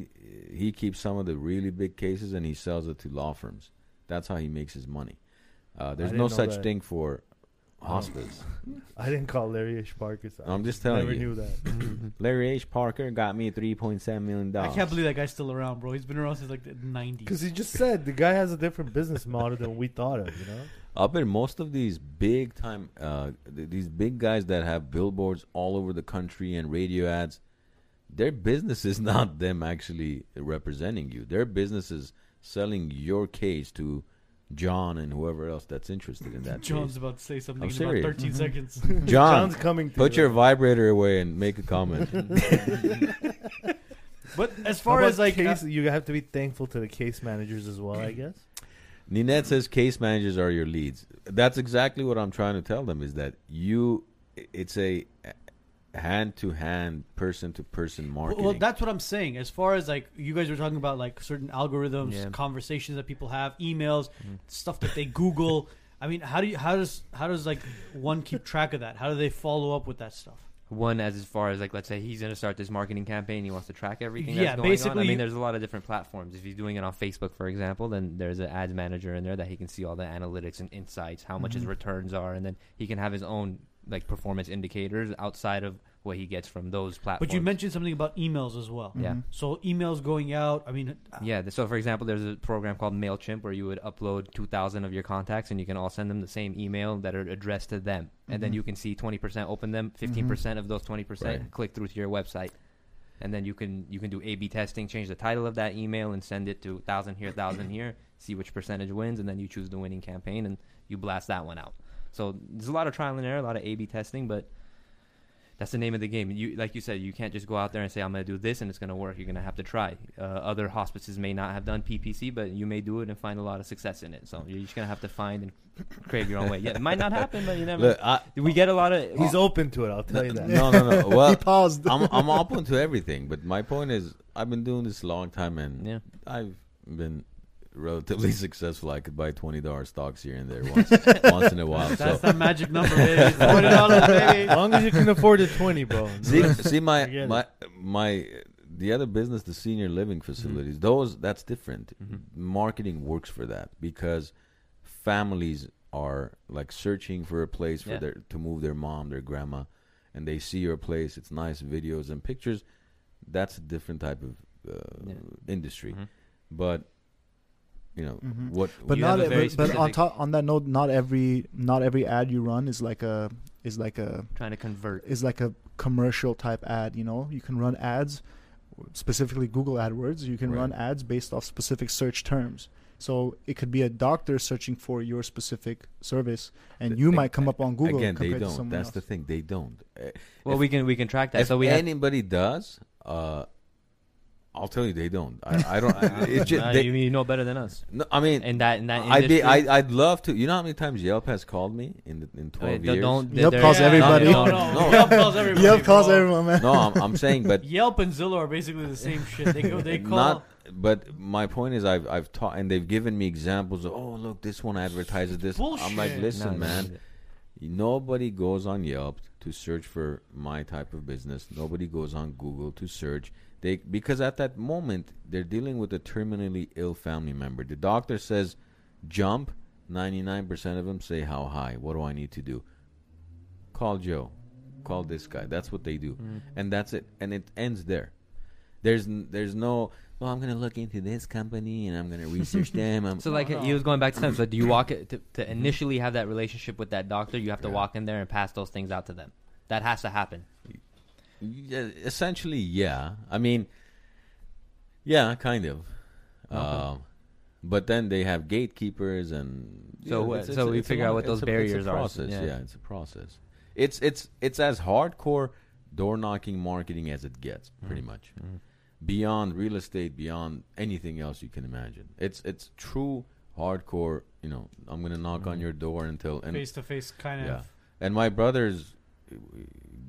he keeps some of the really big cases and he sells it to law firms. That's how he makes his money. Uh, there's no such that. thing for Oh. hospice. I didn't call Larry H. Parker. So I'm just telling never you. Never knew that. Larry H. Parker got me three point seven million dollars. I can't believe that guy's still around, bro. He's been around since like the '90s. Because he just said the guy has a different business model than we thought of. You know. I bet most of these big time, uh, th- these big guys that have billboards all over the country and radio ads, their business is not them actually representing you. Their business is selling your case to John and whoever else that's interested in that. John's case. about to say something I'm in about serious. 13 Mhm. seconds. John, John's coming. Put you. your vibrator away and make a comment. But as far as like, case, uh, you have to be thankful to the case managers as well. I guess. Ninette says case managers are your leads. That's exactly what I'm trying to tell them is that you, it's a hand to hand, person to person marketing. well, that's what I'm saying. As far as like you guys were talking about, like certain algorithms, Yeah. conversations that people have, emails, Mm. stuff that they Google. I mean, how do you how does how does like one keep track of that? How do they follow up with that stuff? one as as far as like let's say he's going to start this marketing campaign he wants to track everything Yeah, that's going on i mean there's a lot of different platforms if he's doing it on facebook for example then there's an ads manager in there that he can see all the analytics and insights how much his Mhm. returns are and then he can have his own like performance indicators outside of what he gets from those platforms But you mentioned something about emails as well. Yeah. Mhm. So emails going out. I mean, uh, Yeah. So, for example, there's a program called Mailchimp where you would upload 2,000 of your contacts, and you can all send them the same email that are addressed to them, and then Mhm. you can see 20% open them, 15% of those 20% Right. click through to your website, and then you can you can do A/B testing, change the title of that email, and send it to thousand here, thousand here, see which percentage wins, and then you choose the winning campaign and you blast that one out. So there's a lot of trial and error, a lot of A/B testing, but that's the name of the game. You like you said, you can't just go out there and say I'm going to do this and it's going to work. You're going to have to try. Uh, other hospices may not have done PPC, but you may do it and find a lot of success in it. So you're just going to have to find and crave your own way. Yeah, it might not happen, but you never. Look, I, we get a lot of. He's open to it. I'll tell you that. no, no, no. he Well, paused. I'm I'm open to everything, but my point is, I've been doing this a long time, and Yeah. I've been relatively successful. I could buy twenty dollars stocks here and there once once in a while. So that's that magic number, baby. Forty dollars, baby. As long as you can afford the twenty, bro. see, see my my my the other business, the senior living facilities. Those that's different. Mhm. Marketing works for that because families are like searching for a place for Yeah. their to move their mom, their grandma, and they see your place. It's nice videos and pictures. That's a different type of uh, Yeah. industry, Mhm. but you know Mhm. what. but not have a but, but on top on that note, not every not every ad you run is like a is like a Trying to convert. is like a commercial type ad. You know, you can run ads, specifically Google AdWords. You can run ads based off specific search terms. So it could be a doctor searching for your specific service, and you Ag- might come up on Google. Again, they compared to don't. someone That's else. the thing. They don't. Uh, Well, if- we can we can track that. if so we have. anybody does, uh, I'll tell you they don't. I, I don't. I, it's just, Uh, they, you, you know better than us. no, I mean, In that in that I'd be. industry. I, I'd love to. You know how many times Yelp has called me in the, in twelve don't- years? don't- Yelp there- calls yeah, everybody. No, No, no, no. Yelp calls everybody. Yelp calls bro. everyone, man. no, I'm, I'm saying, but Yelp and Zillow are basically the same shit. They go, they call. not. But my point is, I've I've taught, and they've given me examples of. Oh, look, this one advertises this. I'm like, Bullshit. listen, No, no, man. no. Nobody goes on Yelp to search for my type of business. Nobody goes on Google to search. They because at that moment they're dealing with a terminally ill family member. The doctor says jump. Ninety nine percent of them say how high. What do I need to do? Call Joe. Call this guy. That's what they do, Mm. and that's it. And it ends there. There's n- there's no. Well, I'm gonna look into this company and I'm gonna research them. I'm, So like no. he was going back to them. So do you walk it to, to initially have that relationship with that doctor? You have to Yeah. walk in there and pass those things out to them. That has to happen. Yeah, essentially, yeah. I mean, yeah, kind of. Okay. Uh, but then they have gatekeepers, and So yeah, what- it's- so it's- we it's a figure out what those a- barriers it's a are. Process, Yeah. yeah. it's a process. It's it's it's as hardcore door knocking marketing as it gets, pretty Mhm. much. Mhm. Beyond real estate, beyond anything else you can imagine. It's it's true hardcore. You know, I'm gonna knock on Mhm. your door until and face to face kind Yeah. of. and my brother's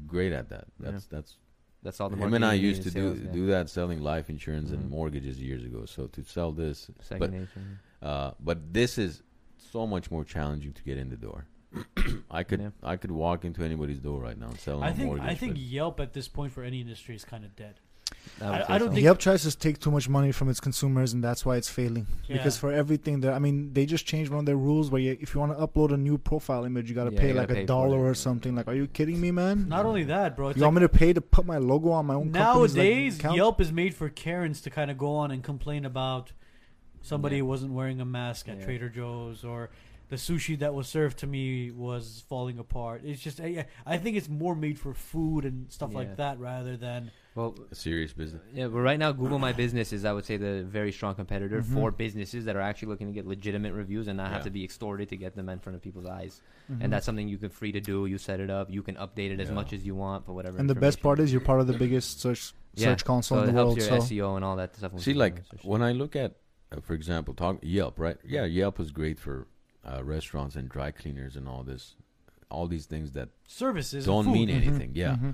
great at that. That's that's That's all the him and I marketing you used to need do yeah. do that selling life insurance and Mhm. mortgages years ago. So to sell this, Second but nature. uh, but this is so much more challenging to get in the door. I could Yeah. I could walk into anybody's door right now and sell them I a think mortgage. I think Yelp at this point for any industry is kind of dead. Would I- I don't so. think- Yelp tries to take too much money from its consumers, and that's why it's failing. Because for everything, there, I mean, they just changed one of their rules where you, if you want to upload a new profile image, you got to Yeah, pay like gotta a pay for dollar or something. Like, are you kidding me, man? Not only that, bro. It's you like want me to pay to put my logo on my own company's, like, nowadays? Yelp is made for Karens to kind of go on and complain about somebody Yeah. wasn't wearing a mask at Yeah. Trader Joe's or the sushi that was served to me was falling apart. It's just I, I think it's more made for food and stuff Yeah. like that rather than Well, a serious business. yeah, but right now Google My Business is, I would say, the very strong competitor Mhm. for businesses that are actually looking to get legitimate reviews and not have to be extorted to get them in front of people's eyes. Mhm. And that's something you can free to do. You set it up. You can update it as Yeah. much as you want for whatever. And the best part is you're part of the biggest search Yeah. search console so in the helps world. your So SEO and all that stuff. See, like when I look at, uh, for example, talk Yelp, right? Yeah, Yelp is great for uh, restaurants and dry cleaners and all this, all these things that services. don't food. mean Mhm, anything. Yeah. mhm.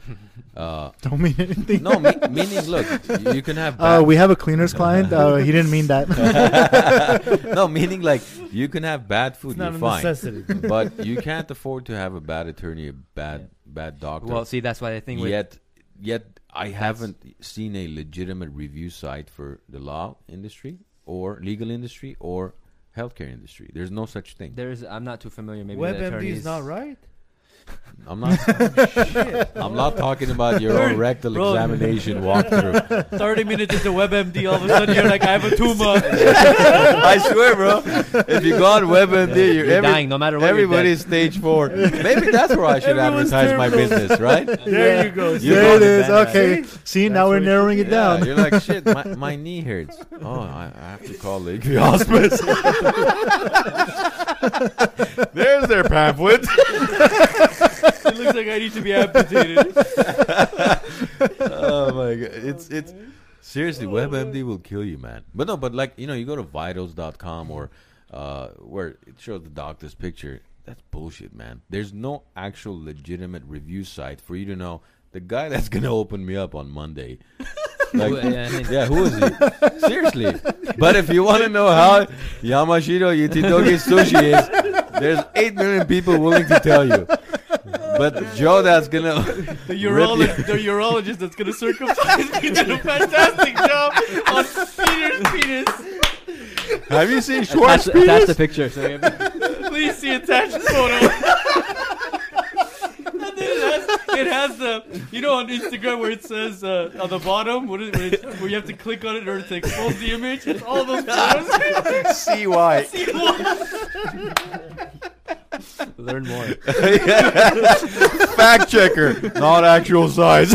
Uh, don't mean anything. no, me- meaning look, you, you can have. Uh, we have a cleaners client. Uh, he didn't mean that. no, meaning like you can have bad food. It's not you're a fine. necessity. but you can't afford to have a bad attorney, a bad bad doctor. Well, see, that's why I think with yet, yet I haven't seen a legitimate review site for the law industry or legal industry or healthcare industry. There's no such thing. there's, I'm not too familiar. Maybe the WebMD is not right. I'm not. Oh, I'm not talking about your own rectal Bro. examination walkthrough. 30 minutes into WebMD, all of a sudden you're like, I have a tumor. I swear, bro. If you go on WebMD, you're, You're every, dying no matter what. you're everybody's stage four. Maybe that's where I should Everyone's advertise my business, right? There Yeah. you go. You there it it, is. Ben. Okay. See, That's now we're what it narrowing it Yeah, down. you're like shit. My, my knee hurts. Oh, I, I have to call Lakeview Hospice. There's their pamphlet. It looks like I need to be amputated. oh my god, it's it's seriously WebMD will kill you, man. But no, but like you know, you go to vitals.com or uh, where it shows the doctor's picture. That's bullshit, man. There's no actual legitimate review site for you to know the guy that's gonna open me up on Monday. Like, yeah, yeah, who is he? Seriously. But if you want to know how Yamashiro Yutitoge sushi is, there's 8 million people willing to tell you. But Joe that's gonna The, to urologist, the urologist that's going to circumcise me did a fantastic job on Peter's penis. Have you seen attach, Schwartz attach penis? the picture. So Please see attached photo. It has, it has the, you know, on Instagram where it says uh, on the bottom, what is, where, it, where you have to click on it in order to expose the image. It's all those photos. CY. learn more. Fact checker, not actual size.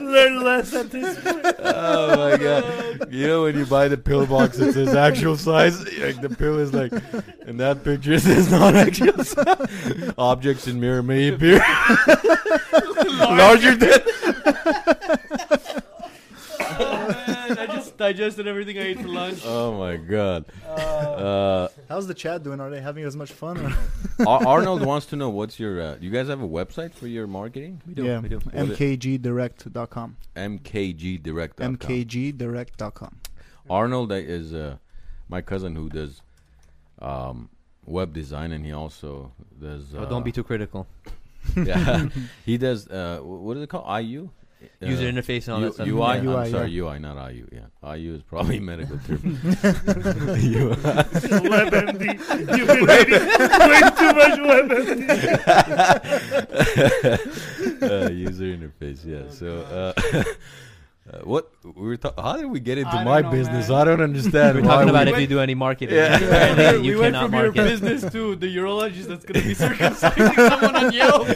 Learn less at this point. oh my god! You know when you buy the pill box, it says actual size. Like the pill is like, in that picture it says not actual size. Objects in mirror may appear larger than. Oh, man, I just digested everything I ate for lunch. Oh my god! Uh, How's the chat doing? Are they having as much fun? Or? Ar- Arnold wants to know what's your. Uh, you guys have a website for your marketing? We do. yeah, We do. mkgdirect.com. MKGdirect.com. mkgdirect.com. Arnold is uh, my cousin who does um, web design, and he also does. Uh, But don't be too critical. yeah, he does. Uh, what is it called? IU. User Uh, interface and all U- that stuff. UI. Yeah. I'm UI, sorry, UI, not IU. Yeah, IU is probably medical term. WebMD. You've been reading way too much WebMD. uh, user interface. Yeah. So, uh, uh, what we were? Ta- how did we get into my know, business? man. I don't understand. We're talking about we- if you do any marketing. Yeah. Apparently you we went cannot from your business to the urologist that's going to be circumcising someone on Yelp.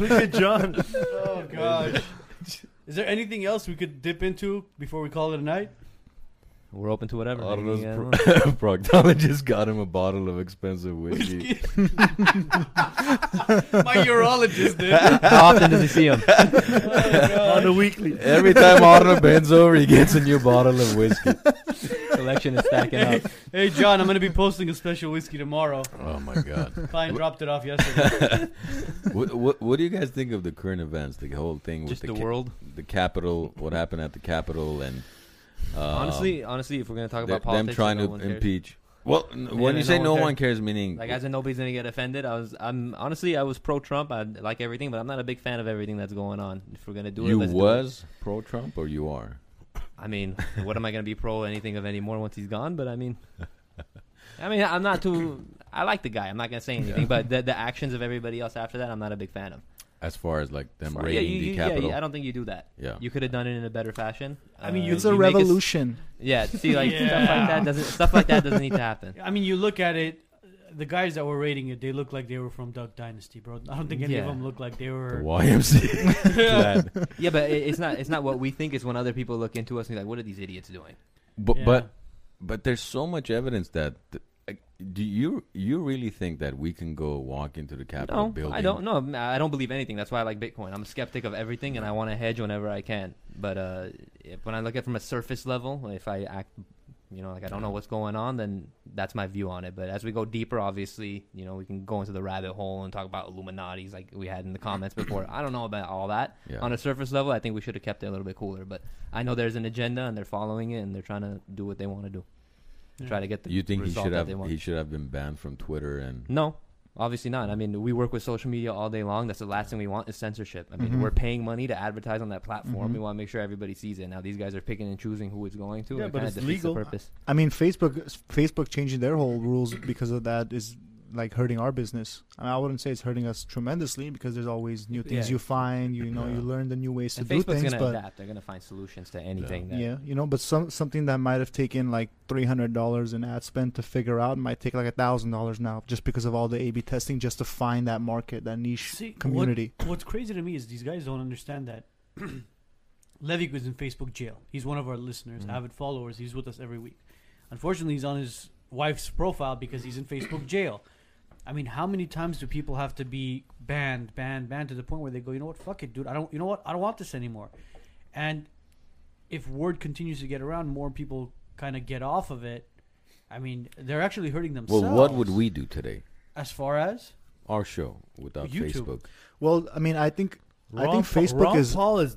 Look at John. Oh, gosh. Is there anything else we could dip into before we call it a night? We're open to whatever. Arnold's Yeah. pro- proctologist got him a bottle of expensive whiskey. My urologist did. How often does he see him? Oh, On the weekly. Every time Arnold bends over, he gets a new bottle of whiskey. Collection is stacking up. Hey, John, I'm going to be posting a special whiskey tomorrow. Oh my god! Klein dropped it off yesterday. what, what what do you guys think of the current events? The whole thing Just with the the, ca- world. the Capitol, what happened at the Capitol, and honestly, um, honestly, if we're gonna talk about politics, them trying no to one cares. impeach. Well, n- Yeah, when you say one no cares. one cares, meaning Like as in nobody's gonna get offended. I was, I'm honestly, I was pro-Trump. I like everything, but I'm not a big fan of everything that's going on. If we're gonna do it, you let's do it. was pro Trump or you are. I mean, what am I gonna be pro anything of anymore once he's gone? But I mean, I mean, I'm not too. I like the guy. I'm not gonna say anything, Yeah. but the the actions of everybody else after that, I'm not a big fan of. As far as like them Yeah, raiding you- the you- yeah, Capitol. yeah, I don't think you do that. Yeah. You could have done it in a better fashion. I mean, Uh, you- It's a you make us- revolution. yeah, see, like stuff like that doesn't stuff like that doesn't need to happen. I mean, you look at it, the guys that were raiding it, they look like they were from Duck Dynasty, bro. I don't think any of them look like they the were. YMCA. clan. Yeah, but it, it's not it's not what we think. It's when other people look into us and be like, what are these idiots doing? But Yeah. but but there's so much evidence that. th- like, do you you really think that we can go walk into the Capitol No, building? I don't. know. I don't believe anything. That's why I like Bitcoin. I'm a skeptic of everything, and I want to hedge whenever I can. But uh, if, when I look at it from a surface level, if I act, you know, like I don't know what's going on, then that's my view on it. But as we go deeper, obviously, you know, we can go into the rabbit hole and talk about Illuminati's, like we had in the comments before. I don't know about all that. Yeah. On a surface level, I think we should have kept it a little bit cooler. But I know there's an agenda, and they're following it, and they're trying to do what they want to do. Yeah. Try to get the You think he should have he should have been banned from Twitter and No, Obviously not. I mean, we work with social media all day long. That's the last thing we want is censorship. I mean, Mhm. we're paying money to advertise on that platform. Mhm. We want to make sure everybody sees it. Now these guys are picking and choosing who it's going to. Yeah, it but it's legal. purpose. I mean, Facebook Facebook changing their whole rules because of that is like hurting our business. I, mean, I wouldn't say it's hurting us tremendously because there's always new things Yeah. you find. You know, Yeah. you learn the new ways to And do Facebook's things. gonna But adapt. They're gonna find solutions to anything. That, yeah, you know, but some something that might have taken like three hundred dollars in ad spend to figure out might take like a thousand dollars now, just because of all the A/B testing, just to find that market, that niche See, what- community. What's crazy to me is these guys don't understand that. Levy was in Facebook jail. He's one of our listeners, Mm-hmm. Mhm. avid followers. He's with us every week. Unfortunately, he's on his wife's profile because he's in Facebook jail. I mean, how many times do people have to be banned, banned, banned to the point where they go, you know what, fuck it, dude. I don't, you know what, I don't want this anymore. And if word continues to get around, more people kind of get off of it. I mean, they're actually hurting themselves. Well, what would we do today? As far as Our show without YouTube. Facebook. Well, I mean, I think I Ron think Pa- Facebook Ron is. Paul is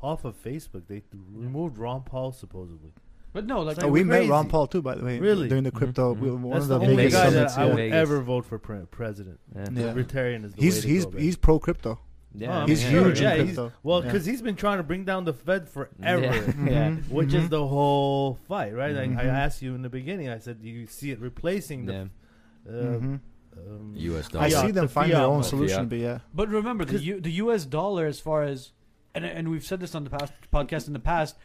off of Facebook. They removed Ron Paul supposedly. But no, like Oh, we met. Ron Paul too, by the way. Really? During the Mhm, crypto, mhm. we- one That's of the, the, In only guy Vegas, that I would Vegas. ever vote for president. Yeah. Yeah. Libertarian is the He's way to he's go, man. he's pro crypto. Yeah, Oh, He's yeah, huge yeah, in he's- crypto. Well, Yeah. because he's been trying to bring down the Fed forever, Yeah. yeah. Mhm, which is mhm. the whole fight, right? Like I Mhm. asked you in the beginning, I said, do you see it replacing the Yeah. uh, um, U.S. Dollar. I see them the find their own solution, but yeah. But remember the 'Cause- U, the U.S. dollar, as far as and and we've said this on the past podcast in the past.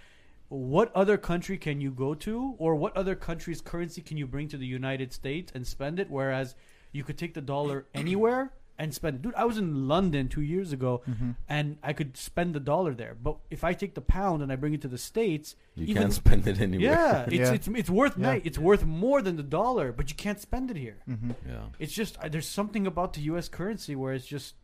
What other country can you go to, or what other country's currency can you bring to the United States and spend it? Whereas you could take the dollar anywhere and spend it. Dude, I was in London two years ago, Mhm. and I could spend the dollar there. But if I take the pound and I bring it to the states, You even- can't spend it anywhere. yeah, it's Yeah. it's it's worth Yeah. ni- it's worth more than the dollar, but you can't spend it here. Mhm. yeah. It's just uh, there's something about the U.S. currency where it's just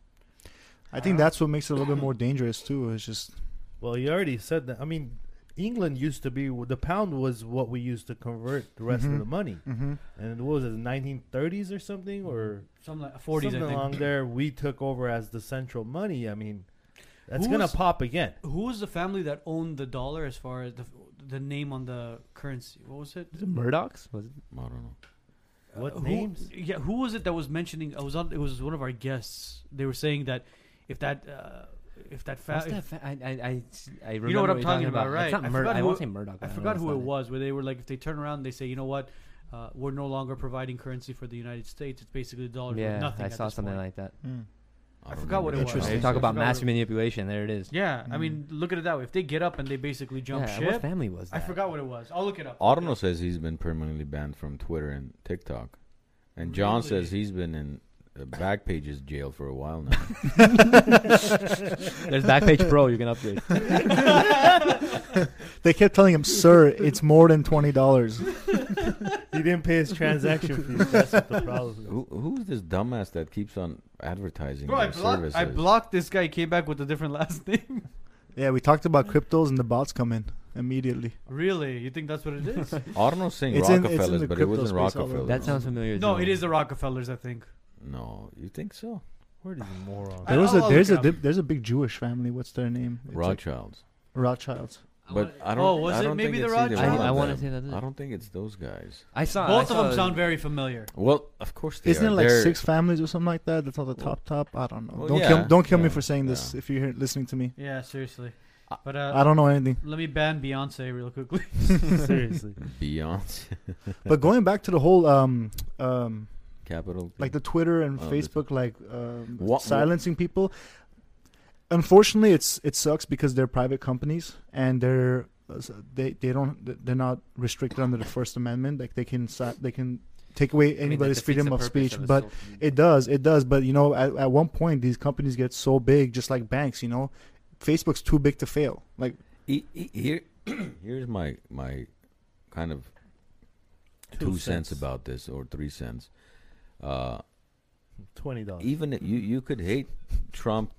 I think that's what makes it a little bit more dangerous too. It's just Well, you already said that. I mean, England used to be the pound was what we used to convert the rest Mhm. of the money, mhm. and what was it, the 1930s or something, or something like 40s. something I think. along there? We took over as the central money. I mean, that's Who gonna was- pop again. Who was the family that owned the dollar as far as the the name on the currency? What was it? Is it Murdoch's? Was it? I don't know. What Uh, who- names? Yeah, who was it that was mentioning? I was on. It was one of our guests. They were saying that if that uh, if that fa- What's if- that fa- I, I, I, I remember You know what I'm talking about, It's right? not I Mur- forgot I who won't it- say Murdoch. I forgot know who it was. Where they were like, if they turn around, they say, you know what, uh, we're no longer providing currency for the United States. It's basically the dollar. worth Yeah, nothing I saw something point. like that. Mm. I don't forgot what it was. Interesting. You talk about forgot mass manipulation. There it is. Yeah, I Mm. mean, look at it that way. If they get up and they basically jump yeah, ship, What family was that? I forgot what it was. I'll look it up. Arno says he's been permanently banned from Twitter and TikTok, and John Really? says he's been in uh, is jail for a while now. There's Backpage Pro. You can upgrade. They kept telling him, "Sir, it's more than twenty dollars." He didn't pay his transaction fees. That's what the problem. is. Who, who's this dumbass that keeps on advertising Bro, I their blocked, services? I blocked this guy. He came back with a different last name. Yeah, we talked about cryptos and the bots come in immediately. really? You think that's what it is? Arno's saying It's in- it's in Rockefellers, but it wasn't space all over. Rockefeller. that sounds familiar. no, too. it is the Rockefellers, I think. No, you think so? Where did you moron? There was I'll- a I'll there's a look it up. there's a big Jewish family. What's their name? It's like Rothschilds. Rothschilds. But I don't. Oh, was I it don't maybe think the it's either Rothschilds? one I, I of want to them. say that. I don't think it's those guys. I saw. Both I of them saw- sound very familiar. Well, of course they Isn't are. it like They're- six families or something like that? That's on the Well- top top. I don't know. Well, don't yeah, kill don't kill me yeah, for saying this if you're here listening to me. Yeah, seriously. I- But uh, I don't know anything. let me ban Beyonce real quickly. Seriously. Beyonce but going back to the whole um um Capital. like the Twitter and Oh, Facebook like um, What- silencing people. Unfortunately, it's it sucks because they're private companies and they're uh, they they don't they're not restricted under the First Amendment. Like they can they can take away I mean, anybody's freedom of speech, but social- it does it does. But you know, at, at one point, these companies get so big, just like banks. You know, Facebook's too big to fail. Like here, here's my my kind of two, cents. about this or three cents. Uh, Twenty dollars. even if you you could hate Trump,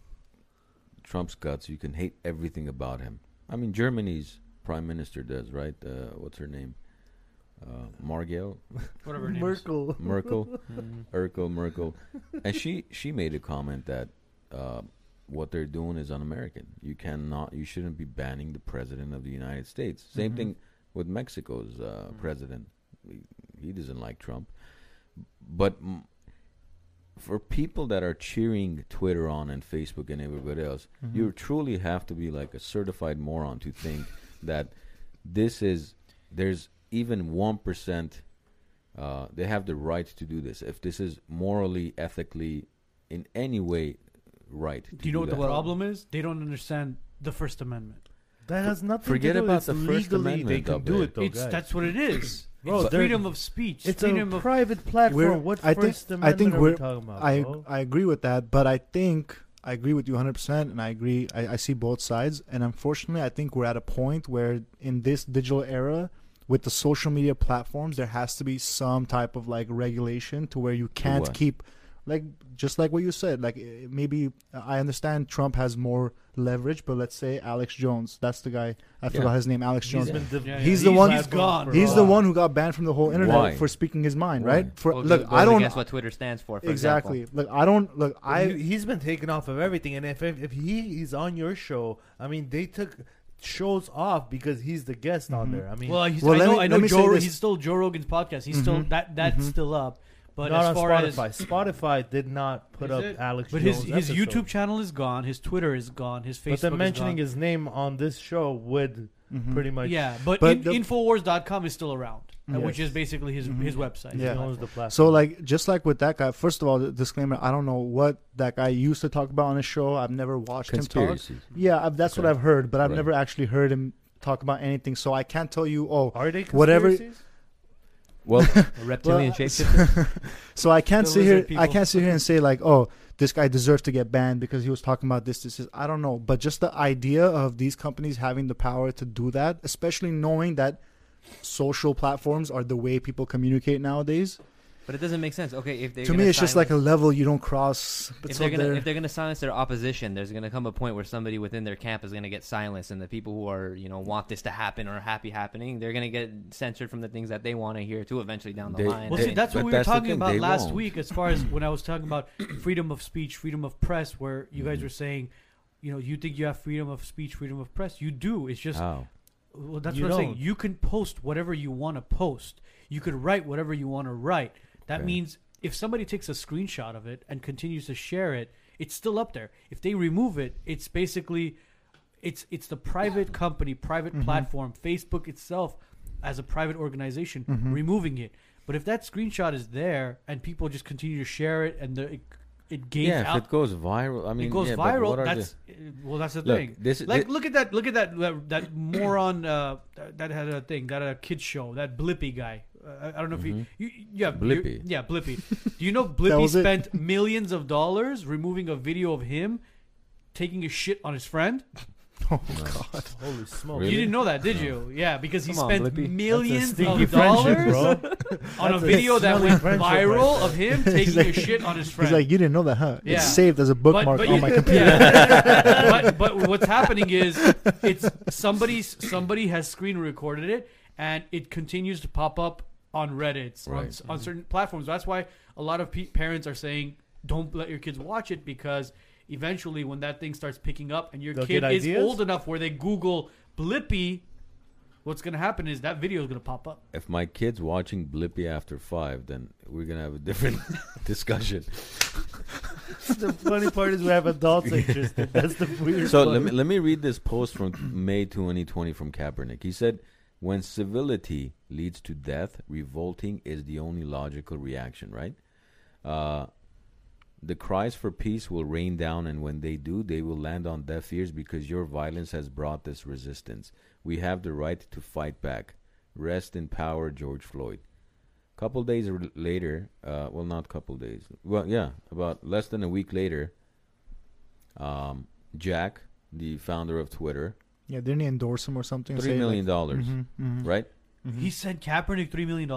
Trump's guts. You can hate everything about him. I mean, Germany's prime minister does right. Uh, what's her name? Uh, Margel Whatever her name is. Merkel. Merkel, Mm. Urkel Merkel, and she she made a comment that uh, what they're doing is un-American. You cannot, you shouldn't be banning the president of the United States. Same Mhm. thing with Mexico's uh, president. He, he doesn't like Trump, but for people that are cheering Twitter on and Facebook and everybody else, Mhm. you truly have to be like a certified moron to think that this is there's even one percent. Uh, they have the right to do this if this is morally, ethically, in any way right. Do you know what the problem is? They don't understand the First Amendment. That has nothing forget to do Forget about it's the First legally They can do it. it though, it's guys. that's what it is. Bro, it's freedom of speech. It's freedom a of private platform. We're- what I think- First I Amendment think are we we're- talking about? I bro? I agree with that, but I think I agree with you 100, percent and I agree. I, I see both sides, and unfortunately, I think we're at a point where in this digital era, with the social media platforms, there has to be some type of like regulation to where you can't what? keep, like just like what you said. Like eh, maybe I understand Trump has more leverage, but let's say Alex Jones, that's the guy. I Yeah. forgot his name. Alex He's Jones. been div- Yeah, He's yeah, the one- He's gone. He's the one who got banned from the whole internet Why? for speaking his mind, Why? right? For Well, look, goes I don't. against what Twitter stands for. for exactly. Example. Look, I don't. Look, I, I. he's been taken off of everything, and if if, if he is on your show, I mean, they took shows off because he's the guest on Mhm. there. I mean, Well, he's, Well, I know, me- I know let me say Joe. He's still Joe Rogan's podcast. He's still Mhm. that that's Mhm. still up. But not as on far Spotify. as Spotify did not put Is up it? Alex. but his Jones his episode. YouTube channel is gone. His Twitter is gone. His Facebook. but then mentioning is his name on this show would Mhm. pretty much yeah, but, But in, the- Infowars.com is still around, uh, Yes. which is basically his Mhm. his website. he Yeah. owns the platform. So like just like with that guy, first of all, the disclaimer: I don't know what that guy used to talk about on his show. I've never watched him talk. Conspiracies. Yeah, I've, that's what Okay. I've heard, but I've Right. never actually heard him talk about anything. So I can't tell you. Oh, are they whatever- conspiracies? Well, reptilian Well, shapeshifter. so I can't The sit here. lizard I can't sit here and say like, oh, this guy deserves to get banned because he was talking about this. This is. I don't know, but just the idea of these companies having the power to do that, especially knowing that social platforms are the way people communicate nowadays. But it doesn't make sense. Okay, if they to me, it's just like a level you don't cross. But if so they're gonna they're- if they're gonna silence their opposition, there's gonna come a point where somebody within their camp is gonna get silenced, and the people who are you know want this to happen or are happy happening, they're gonna get censored from the things that they want to hear too. Eventually down the They- line. Well, I see, that's what we were that's the talking about they last won't. week, as far as when I was talking about freedom of speech, freedom of press, where you guys Mhm. were saying, you know, you think you have freedom of speech, freedom of press. You do. It's just how? Well, that's You what I'm saying. don't. You can post whatever you want to post. You could write whatever you want to write. That means if somebody takes a screenshot of it and continues to share it, it's still up there. If they remove it, it's basically it's it's the private company, private Mhm. platform, Facebook itself as a private organization Mhm. removing it. But if that screenshot is there and people just continue to share it and the, it, it gains Yeah, if out, it goes viral, I mean, it goes yeah, viral. That's uh, well, that's the the, thing. look, this Like, thi- look at that! Look at that! That, that moron uh, that, that had a thing, that a kids show, that Blippi guy. Uh, I, I don't know if Mhm. you, you, yeah, Blippi. yeah, Blippi. Do you know Blippi was it. spent millions of dollars removing a video of him taking a shit on his friend? oh No. god. Holy smokes! Really? You didn't know that, did you? Yeah, because he Come on, spent Blippi. Millions of dollars bro. on a a video that went viral right of him taking like- a shit on his friend. He's like, you didn't know that, huh? Yeah. It's saved as a bookmark but on you- my computer. yeah. but but what's happening is it's somebody's somebody has screen recorded it and it continues to pop up on Reddit on, Right. on certain platforms. That's why a lot of pe- parents are saying don't let your kids watch it because eventually when that thing starts picking up and your They'll kid is old enough where they Google Blippi, what's going to happen is that video is going to pop up. if my kid's watching Blippi after five, then we're gonna have a different discussion. the funny part is we have adults interested. That's the weird. So part. let me let me read this post from May 2020 from Kaepernick. He said, "When civility leads to death, revolting is the only logical reaction." Right? Uh, the cries for peace will rain down, and when they do, they will land on deaf ears because your violence has brought this resistance. We have the right to fight back. Rest in power, George Floyd. Couple days later, uh, well, not couple days. Well, yeah, about less than a week later, um, Jack, the founder of Twitter, Yeah, didn't he endorse him or something? three million dollars, Mhm, mhm, right? He sent Kaepernick $3 million?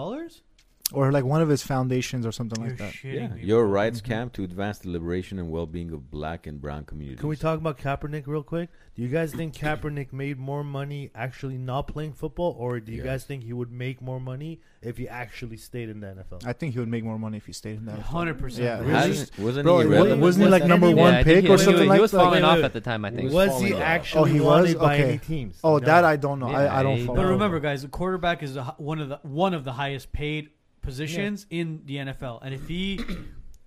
Or like one of his foundations or something You're like that. Yeah, me. your bro. rights Mhm. camp to advance the liberation and well-being of black and brown communities. Can we talk about Kaepernick real quick? Do you guys think Kaepernick made more money actually not playing football, or do you Yes. guys think he would make more money if he actually stayed in the NFL? I think he would make more money if he stayed in that. 100%. Yeah, Really? Hasn't- wasn't Bro, he wa- irrelevant? wasn't he like Was number anyone- one Yeah, pick he- or he- something he like was falling Wait, off wait, at the time. I think. was Was he actually Oh, he wanted was? by Okay. any teams? Oh, No. that I don't know. Yeah, I, I don't follow. But remember, guys, the quarterback is the, one of the one of the highest paid positions in the NFL, and if he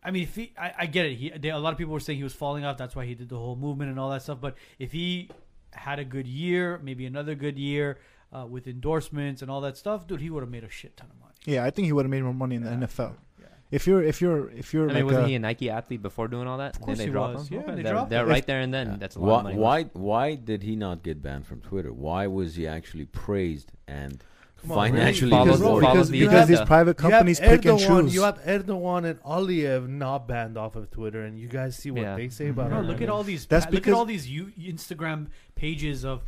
I mean, if he, I, I get it. He, they, a lot of people were saying he was falling off. That's why he did the whole movement and all that stuff. But if he had a good year, maybe another good year uh, with endorsements and all that stuff, dude, he would have made a shit ton of money. Yeah, I think he would have made more money in the Yeah. NFL. Yeah. If you're if you're if you're I mean, like wasn't a, he a Nike athlete before doing all that? Of course then they he drop was. him. Yeah, Okay, they they're, dropped they're him. right there and then. Yeah. That's a lot of why, money. why why did he not get banned from Twitter? Why was he actually praised and Come on, financially Follows- because, Follow- because, the because these private companies you have pick and choose. You have Erdogan and Aliyev not banned off of Twitter, and you guys see what Yeah. they say about Bro, him. look at all these. That's pa- look at all these you, Instagram pages of,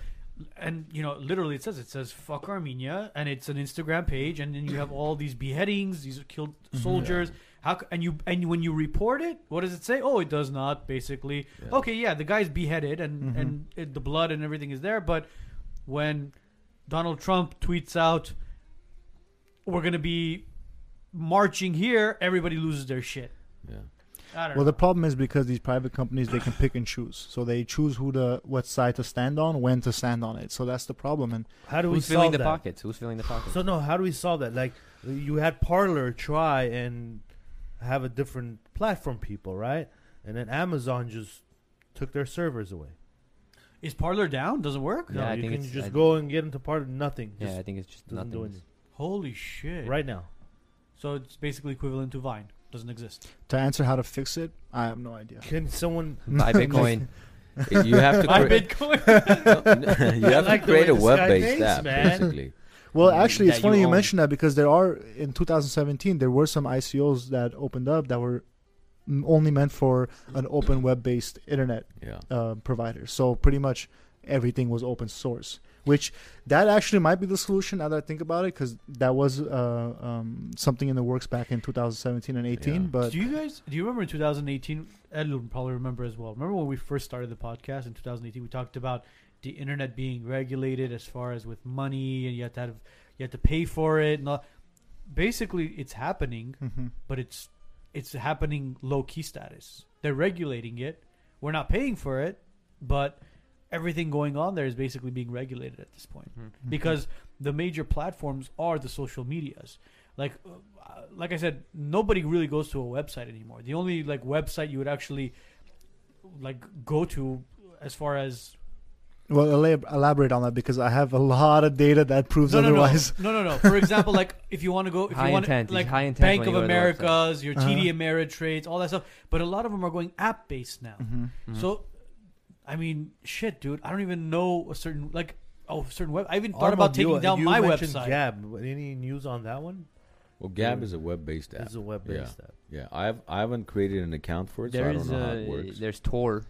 and you know, literally it says it says "fuck Armenia" and it's an Instagram page, and then you have all these beheadings, these killed soldiers. How and you and when you report it, what does it say? Oh, it does not. Basically, Yeah. okay, yeah, the guy's beheaded and Mhm. and it, the blood and everything is there, but when Donald Trump tweets out, "We're gonna be marching here," everybody loses their shit. Yeah. I don't Well, know. the problem is because these private companies they can pick and choose, so they choose who to what side to stand on, when to stand on it. So that's the problem. And How do we Who's filling solve the that? pockets? Who's filling the pockets? So no, how do we solve that? Like you had Parler try and have a different platform, people, right? And then Amazon just took their servers away. Is Parler down? Doesn't work? No, Yeah, I you think can it's- just I- go and get into Parler. Nothing. yeah, Just I think it's just doesn't do nothing. anything Holy shit! right now. So it's basically equivalent to Vine. Doesn't exist. to answer how to fix it, I have no idea. Can someone? Buy Bitcoin. you have to Buy crea- Bitcoin. you have like to the create a this guy web-based thinks, app, man. basically. Well, actually, it's that funny you you own. mention that because there are in 2017 there were some ICOs that opened up that were m- only meant for an open web-based internet Yeah. uh, provider. So pretty much everything was open source, which that actually might be the solution now that I think about it, because that was uh, um, something in the works back in 2017 and 18. Yeah. But do you guys do you remember in 2018? Ed will probably remember as well. Remember when we first started the podcast in 2018? We talked about the internet being regulated as far as with money, and you have to have you have to pay for it. And all. basically, it's happening, Mhm. but it's it's happening low key status. They're regulating it. We're not paying for it, but everything going on there is basically being regulated at this point Mhm. because the major platforms are the social medias. Like, uh, like I said, nobody really goes to a website anymore. The only like website you would actually like go to, as far as well, elab- elaborate on that because I have a lot of data that proves no, no, no, otherwise. no, no, no. For example, like if you want to go, if High you want intent. like High intent Bank of you go to the America's, your Uh-huh. TD Ameritrades, all that stuff. But a lot of them are going app based now. Mhm. Mhm. So, I mean, shit, dude. I don't even know a certain like oh a certain web. I even thought Armand, about taking you, down you my mentioned website. Gab. Any news on that one? Well, Gab is a web-based app. It's a web-based app. Yeah, I have I haven't created an account for it, so I don't know how uh, it works. there's Tor,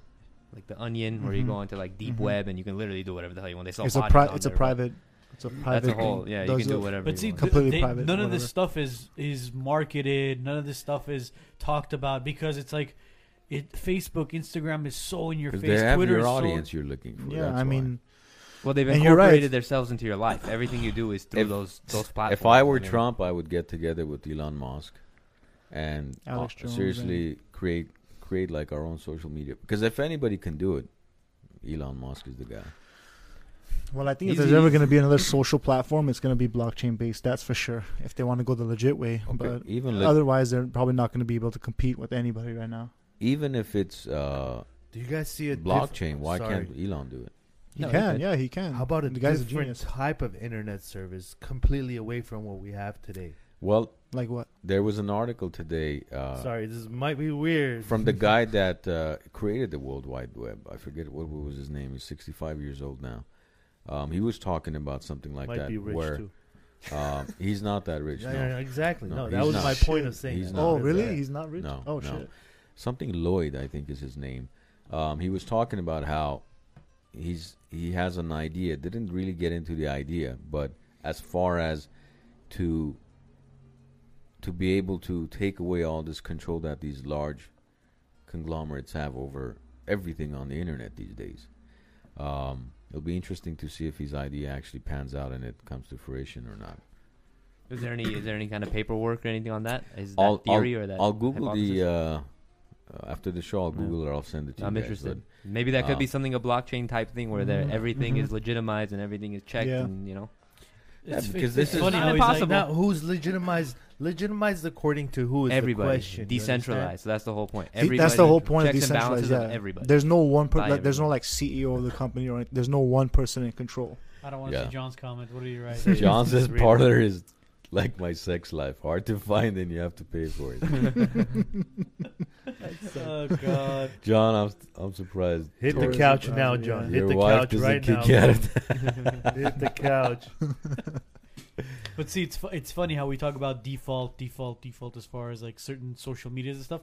like the Onion, where you Mhm. go into like deep Mhm. web and you can literally do whatever the hell you want. They sell It's a bodies pri- on it's a there, but private. It's a private. That's a whole. thing. Yeah, you Does can do it- whatever. But you see, want. th- Completely they- private, none of this stuff is is marketed. None of this stuff is talked about because it's like, it Facebook, Instagram is so in your Because face. they have Twitter your is audience so. you're looking for. Yeah, that's I why. mean, Well, they've And you're right. incorporated themselves into your life. Everything you do is through If- those those platforms. if I were mean, Trump, I would get together with Elon Musk and Alex uh, Jones seriously create create like our own social media. Because if anybody can do it, Elon Musk is the guy. well, I think if there's ever going to be another social platform, it's going to be blockchain based. That's for sure. If they want to go the legit way, but even le- otherwise, they're probably not going to be able to compete with anybody right now. even if it's uh, Do you guys see a diff- blockchain, why Sorry. can't Elon do it? He No, can, yeah, he can. How about a the guy's a different genius? type of internet service, completely away from what we have today? Well, Like what? there was an article today uh, Sorry, this might be weird. from the guy that uh, created the World Wide Web. I forget what, what was his name. He's 65 years old now. Um, he was talking about something like might that be rich where too. um, he's not that rich. Yeah, no. yeah, exactly. No, No, that was not. my point of saying He's that. not. Oh, Yeah. really? He's not rich. No, oh no. shit. something Lloyd, I think is his name. Um, he was talking about how he's he has an idea. Didn't really get into the idea, but as far as to to be able to take away all this control that these large conglomerates have over everything on the internet these days. Um, it'll be interesting to see if his idea actually pans out and it comes to fruition or not. Is there any is there any kind of paperwork or anything on that? Is that I'll, theory I'll, or that? I'll Google hypothesis? the uh, uh, after the show. I'll Yeah. Google it. I'll send it to you. I'm you guys, interested. Maybe that could be um, something a blockchain type thing where there Mhm, everything mhm. is legitimized and everything is checked Yeah. and you know. Yeah, because it's, this it's is- funny Not how like. Now, who's legitimized legitimized according to who is everybody the question. decentralized. So that's the whole point. Everybody, that's the whole point of checks decentralized. Yeah, everybody. there's no one. Per- like, there's no like CEO of the company or anything. there's no one person in control. I don't want to Yeah. see John's comment. What are you write? John says Parler is like my sex life, hard to find, and you have to pay for it. oh God. John, I'm I'm surprised. Hit the couch now. John. Your Hit the couch doesn't right kick now. you out of Hit the couch. But see, it's fu- it's funny how we talk about default, default, default as far as like certain social medias and stuff.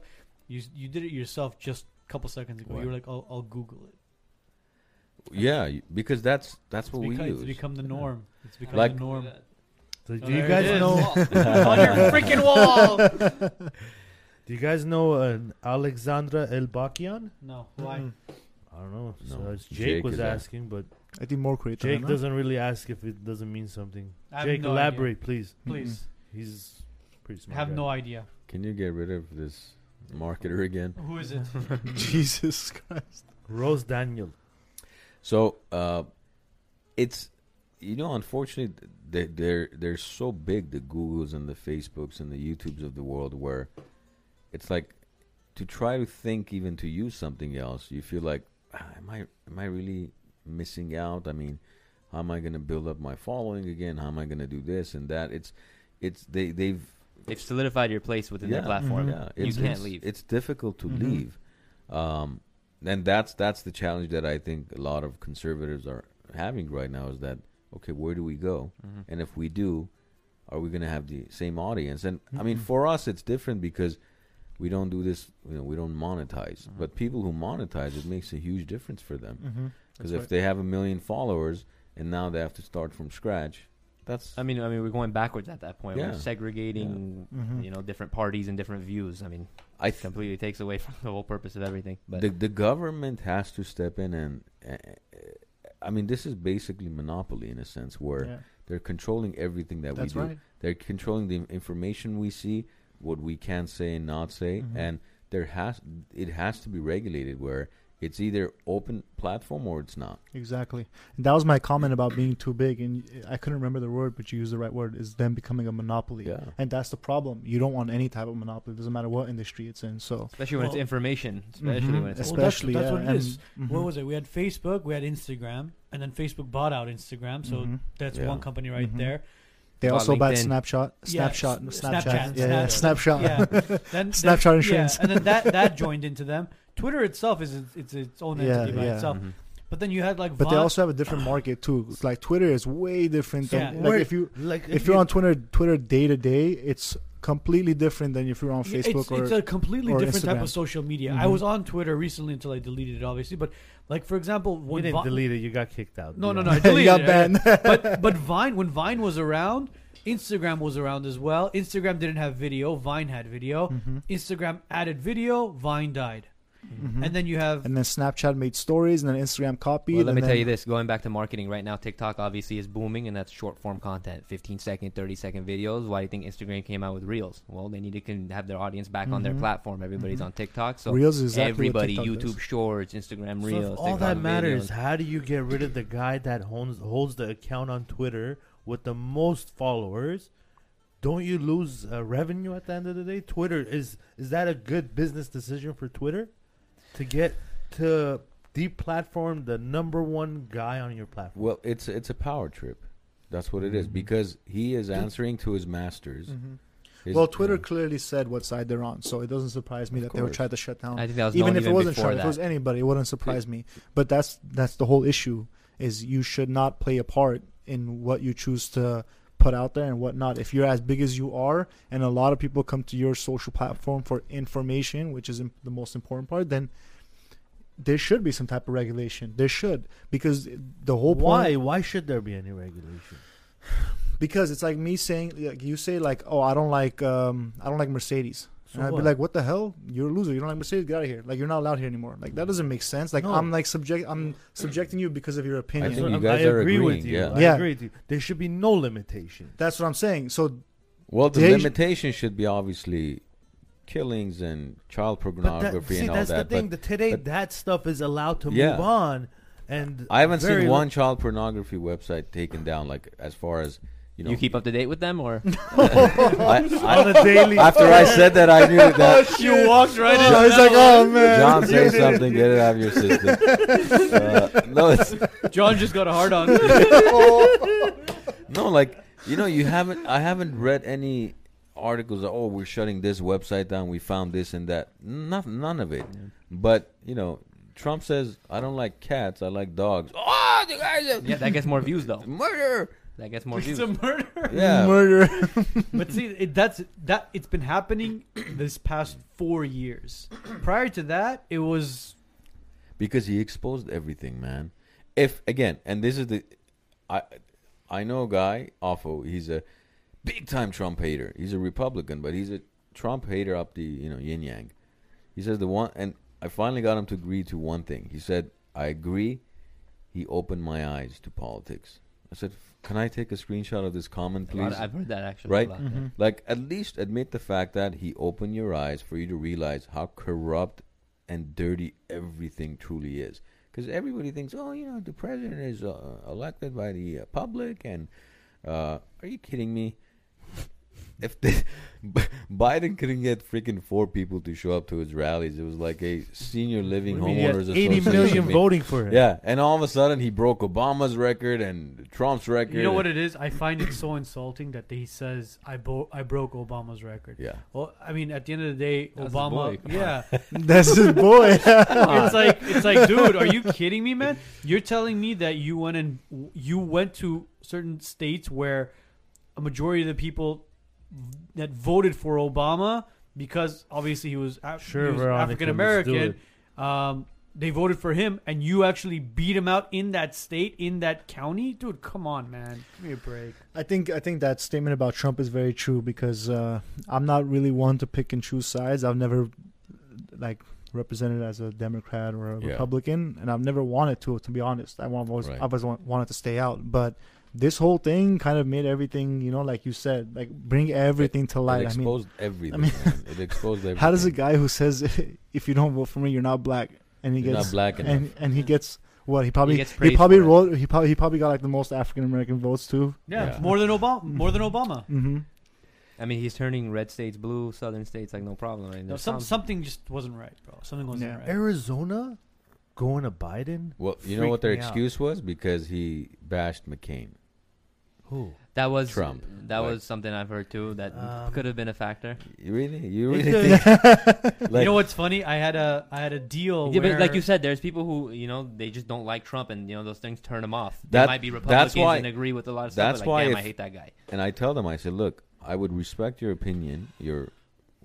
You you did it yourself just a couple seconds ago. What? You were like, "I'll, I'll Google it." Yeah, you- because that's that's It's, what we beca- it's become the norm. It's become Like- the norm. So Oh, do you guys know? on your freaking wall? Do you guys know an Alexandra Elbakyan? No, why? Mm. I don't know. No. it's Jake, Jake was asking, but I think more creative. Jake no? doesn't really ask if it doesn't mean something. I Jake, no elaborate, please. Please, He's pretty smart. I have guy. no idea. Can you get rid of this marketer again? Who is it? Jesus Christ. Rose Daniel. So uh, it's you know, unfortunately, they, they're they're so big, the Googles and the Facebooks and the YouTubes of the world, where it's like to try to think even to use something else, you feel like, am I am I really missing out? I mean, how am I going to build up my following again? How am I going to do this and that? It's it's they they've They've solidified your place within Yeah. their platform. Mhm. yeah, You can't it's- leave. It's difficult to Mhm. leave, um, and that's that's the challenge that I think a lot of conservatives are having right now. Is that okay? Where do we go? Mhm. And if we do, are we going to have the same audience? And I mean, Mhm. for us, it's different because we don't do this. You know, we don't monetize. Mhm. But people who monetize, it makes a huge difference for them. Mm-hmm. Because That's if they have a million followers and now they have to start from scratch, that's I mean, I mean, we're going backwards at that point. Yeah. We're segregating, Mhm. you know, different parties and different views. I mean, I th- completely takes away from the whole purpose of everything. But the the government has to step in and. Uh, I mean, this is basically monopoly in a sense, where Yeah. they're controlling everything that That's we do. right. They're controlling the information we see, what we can say and not say, Mhm. and there has it has to be regulated where it's either open platform or it's not. Exactly. And that was my comment about being too big, and I couldn't remember the word, but you used the right word. Is them becoming a monopoly, Yeah. and that's the problem. You don't want any type of monopoly. It doesn't matter what industry it's in. So, especially when it's information, especially Mhm. when it's Well, especially that's yeah, what it and- is. mhm. What was it? We had Facebook, we had Instagram, and then Facebook bought out Instagram. So Mhm. that's Yeah. one company right Mhm. there. They Bought also bought LinkedIn. Snapshot, Yeah, Snapshot, s- Snapchat, Snapchat, yeah, yeah, Snapchat. Snapshot. Yeah. Then, Snapchat then, insurance. Yeah, and then that that joined into them. Twitter itself is its, it's its own Yeah, entity by yeah. itself. Mhm. But then you had like But they also have a different market too. It's like Twitter is way different than Yeah. like Where- if you Like if you're on Twitter Twitter day to day, it's completely different than if you're on Facebook it's, or it's a completely or different type of social media. I Mhm. was on Twitter recently until I deleted it, obviously. But like for example, you when didn't Vi- delete it, you got kicked out. No, no, no. I you deleted got it. banned. but but Vine when Vine was around, Instagram was around as well. Instagram didn't have video. Vine had video. Mhm. Instagram added video. Vine died. Mhm. And then you have and then Snapchat made stories, and then Instagram copied. Well, let me then, tell you this: going back to marketing right now, TikTok obviously is booming, and that's short form content, 15 second, 30 second videos. Why do you think Instagram came out with Reels? Well, they need to can have their audience back on their Mhm. platform. Everybody's Mhm. on TikTok, so Reels is exactly everybody what YouTube does. Shorts, Instagram So Reels. if all TikTok that matters, videos. how do you get rid of the guy that holds holds the account on Twitter with the most followers? Don't you lose uh, revenue at the end of the day? Twitter is is that a good business decision for Twitter to get to deplatform the number one guy on your platform? Well, it's it's a power trip. That's what it is Mhm. because he is answering to his masters. Mhm. His- Well, Twitter yeah. clearly said what side they're on, so it doesn't surprise me Of that they would try to shut down. I think that was even known if it wasn't before Trump, if it was anybody, it wouldn't surprise me. But that's that's the whole issue: is you should not play a part in what you choose to put out there and whatnot. If you're as big as you are, and a lot of people come to your social platform for information, which is the most important part, then there should be some type of regulation. There should because the whole Why? Why should there be any regulation? Because it's like me saying, like you say, like, oh, I don't like, um, I don't like Mercedes. So and I'd what? be like, "What the hell? You're a loser. You don't like Mercedes? Get out of here! Like you're not allowed here anymore. Like that doesn't make sense. Like No. I'm like subject. I'm subjecting you because of your opinion. think you guys I are agree with you. yeah. I Yeah. agree with you. There should be no limitation. That's what I'm saying. So Well, the They- limitation should be obviously killings and child pornography that, see, and all that's that. the thing. But that today, but- that stuff is allowed to Yeah. move on, and I haven't seen li- one child pornography website taken down. Like as far as you know. You keep up to date with them, or I, I, On a daily. after I said that, I knew that. You walked right in. Oh, he's like, oh man. John, say something. Get it out of your system. Uh, no, it's John just got a hard on. no, like you know, you haven't. I haven't read any articles. That, oh, we're shutting this website down. We found this and that. None, none of it. But you know, Trump says, "I don't like cats. I like dogs." Oh, the guys are yeah, that gets more views though. murder. That gets more It's a murder. Yeah. Murder. But see, it, that's that. It's been happening this past four years. Prior to that, it was because he exposed everything, man. If again, and this is the, I, I know a guy, Offo. He's a big time Trump hater. He's a Republican, but he's a Trump hater up the you know yin yang. He says the one, and I finally got him to agree to one thing. He said, "I agree." He opened my eyes to politics. I said, "Can I take a screenshot of this comment, please?" I've heard that actually. Right? Lot, Mm-hmm. yeah. Like, at least admit the fact that he opened your eyes for you to realize how corrupt and dirty everything truly is. Because everybody thinks, oh, you know, the president is uh, elected by the uh, public, and uh, are you kidding me? If the, Biden couldn't get freaking four people to show up to his rallies, it was like a senior living I mean, he had homeowners 80 association. million meeting. voting for him. Yeah, and all of a sudden he broke Obama's record and Trump's record. You know what it is? I find it so insulting that he says I bo- I broke Obama's record. Yeah. Well, I mean, at the end of the day, That's his Obama. boy. Yeah, That's his boy. it's like it's like, dude, are you kidding me, man? You're telling me that you went and you went to certain states where a majority of the people that voted for Obama because obviously he was, Af- Sure, he was Veronica, African let's American. Um, they voted for him, and you actually beat him out in that state, in that county, dude. Come on, man, give me a break. I think I think that statement about Trump is very true because uh, I'm not really one to pick and choose sides. I've never like represented as a Democrat or a Yeah. Republican, and I've never wanted to. To be honest, I want always Right. I've always want, wanted to stay out. But this whole thing kind of made everything, you know, like you said, like bring everything to It light. I mean, exposed everything. mean- It exposed everything. how does a guy who says if you don't vote for me, you're not black, and he You're gets not black enough. and and he gets what he probably gets he, probably for wrote he probably he probably got like the most African American votes too. Yeah, Yeah. more than Obama. More than Obama. Mm-hmm. I mean, he's turning red states blue, southern states like no problem. Right? No, some, some- something just wasn't right, bro. Something wasn't Yeah. right. Arizona going to Biden? Well, you know what their freaked me out. excuse was because he bashed McCain. Who? that was Trump. That Like- was something I've heard too. That Um, could have been a factor. You really, you really think? like, you know what's funny? I had a I had a deal. Yeah, where, but like you said, there's people who you know they just don't like Trump, and you know those things turn them off. That- they might be that's Republicans why- and agree with a lot of stuff. that's but like, why damn, if- I hate that guy. and I tell them, I said, look, I would respect your opinion, your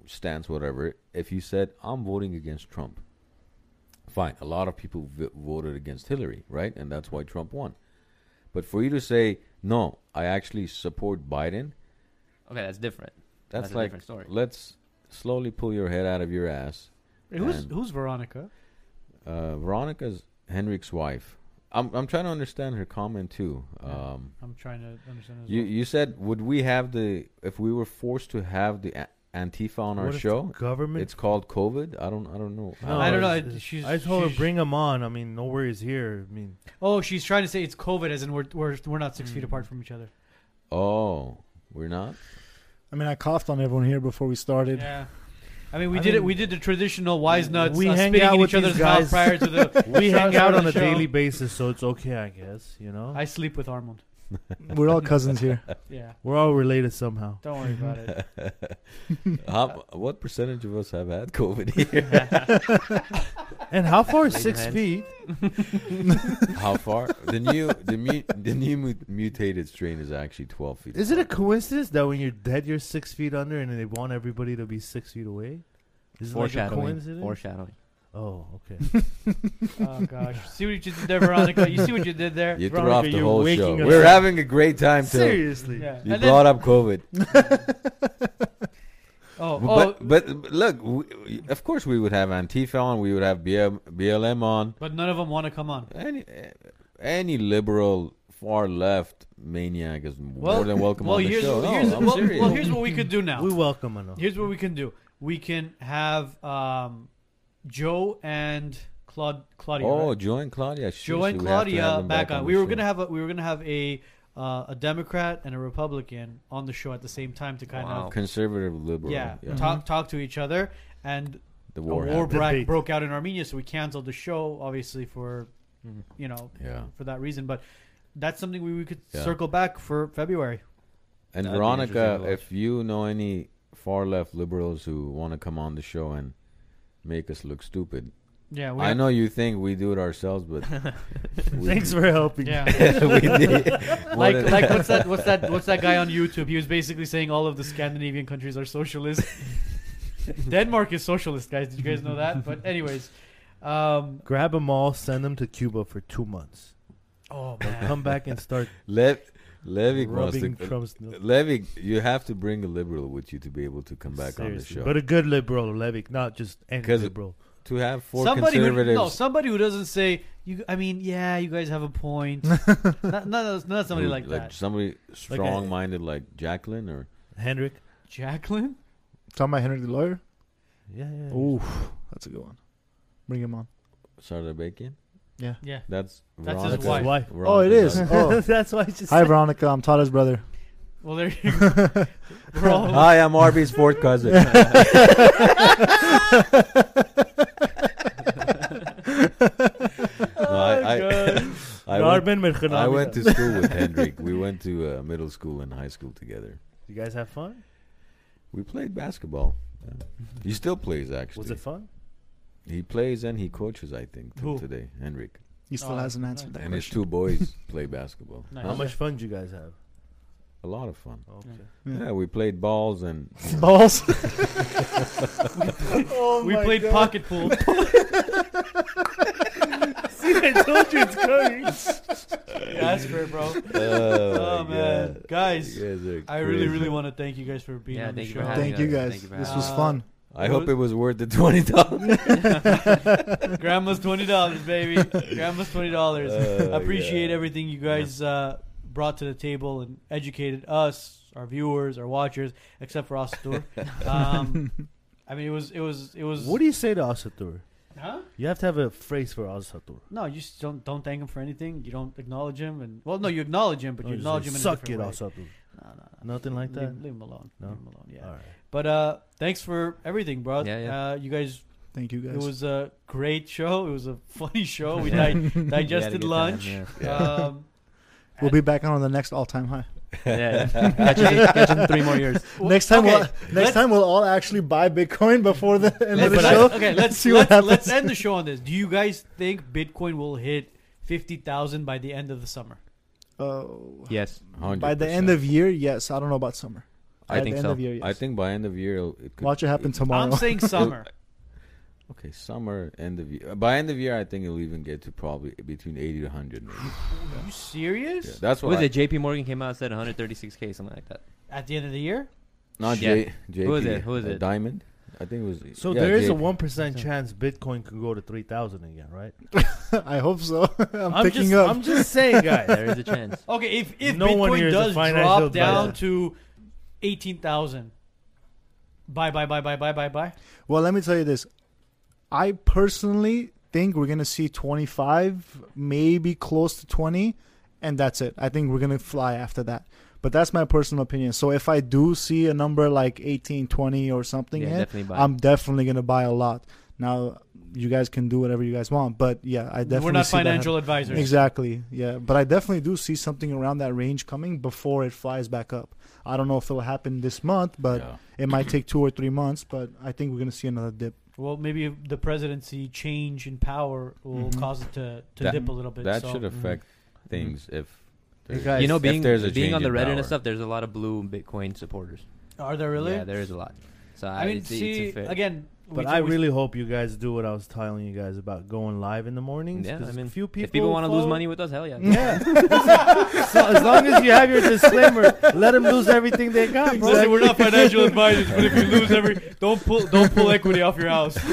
stance, whatever. If you said I'm voting against Trump, fine. A lot of people v- voted against Hillary, right? And that's why Trump won. But for you to say no, I actually support Biden. Okay, that's different. That's, That's a like different story. let's slowly pull your head out of your ass. Wait, who's who's Veronica? Uh, Veronica's Henrik's wife. I'm I'm trying to understand her comment too. Yeah. Um, I'm trying to understand. As you well. you said would we have the if we were forced to have the a- Antifa on our What if show? government. It's called COVID. I don't I don't know. No, I don't know, it's- I- she's- I told her she's- bring him on. I mean, no worries here. I mean, Oh, she's trying to say it's COVID, as in we're we're, we're not six feet Mm. apart from each other. Oh, we're not. I mean, I coughed on everyone here before we started. Yeah. I mean, we I did it. mean, We did the traditional wise nuts. we uh, hang spitting out in with each other's these mouth guys. prior to the. we hang out on a show. daily basis, so it's okay, I guess. You know, I sleep with Armand. We're all cousins here. Yeah. we're all related somehow. Don't worry about it. How, what percentage of us have had COVID here? And how far is six feet? How far? The new the mu- the new mu- mutated strain is actually 12 feet. Is it a coincidence that when you're dead, you're six feet under, and they want everybody to be six feet away? Is it like a Foreshadowing. coincidence? Foreshadowing. Oh, okay. Oh gosh, see what you did there, Veronica. You see what you did there. You threw Veronica, off the you're whole waking show. us We're up. having a great time too. Seriously. Yeah. You And then- brought up COVID. Oh, oh, But but look, we, of course we would have Antifa on, we would have BLM on. but none of them want to come on. Any any liberal far left maniac is Well- more than welcome Well, on the here's show. what, No, I'm well, serious. well, here's what we could do now. We welcome enough. Here's what we can do. We can have um, Joe and Claude, Claudia. oh, right? Joe and Claudia. Joe and seriously, we have have Claudia them back on. the We were show. gonna have a we were gonna have a uh, a Democrat and a Republican on the show at the same time to kind Wow. of Conservative liberal. yeah, yeah. talk talk to each other and The a war. war bra- broke out in Armenia, so we canceled the show, obviously for Mhm. you know Yeah. for that reason. But that's something we, we could Yeah. circle back for February. And That'd Veronica, interesting to watch. if you know any far left liberals who want to come on the show and make us look stupid, Yeah, we I know you think we do it ourselves, but Thanks for helping. Yeah, we did. like What like what's that what's that what's that guy on YouTube? He was basically saying all of the Scandinavian countries are socialist. Denmark is socialist, guys. Did you guys know that? But anyways, um, Grab them all, send them to Cuba for two months. oh They'll man, come back and start Le- Levick wants rubbing to. Trump's nose. Levick, you have to bring a liberal with you to be able to come back on the show. But a good liberal, Levick, not just any 'Cause- liberal. to have four somebody who conservatives, no somebody who doesn't say you. I mean, yeah, you guys have a point. not, not, not somebody who- like, that. somebody strong-minded like Jacqueline or Hendrick. Jacqueline. Talking about Henry the lawyer. Yeah, yeah. Ooh, that's a good one. Bring him on. Sarah Bacon. Yeah. Yeah, That's That's his Veronica's- wife. Oh, it Veronica's is. husband. Oh, That's why I just hi said- Veronica. I'm Tada's brother. Well, there you go. We're all- Hi, I'm Arby's fourth cousin. no, I, I, I, went, I went to school with Hendrik. We went to uh, middle school and high school together. You guys have fun? We played basketball. Yeah. He still plays actually. Was it fun? He plays and he coaches. I think till Who? today, Henrik. He still Oh, hasn't answered nice. that And his question. two boys play basketball. Nice. How much fun did you guys have? A lot of fun. Okay. Yeah. Yeah, we played balls and Balls. Oh we played pocket pool. See, I told you it's coming. That's fair, bro. oh, Oh my man, God. guys, You guys are I really, crazy. really want to thank you guys for being Yeah, on the thank you show. for having Thank us. you guys. Thank you for this having was us. fun. I hope it was worth the twenty dollars. Grandma's twenty dollars, baby. Grandma's twenty dollars. Oh, Appreciate yeah. everything you guys uh, brought to the table and educated us, our viewers, our watchers, except for Asatur. um, I mean, it was, it was, it was. What do you say to Asatur? Huh? You have to have a phrase for Asatur. No, you just don't don't thank him for anything. You don't acknowledge him, and well, no, you acknowledge him, but Or you acknowledge say, him in Suck a it, different way. Asatur. No, no, no. Nothing like leave, that? Leave him alone. No? Leave him alone. Yeah. All right. But uh, thanks for everything, bro. Yeah, yeah. Uh, you guys, Thank you guys. it was a great show. It was a funny show. We di- We had a digested good time, lunch. yeah. Um, we'll be back on the next all-time high. yeah, yeah. Catch you, catch you in three more years. next time, okay, we'll, next let's- time we'll all actually buy Bitcoin before the end of the show. okay, let's see what let's, let's end the show on this. Do you guys think Bitcoin will hit fifty thousand by the end of the summer? Oh, Yes, by the end of year, yes. I don't know about summer. I By think the end so. of year, yes. I think by end of year it'll- could Watch it happen tomorrow. I'm saying summer. Okay, summer end of year. By end of year, I think it'll even get to probably between eighty to hundred. Are you serious? Yeah, that's What what. was I, it? J.P. Morgan came out and said 136k, something like that. At the end of the year? Not Yeah. J. JP, Who is it? Who is uh, it? Dimon. I think it was. So yeah, there is a JP. one percent chance Bitcoin could go to three thousand again, right? I hope so. I'm, I'm picking just, up. I'm just saying, guys. There is a chance. Okay, if if No one here Bitcoin is a does financial drop down advisor. to eighteen thousand, bye bye bye bye bye bye bye. Well, let me tell you this. I personally think we're gonna see 25, maybe close to 20, and that's it. I think we're gonna fly after that. But that's my personal opinion. So if I do see a number like 18, 20 or something, yeah, hit, definitely buy. I'm definitely gonna buy a lot. Now, you guys can do whatever you guys want, but yeah, I definitely We're not see that financial advisors. Exactly. Yeah, but I definitely do see something around that range coming before it flies back up. I don't know if it will happen this month, but Yeah. it might take two or three months. But I think we're gonna see another dip. Well, maybe if the presidency change in power will Mhm. cause it to, to That- dip a little bit. That so. should affect things if. there's- guys, you know, if being there's a being on the in Reddit and stuff, there's a lot of blue Bitcoin supporters. Are there really? Yeah, there is a lot. So I mean, it's, it's see, a fair- again, But we I always- really hope you guys do what I was telling you guys about going live in the mornings. Yeah, 'cause I mean, few people if people want to lose money with us, hell yeah. Yeah. so as long as you have your disclaimer, let them lose everything they got, bro. Listen, we're not financial advisors, but if you lose every, don't pull, don't pull equity off your house.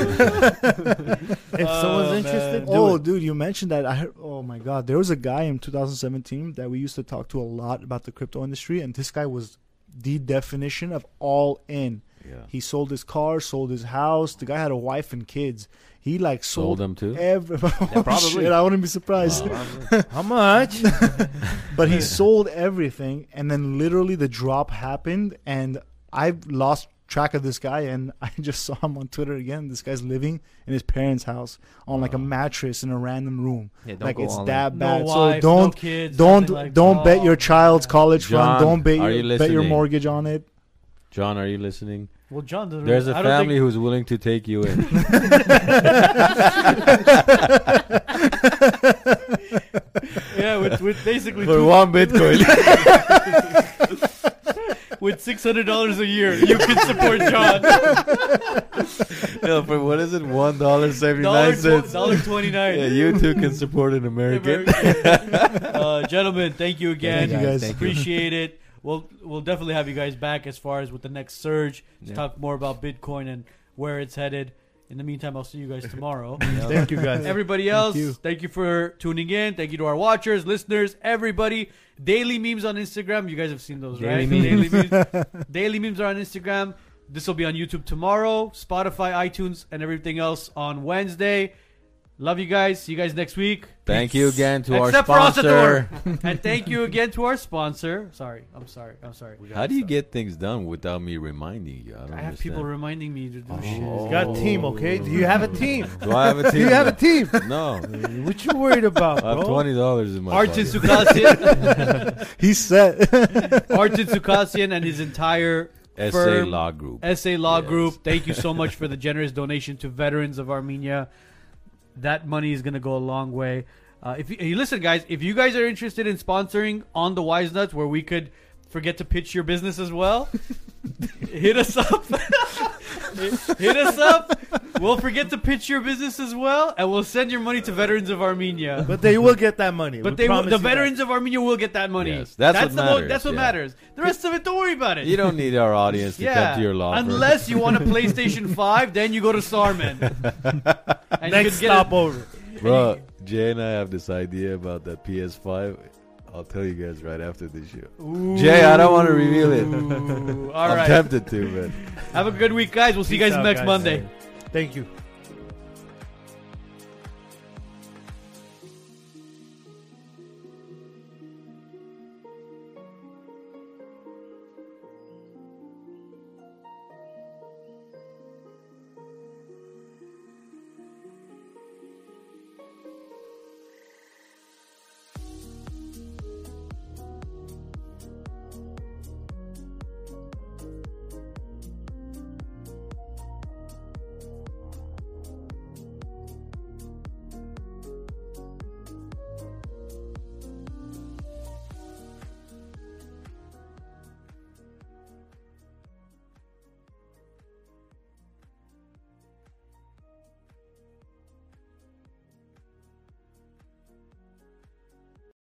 If Oh, someone's interested, do Oh, it. dude, you mentioned that. I heard, oh my god, there was a guy in 2017 that we used to talk to a lot about the crypto industry, and this guy was the definition of all in. Yeah. He sold his car, sold his house. The guy had a wife and kids. He like Sold sold, them too. every. oh, probably. shit, I wouldn't be surprised. How much? But he sold everything, and then literally the drop happened, and I lost track of this guy, and I just saw him on Twitter again. This guy's living in his parents' house on like a mattress in a random room. Yeah, don't like go it's all in. that No bad. wife, so no don't kids, don't nothing like don't that. bet your child's college John, fund. Don't bet your you bet your mortgage on it. John, are you listening? Well, John, doesn't There's a I don't family who's willing to take you in. yeah, with, with basically For two, one Bitcoin. with six hundred dollars a year, you can support John. no, for what is it? One dollar seventy Dollar nine cents. dollar twenty nine. Yeah, you too can support an American. uh, gentlemen, thank you again. Thank you, guys. Thank you. Appreciate it. We'll we'll definitely have you guys back as far as with the next surge to Yeah. talk more about Bitcoin and where it's headed. In the meantime, I'll see you guys tomorrow. Thank you guys. Everybody else, you. thank you for tuning in. Thank you to our watchers, listeners, everybody. Daily memes on Instagram. You guys have seen those, Daily right? memes. Daily memes. Daily memes are on Instagram. This will be on YouTube tomorrow, Spotify, iTunes, and everything else on Wednesday. Love you guys. See you guys next week. Thank you again to Except our sponsor. and thank you again to our sponsor. Sorry, I'm sorry, I'm sorry. How do you get things done without me reminding you? I don't I have understand. people reminding me to do oh. shit. Oh. You got a team, okay? Do you have a team? Do I have a team? Do you have a team? No, What you worried about, I have twenty dollars in my Artin pocket. Sukasian, He's set. Artin Sukasian, and his entire SA firm- Law Group. SA Law Yes. Group. Thank you so much for the generous donation to veterans of Armenia. That money is going to go a long way. Uh, if you, listen, guys, if you guys are interested in sponsoring on the Wise Nuts, where we could forget to pitch your business as well, hit us up. hit us up. We'll forget to pitch your business as well, and we'll send your money to veterans of Armenia. But they will get that money. But We they, will, promise the you that. veterans of Armenia will get that money. Yes, that's what the mo- matters, that's what yeah. matters. The rest of it, don't worry about it. You don't need our audience to come to your law firm. Unless you want a PlayStation 5, then you go to Sarman. and you Next could get a- stopover. Bro, Jay and I have this idea about that PS5. I'll tell you guys right after this show. Ooh. Jay, I don't want to reveal it. Ooh. All I'm right. tempted to, but Have a good week, guys. We'll see you guys out, next guys. Monday. Thank you.